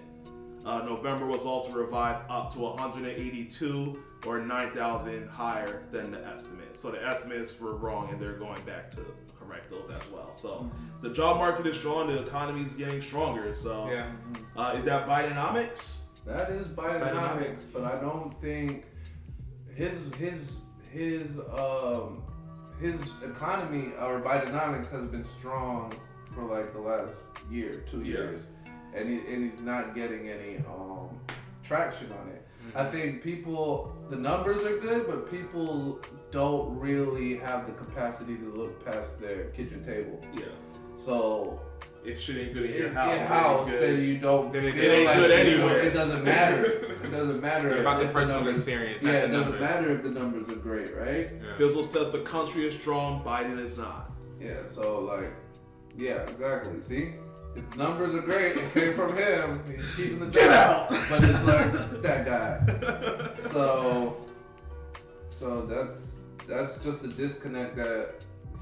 Uh, November was also revived up to 182 or 9,000 higher than the estimate. So the estimates were wrong, and they're going back to correct those as well. So the job market is strong, the economy is getting stronger. So Yeah. uh, is that Bidenomics? That is Bidenomics, but I don't think his his his um his economy or Bidenomics has been strong for like the last year, two Yeah. years, and he, and he's not getting any um traction on it. I think people the numbers are good, but people don't really have the capacity to look past their kitchen table. Yeah. So If shit ain't good in in your house, your it ain't house, good. then you don't Then it feel ain't like good you know, anywhere. it doesn't matter. It doesn't matter. It's about the personal numbers- experience, Yeah, it doesn't numbers. matter if the numbers are great, right? Yeah. Fizzle says the country is strong, Biden is not. Yeah. So like, yeah, exactly. See, its numbers are great. It came from him. He's keeping the Get job. out. But it's like that guy. So, so that's that's just the disconnect that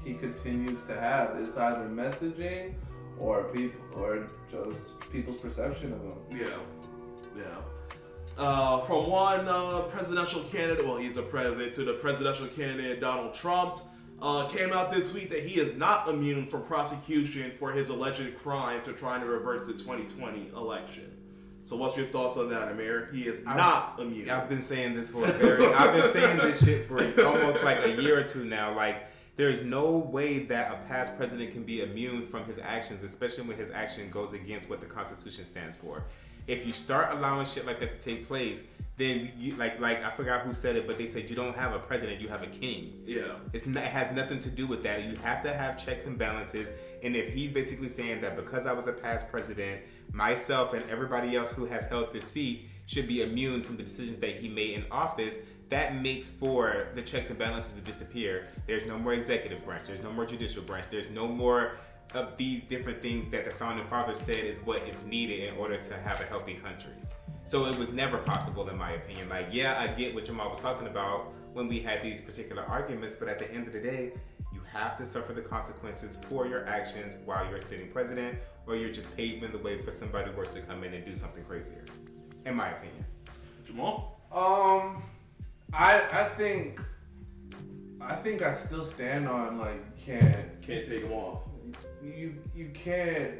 he continues to have. It's either messaging or people or just people's perception of him. Yeah, yeah. Uh, from one uh, presidential candidate, well, he's a president, to the presidential candidate Donald Trump, uh, came out this week that he is not immune from prosecution for his alleged crimes for trying to reverse the 2020 election. So, what's your thoughts on that, Amir? He is I've- not immune. I've been saying this for a very. I've been saying this shit for almost like a year or two now. Like, there's no way that a past president can be immune from his actions, especially when his action goes against what the Constitution stands for. If you start allowing shit like that to take place, then you like like I forgot who said it, but they said you don't have a president, you have a king. Yeah. It's not, it has nothing to do with that. You have to have checks and balances. And if he's basically saying that because I was a past president, myself and everybody else who has held this seat should be immune from the decisions that he made in office, that makes for the checks and balances to disappear. There's no more executive branch. There's no more judicial branch. There's no more of these different things that the founding fathers said is what is needed in order to have a healthy country. So it was never possible, in my opinion. Like, yeah, I get what Jamal was talking about when we had these particular arguments, but at the end of the day, have to suffer the consequences for your actions while you're sitting president, or you're just paving the way for somebody worse to come in and do something crazier. In my opinion. Jamal? Um, I I think I think I still stand on like can't Can't take him off. you you can't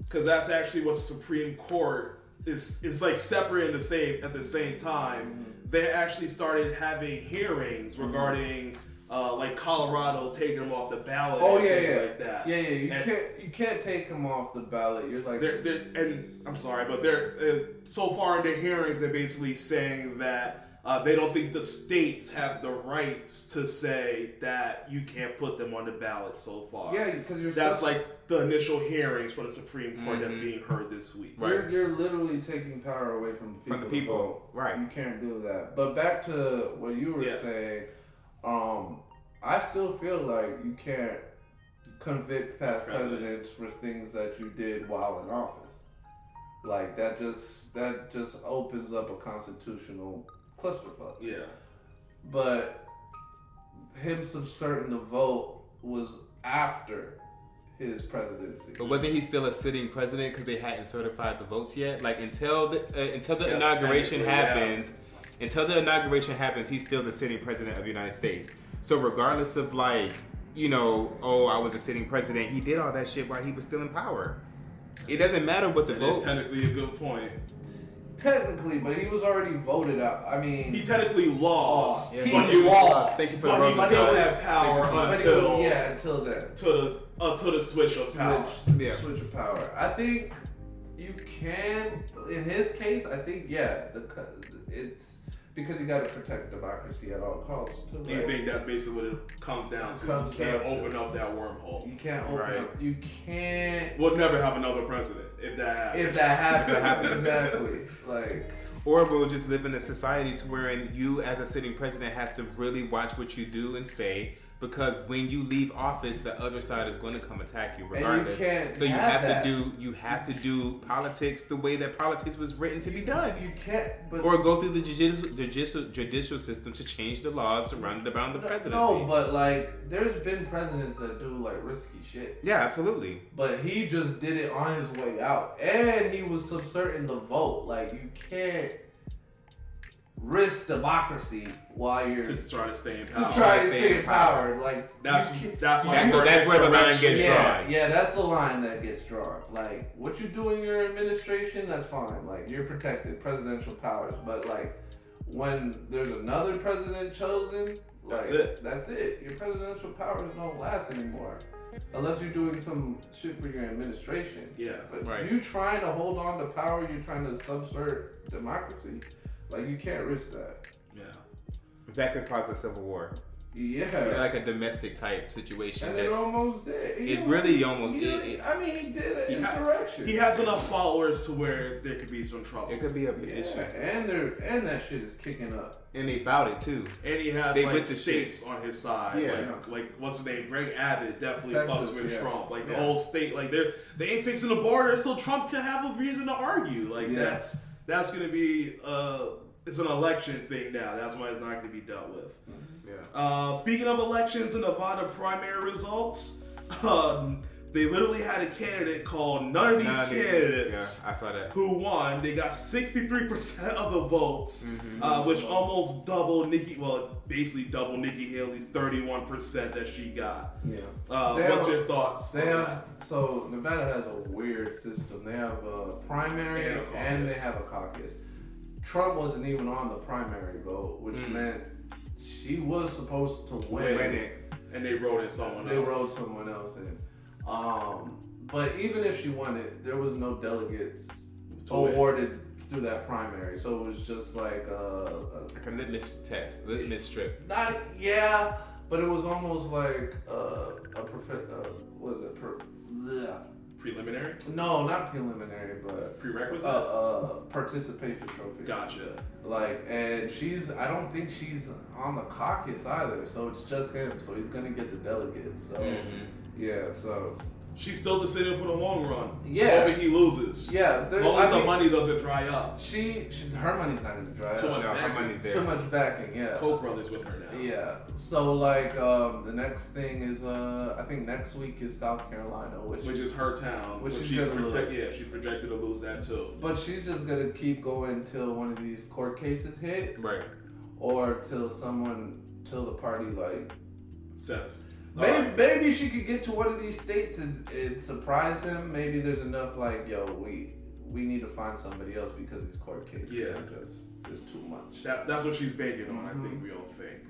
because that's actually what the Supreme Court is is like separate and the same at the same time. Mm-hmm. They actually started having hearings regarding uh, like Colorado taking them off the ballot. Oh and yeah, things yeah, like that. yeah, yeah. You And can't you can't take them off the ballot. You're like They're, they're, and I'm sorry, but they're uh, so far in the hearings they're basically saying that. Uh, they don't think the states have the rights to say that you can't put them on the ballot so far. yeah, because you're That's so- like the initial hearings for the Supreme Court that's Mhm. being heard this week. You're, you're literally taking power away from the people. From the people, right. You can't do that. But back to what you were Yeah. saying, um, I still feel like you can't convict past President. presidents for things that you did while in office. Like that just that just opens up a constitutional clusterfuck. Yeah. But him subserting the vote was after his presidency. But wasn't he still a sitting president because they hadn't certified the votes yet? Like until the uh, until the Yes, inauguration technically, yeah. happens, until the inauguration happens, he's still the sitting president of the United States. So regardless of like, you know, oh, I was a sitting president, he did all that shit while he was still in power. It doesn't matter what the That is vote. technically a good point. Technically, but he was already voted out. I mean, He technically lost, yeah, but he he lost. lost. Thank you for but the he rose still gold. had power But until was- yeah, until then. to the uh, until the switch of power. Switch, Yeah. switch of power. I think you can. In his case, I think yeah, the it's because you got to protect democracy at all costs. Too, Do you think that's basically what it comes down to? Comes you can't down to- open up that wormhole. you can't open Right. up. You can't. We'll never have another president if that happens. If that happens, happens. exactly. Like Or we'll just live in a society to wherein you, as a sitting president, has to really watch what you do and say because when you leave office, the other side is going to come attack you regardless. can't so you have have, to do you have to do politics the way that politics was written to be done. You can't. But Or go through the judicial, judicial judicial system to change the laws surrounded around the presidency. no, but like, there's been presidents that do like risky shit. yeah, absolutely. But he just did it on his way out, and he was subserting the vote. Like you can't risk democracy while you're Just try to stay in power. to power. try to stay stay in in power. Like That's you can't- that's my Yeah, so that's where the line insurrection. gets yeah, drawn. yeah, that's the line that gets drawn. Like what you do in your administration, that's fine. Like you're protected, presidential powers. But like when there's another president chosen, like, That's it. That's it. Your presidential powers don't last anymore. Unless you're doing some shit for your administration. Yeah, But right. you trying to hold on to power, you're trying to subvert democracy. Like you can't risk that. Yeah. That could cause a civil war, Yeah. like a domestic type situation. and it almost did. He it almost- really almost- he- it- it- I mean, he did an He ha- insurrection. He has enough followers to where there could be some trouble. it could be a Yeah, issue, and they're and that shit is kicking up. and they bout it too. And he has They like the states on his side. Yeah. Like, like what's his name? Greg Abbott definitely Texas, fucks with yeah. Trump. Like the Yeah. whole state, like they're they ain't fixing the border, so Trump can have a reason to argue. Like Yeah. that's that's gonna be uh it's an election thing now. That's why it's not gonna be dealt with. Yeah. Uh, speaking of elections and Nevada primary results, um, they literally had a candidate called none of these Nah, they- candidates Yeah, I saw that. who won. They got 63% of the votes, Mm-hmm. uh, which almost double Nikki, well, basically double Nikki Haley's 31% that she got. Yeah. Uh, what's have- your thoughts? They have so Nevada has a weird system. They have a primary And a and, they have a caucus. Trump wasn't even on the primary vote, which Mm. meant she was supposed to win. Win it. And they wrote in someone They else. wrote someone else in. Um, but even if she won it, there was no delegates To win. awarded through that primary, so it was just like uh, a Like a litmus test, litmus strip. Not yeah, but it was almost like uh, a prof- uh, what is it? Per- bleh. Preliminary? no, not preliminary, but Prerequisite? uh, uh, participation trophy. gotcha. Like, and she's I don't think she's on the caucus either, so it's just him. So he's gonna get the delegates. So Mm-hmm. yeah, so She's still decision for the long run. Yeah. Hoping he loses. yeah, As there, long as I the mean, money doesn't dry up. She, she her money's not gonna dry Too up. much her money's there. Too much backing, yeah. Koch brothers with her now. Yeah. So like um, the next thing is uh I think next week is South Carolina, which, Which is her town. Which Which she's she's gonna protect- lose. Yeah, she's projected to lose that too. but she's just gonna keep going till one of these court cases hit, Right. or till someone till the party like Says. Maybe, maybe she could get to one of these states and, and surprise him. Maybe there's enough like yo we we need to find somebody else because these court cases Yeah. are just there's too much. That's that's what she's banking on. I Mm-hmm. think we all think.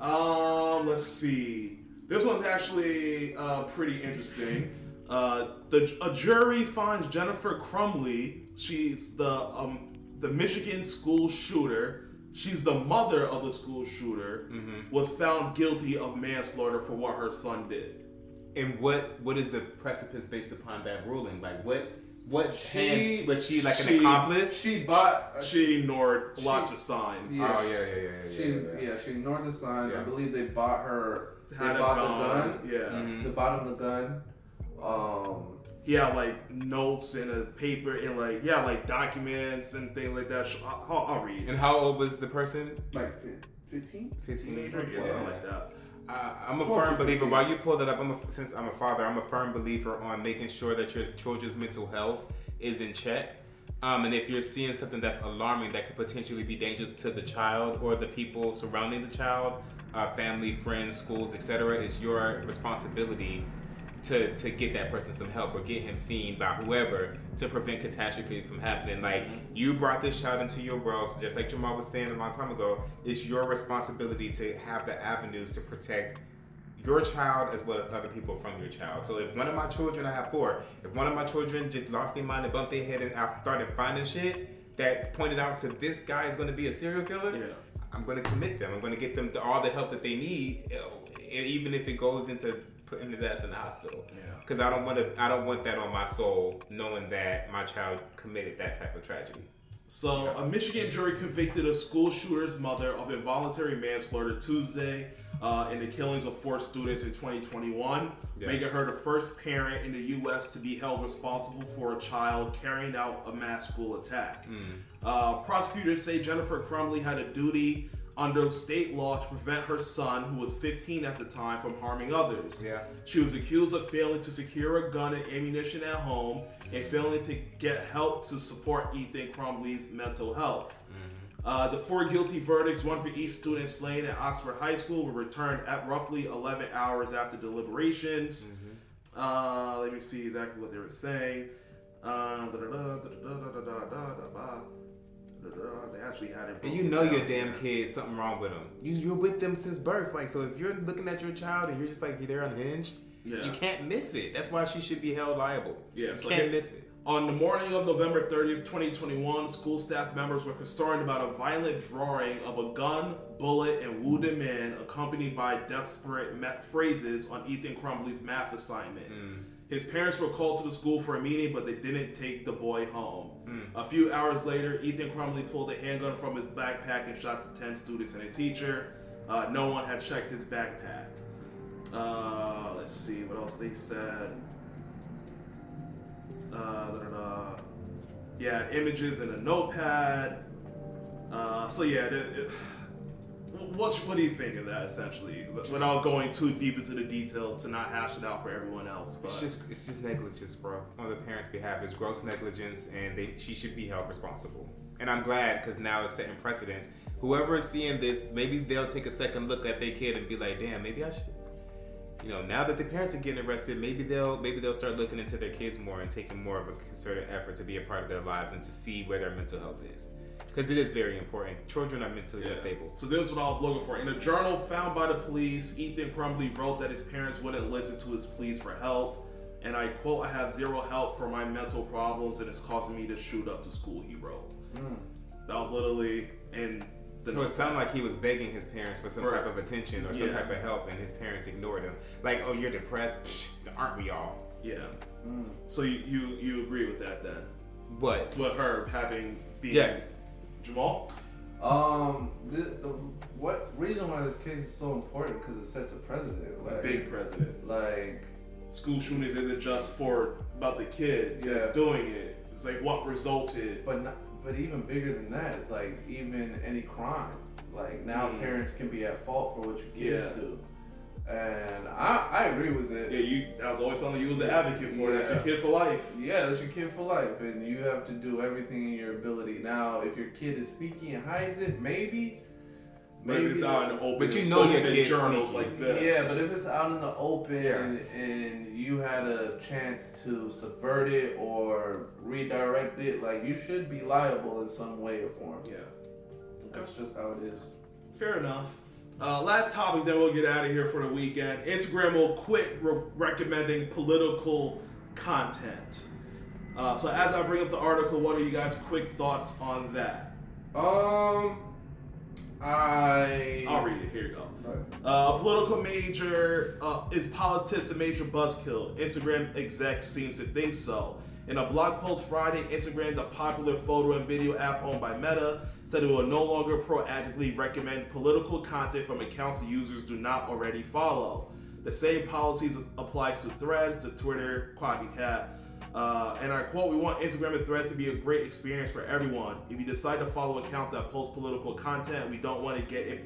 Um, let's see. This one's actually uh, pretty interesting. Uh, the a jury finds Jennifer Crumbley. She's the um, the Michigan school shooter. She's the mother of the school shooter. Was found guilty of manslaughter for what her son did. And what what is the precipice based upon that ruling? Like what what She- hand was she like an she- accomplice? She bought. She ignored lots of signs. Yeah. oh yeah yeah yeah yeah. She yeah, yeah, yeah. she ignored the sign. I believe they bought her. They Had a bought gun. the gun. Yeah. Mhm. They bought him the gun. Um, he had like notes and a paper and like yeah like documents and things like that. I'll, I'll- I'll read. And how old was the person? like fif- fifteen. Fifteen. Teenager, yeah, something like that. Uh, I'm a Four firm believer. 15. While you pull that up, I'm a, since I'm a father, I'm a firm believer on making sure that your children's mental health is in check. Um, and if you're seeing something that's alarming that could potentially be dangerous to the child or the people surrounding the child, uh, family, friends, schools, etc., it's your responsibility to to get that person some help or get him seen by whoever to prevent catastrophe from happening. Like mm-hmm. you brought this child into your world, so just like Jamal was saying a long time ago, it's your responsibility to have the avenues to protect your child as well as other people from your child. So if one of my children, I have four, if one of my children just lost their mind and bumped their head and I started finding shit that's pointed out to this guy is going to be a serial killer, Yeah. I'm going to commit them. I'm going to get them the, all the help that they need, even if it goes into putting his ass in the hospital. Yeah. Because I don't want to. I don't want that on my soul, knowing that my child committed that type of tragedy. So, a Michigan jury convicted a school shooter's mother of involuntary manslaughter Tuesday uh, in the killings of four students in 2021, Yeah. making her the first parent in the U.S. to be held responsible for a child carrying out a mass school attack. Uh, prosecutors say Jennifer Crumbley had a duty under state law to prevent her son, who was 15 at the time, from harming others. Yeah. She was accused of failing to secure a gun and ammunition at home and failing to get help to support Ethan Crumbley's mental health. Uh, the four guilty verdicts, one for each student slain at Oxford High School, were returned at roughly 11 hours after deliberations. Uh, let me see exactly what they were saying. Uh, They actually had it. And you know down your damn here. kid, something wrong with them. You, you're with them since birth. Like, so if you're looking at your child and you're just like, they're unhinged, Yeah. you can't miss it. That's why she should be held liable. Yeah, You so can't here- miss it. On the morning of November 30th, 2021, school staff members were concerned about a violent drawing of a gun, bullet, and wounded man accompanied by desperate phrases on Ethan Crumbley's math assignment. Mm. His parents were called to the school for a meeting, but they didn't take the boy home. A few hours later, Ethan Crumbley pulled a handgun from his backpack and shot the 10 students and a teacher. Uh, no one had checked his backpack. Uh, let's see what else they said. Uh. Yeah, images in a notepad. Uh, so yeah, it, it, what's what do you think of that essentially? Without going too deep into the details to not hash it out for everyone else, but It's just it's just negligence, bro. On the parents' behalf, it's gross negligence, and they she should be held responsible. And I'm glad because now it's setting precedents. Whoever is seeing this, maybe they'll take a second look at their kid and be like, "Damn, maybe I should." You know, now that the parents are getting arrested, maybe they'll maybe they'll start looking into their kids more and taking more of a concerted effort to be a part of their lives and to see where their mental health is, because it is very important. Children are mentally Yeah. unstable. So this is what I was looking for. In a journal found by the police, Ethan Crumbley wrote that his parents wouldn't listen to his pleas for help. And I quote, I have zero help for my mental problems and it's causing me to shoot up the school, he wrote. Hmm. That was literally and the So it sounded like he was begging his parents for some For- type of attention or some type of help, and his parents ignored him. Like, oh, you're depressed? Psh, aren't we all? Yeah. Hmm. So you, you you agree with that then? But With her having been yes, Jamal? Um, the, the what reason why this case is so important because it sets a precedent. Like, Big president. like School shootings isn't just for about the kid Yeah. that's doing it. It's like what resulted. But not, but even bigger than that, it's like even any crime. Like now, Mm. parents can be at fault for what your kids Yeah. do, and I I agree with it. Yeah, you that was always something you was the advocate for. That's your kid for life. Yeah, that's your kid for life, and you have to do everything in your ability. Now, if your kid is sneaky and hides it, maybe. But it's out in the open, But you know books your and kid's journals sneaky. like this. Yeah, but if it's out in the open Yeah. and you had a chance to subvert it or redirect it, like you should be liable in some way or form. yeah, That's just how it is. fair enough. Uh, last topic, then we'll get out of here for the weekend. Instagram will quit re- recommending political content. Uh, so as I bring up the article, what are you guys' quick thoughts on that? Um, I. I'll read it. Here you go. Uh, a political major uh, is politics a major buzzkill? Instagram exec seems to think so. In a blog post Friday, Instagram, the popular photo and video app owned by Meta, said it will no longer proactively recommend political content from accounts the users do not already follow. The same policies applies to Threads, to Twitter, Quacky Cat. Uh, and I quote, we want Instagram and Threads to be a great experience for everyone. If you decide to follow accounts that post political content, we don't want to get it,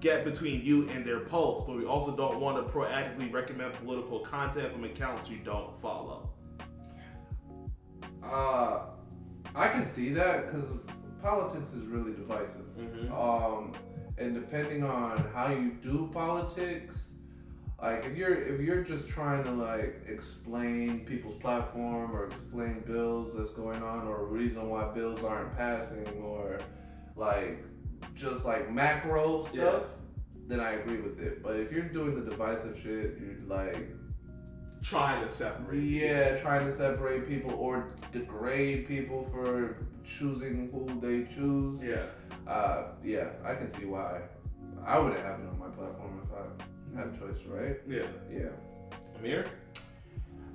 get between you and their posts, but we also don't want to proactively recommend political content from accounts you don't follow. Uh, I can see that because politics is really divisive. Mhm. Um, and depending on how you do politics, like if you're if you're just trying to like explain people's platform or explain bills that's going on or a reason why bills aren't passing or like just like macro stuff, Yeah. then I agree with it. But if you're doing the divisive shit, you're like Trying to separate. yeah, trying to separate people or degrade people for choosing who they choose. Yeah. Uh, yeah, I can see why. I wouldn't have it on my platform if I had a choice, right? Yeah. Yeah. Amir?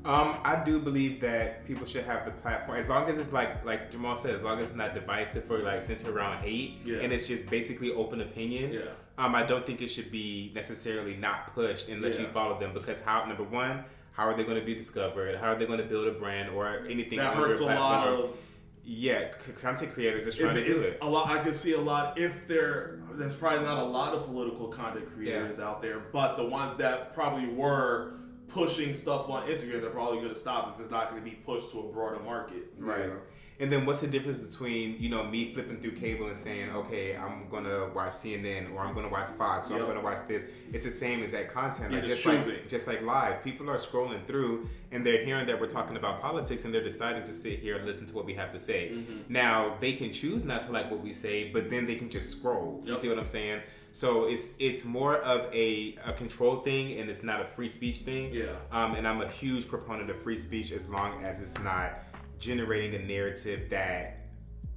Um, I do believe that people should have the platform as long as it's like like Jamal said, as long as it's not divisive or like centered around hate, Yeah. and it's just basically open opinion. Yeah. Um, I don't think it should be necessarily not pushed unless you follow them because how number one, how are they going to be discovered? How are they going to build a brand or anything? That hurts a lot of. Yeah content creators just trying It, to do it. a lot. I can see a lot. If there, there's probably not a lot of political content creators out there, but the ones that probably were pushing stuff on Instagram, they're probably going to stop if it's not going to be pushed to a broader market. Right. And then what's the difference between you know me flipping through cable and saying, okay, I'm gonna watch CNN or I'm gonna watch Fox or Yep. I'm gonna watch this? It's the same as that content. Yeah, like, just choosing. like just like live, people are scrolling through and they're hearing that we're talking about politics and they're deciding to sit here and listen to what we have to say. Mm-hmm. Now they can choose not to like what we say, but then they can just scroll. You Yep. see what I'm saying? So it's it's more of a, a control thing and it's not a free speech thing. Yeah. Um, and I'm a huge proponent of free speech as long as it's not generating a narrative that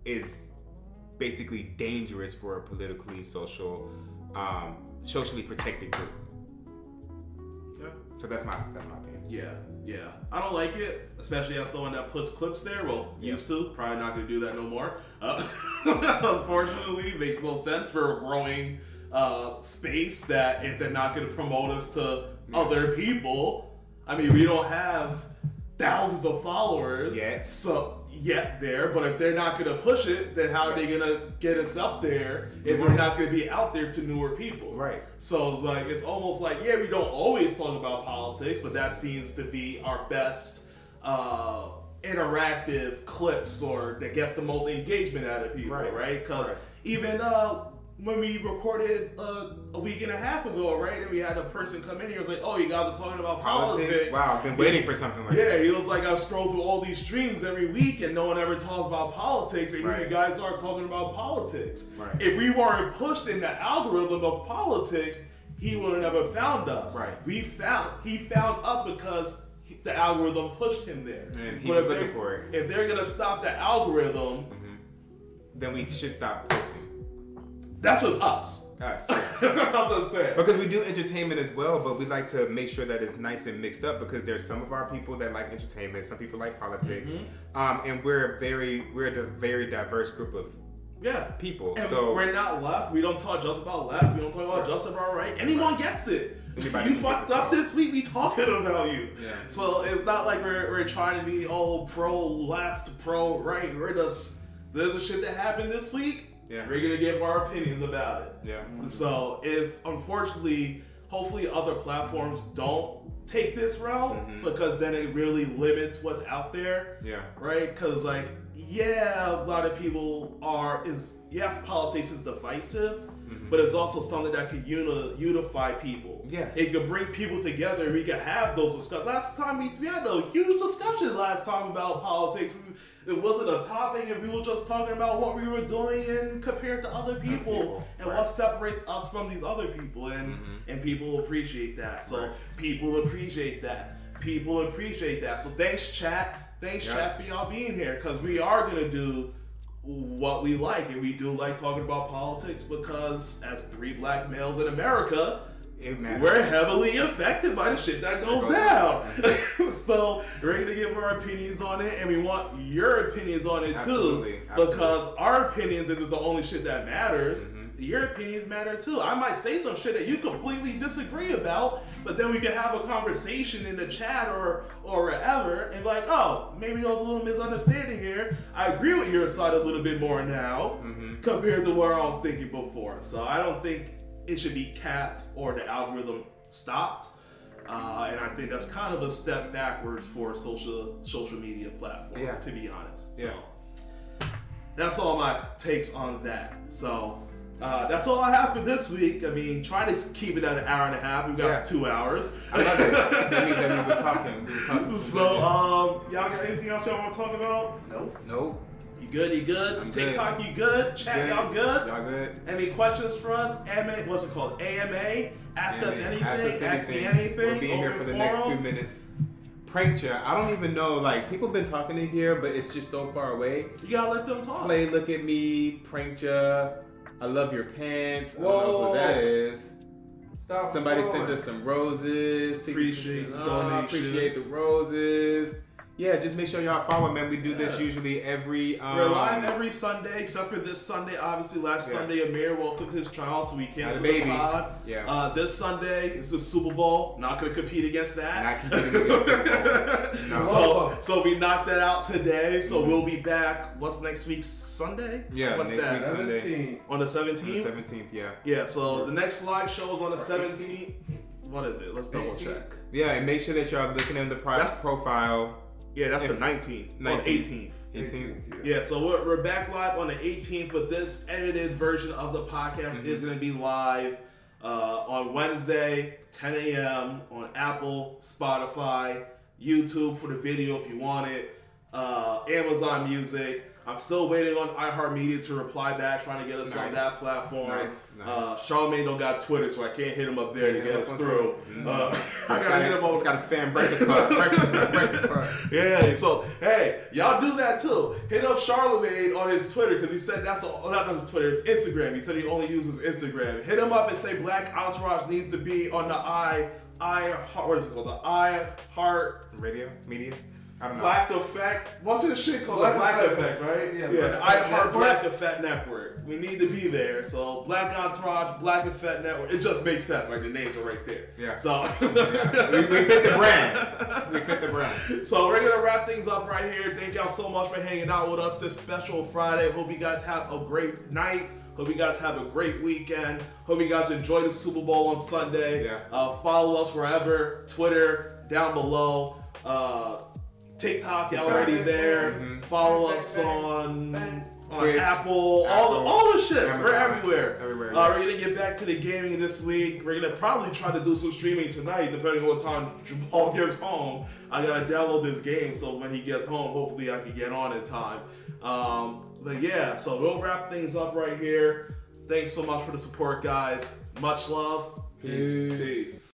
is basically dangerous for a politically social, um, socially protected group. Yeah. So that's my that's my opinion. Yeah, yeah. I don't like it, especially as someone that puts clips there. Well, Yeah. used to. Probably not going to do that no more. Uh, unfortunately, it makes no sense for a growing uh, space that if they're not going to promote us to other people, I mean, we don't have thousands of followers Yet. So yet there, but if they're not going to push it, then how are they going to get us up there if we're not going to be out there to newer people? Right. So it's like it's almost like yeah, we don't always talk about politics, but that seems to be our best uh, interactive clips or that gets the most engagement out of people, Right. right? Because Right. even uh, when we recorded uh, a week and a half ago, right, and we had a person come in here, was like, "Oh, you guys are talking about politics." Politics. Wow, I've been waiting for something like Yeah, that. Yeah, he was like, I scroll through all these streams every week and no one ever talks about politics, and here you guys are talking about politics. Right. If we weren't pushed in the algorithm of politics, he would have never found us. Right. We found he found us because he- the algorithm pushed him there. And he But was if looking for it. If they're gonna stop the algorithm, Then we should stop posting. That's just us. Us. I'm just saying. Because we do entertainment as well, but we like to make sure that it's nice and mixed up because there's some of our people that like entertainment, some people like politics, Mm-hmm. um, and we're a very we're a very diverse group of Yeah. people. And so we're not left. We don't talk just about left. We don't talk about just about right. Anyone gets it. Anybody you fucked up this. this week. We talking about you. Yeah. So it's not like we're, we're trying to be all pro left, pro right. We're just there's a shit that happened this week. Yeah. We're gonna give our opinions about it. yeah. So if unfortunately, hopefully other platforms don't take this route mm-hmm. because then it really limits what's out there Yeah. right? Because like, yeah, a lot of people are is yes, politics is divisive, mm-hmm. but it's also something that could uni- unify people. Yes. it could bring people together. We could have those discussions. Last time we, we had a huge discussion last time about politics. We, it wasn't a topic, and we were just talking about what we were doing and compared to other people, people, and right. what separates us from these other people, and mm-hmm. and people appreciate that. So Right. people appreciate that. People appreciate that. So thanks, chat. Thanks, Yeah. chat, for y'all being here because we are gonna do what we like, and we do like talking about politics because as three black males in America. We're heavily affected by the shit that goes down. so we're gonna give our opinions on it, and we want your opinions on it Absolutely, too, absolutely. because our opinions isn't the only shit that matters. Mm-hmm. Your opinions matter too. I might say some shit that you completely disagree about, but then we can have a conversation in the chat or or wherever, and like, oh, maybe there was a little misunderstanding here. I agree with your side a little bit more now Mm-hmm. compared to where I was thinking before. So I don't think it should be capped or the algorithm stopped. Uh, and I think that's kind of a step backwards for a social social media platform, Yeah. to be honest. Yeah. So that's all my takes on that. So uh, that's all I have for this week. I mean, try to keep it at an hour and a half. We've got Yeah. two hours. I love it. that means that we were talking. We were talking. so, um, y'all got anything else y'all want to talk about? Nope. nope. You good? You good? I'm good. TikTok, you good? Chat, y'all good? Y'all good? Any questions for us? AMA, what's it called? AMA? Ask us anything. Ask, Ask, me anything. anything. We'll be in here for the next two minutes. Prank chat. I don't even know. Like people been talking in here, but it's just so far away. You gotta let them talk. Play, look at me, prank ya. I love your pants. I don't know Whoa. what that is. Stop Somebody sent us some roses. Appreciate the Uh, Appreciate the roses. Yeah, just make sure y'all follow, man. We do this Yeah. usually every. Um, We're live every Sunday, except for this Sunday. Obviously, last Yeah. Sunday, Amir welcome to his trial, so we canceled Had a the pod. Yeah. Uh, this Sunday is the Super Bowl. Not going to compete against that. Not competing against the Super Bowl. No. So, so we knocked that out today. So we'll be back. What's next week's Sunday? Yeah, What's next that? week's Sunday. On the The seventeenth. seventeenth, yeah. Yeah. So the next live show is on the seventeenth. What is it? Let's double check. Yeah, and make sure that y'all looking in the pri- That's- profile. Yeah, that's the nineteenth. On 19th. eighteenth. 18th. Yeah, so we're, we're back live on the 18th, but this edited version of the podcast is going to be live uh, on Wednesday, 10 a.m. on Apple, Spotify, YouTube for the video if you want it, uh, Amazon Music. I'm still waiting on iHeartMedia to reply back, trying to get us on that platform. Nice, nice. Uh, Charlamagne don't got Twitter, so I can't hit him up there to get us through. Twitter. Uh, I gotta hit him it's got to spam breakfast club. breakfast, breakfast club. yeah, so hey, y'all do that too. Hit up Charlamagne on his Twitter because he said that's all, not on his Twitter, it's Instagram. He said he only uses Instagram. Hit him up and say Black Entourage needs to be on the i i heart what is it called? The i heart Radio, media. I don't know. Black Effect. What's this shit called? Black Black Effect. Effect, right? Yeah, yeah. Black the Effect I Heart Network. Black Effect Network. We need to be there. So Black Entourage, Black Effect Network. It just makes sense, right? The names are right there. Yeah. So we, we fit the brand. We fit the brand. So we're gonna wrap things up right here. Thank y'all so much for hanging out with us this special Friday. Hope you guys have a great night. Hope you guys have a great weekend. Hope you guys enjoy the Super Bowl on Sunday. Yeah. Uh, follow us wherever, Twitter down below. Uh, TikTok, y'all already there. Mhm. Follow us on. On Twitch, Apple, all the all the shits, we're everywhere. everywhere, Uh, we're gonna get back to the gaming this week. We're gonna probably try to do some streaming tonight, depending on what time Jamaal gets home. I gotta download this game, so when he gets home, hopefully I can get on in time. Um, but yeah, so we'll wrap things up right here. Thanks so much for the support, guys. Much love. Peace. Peace.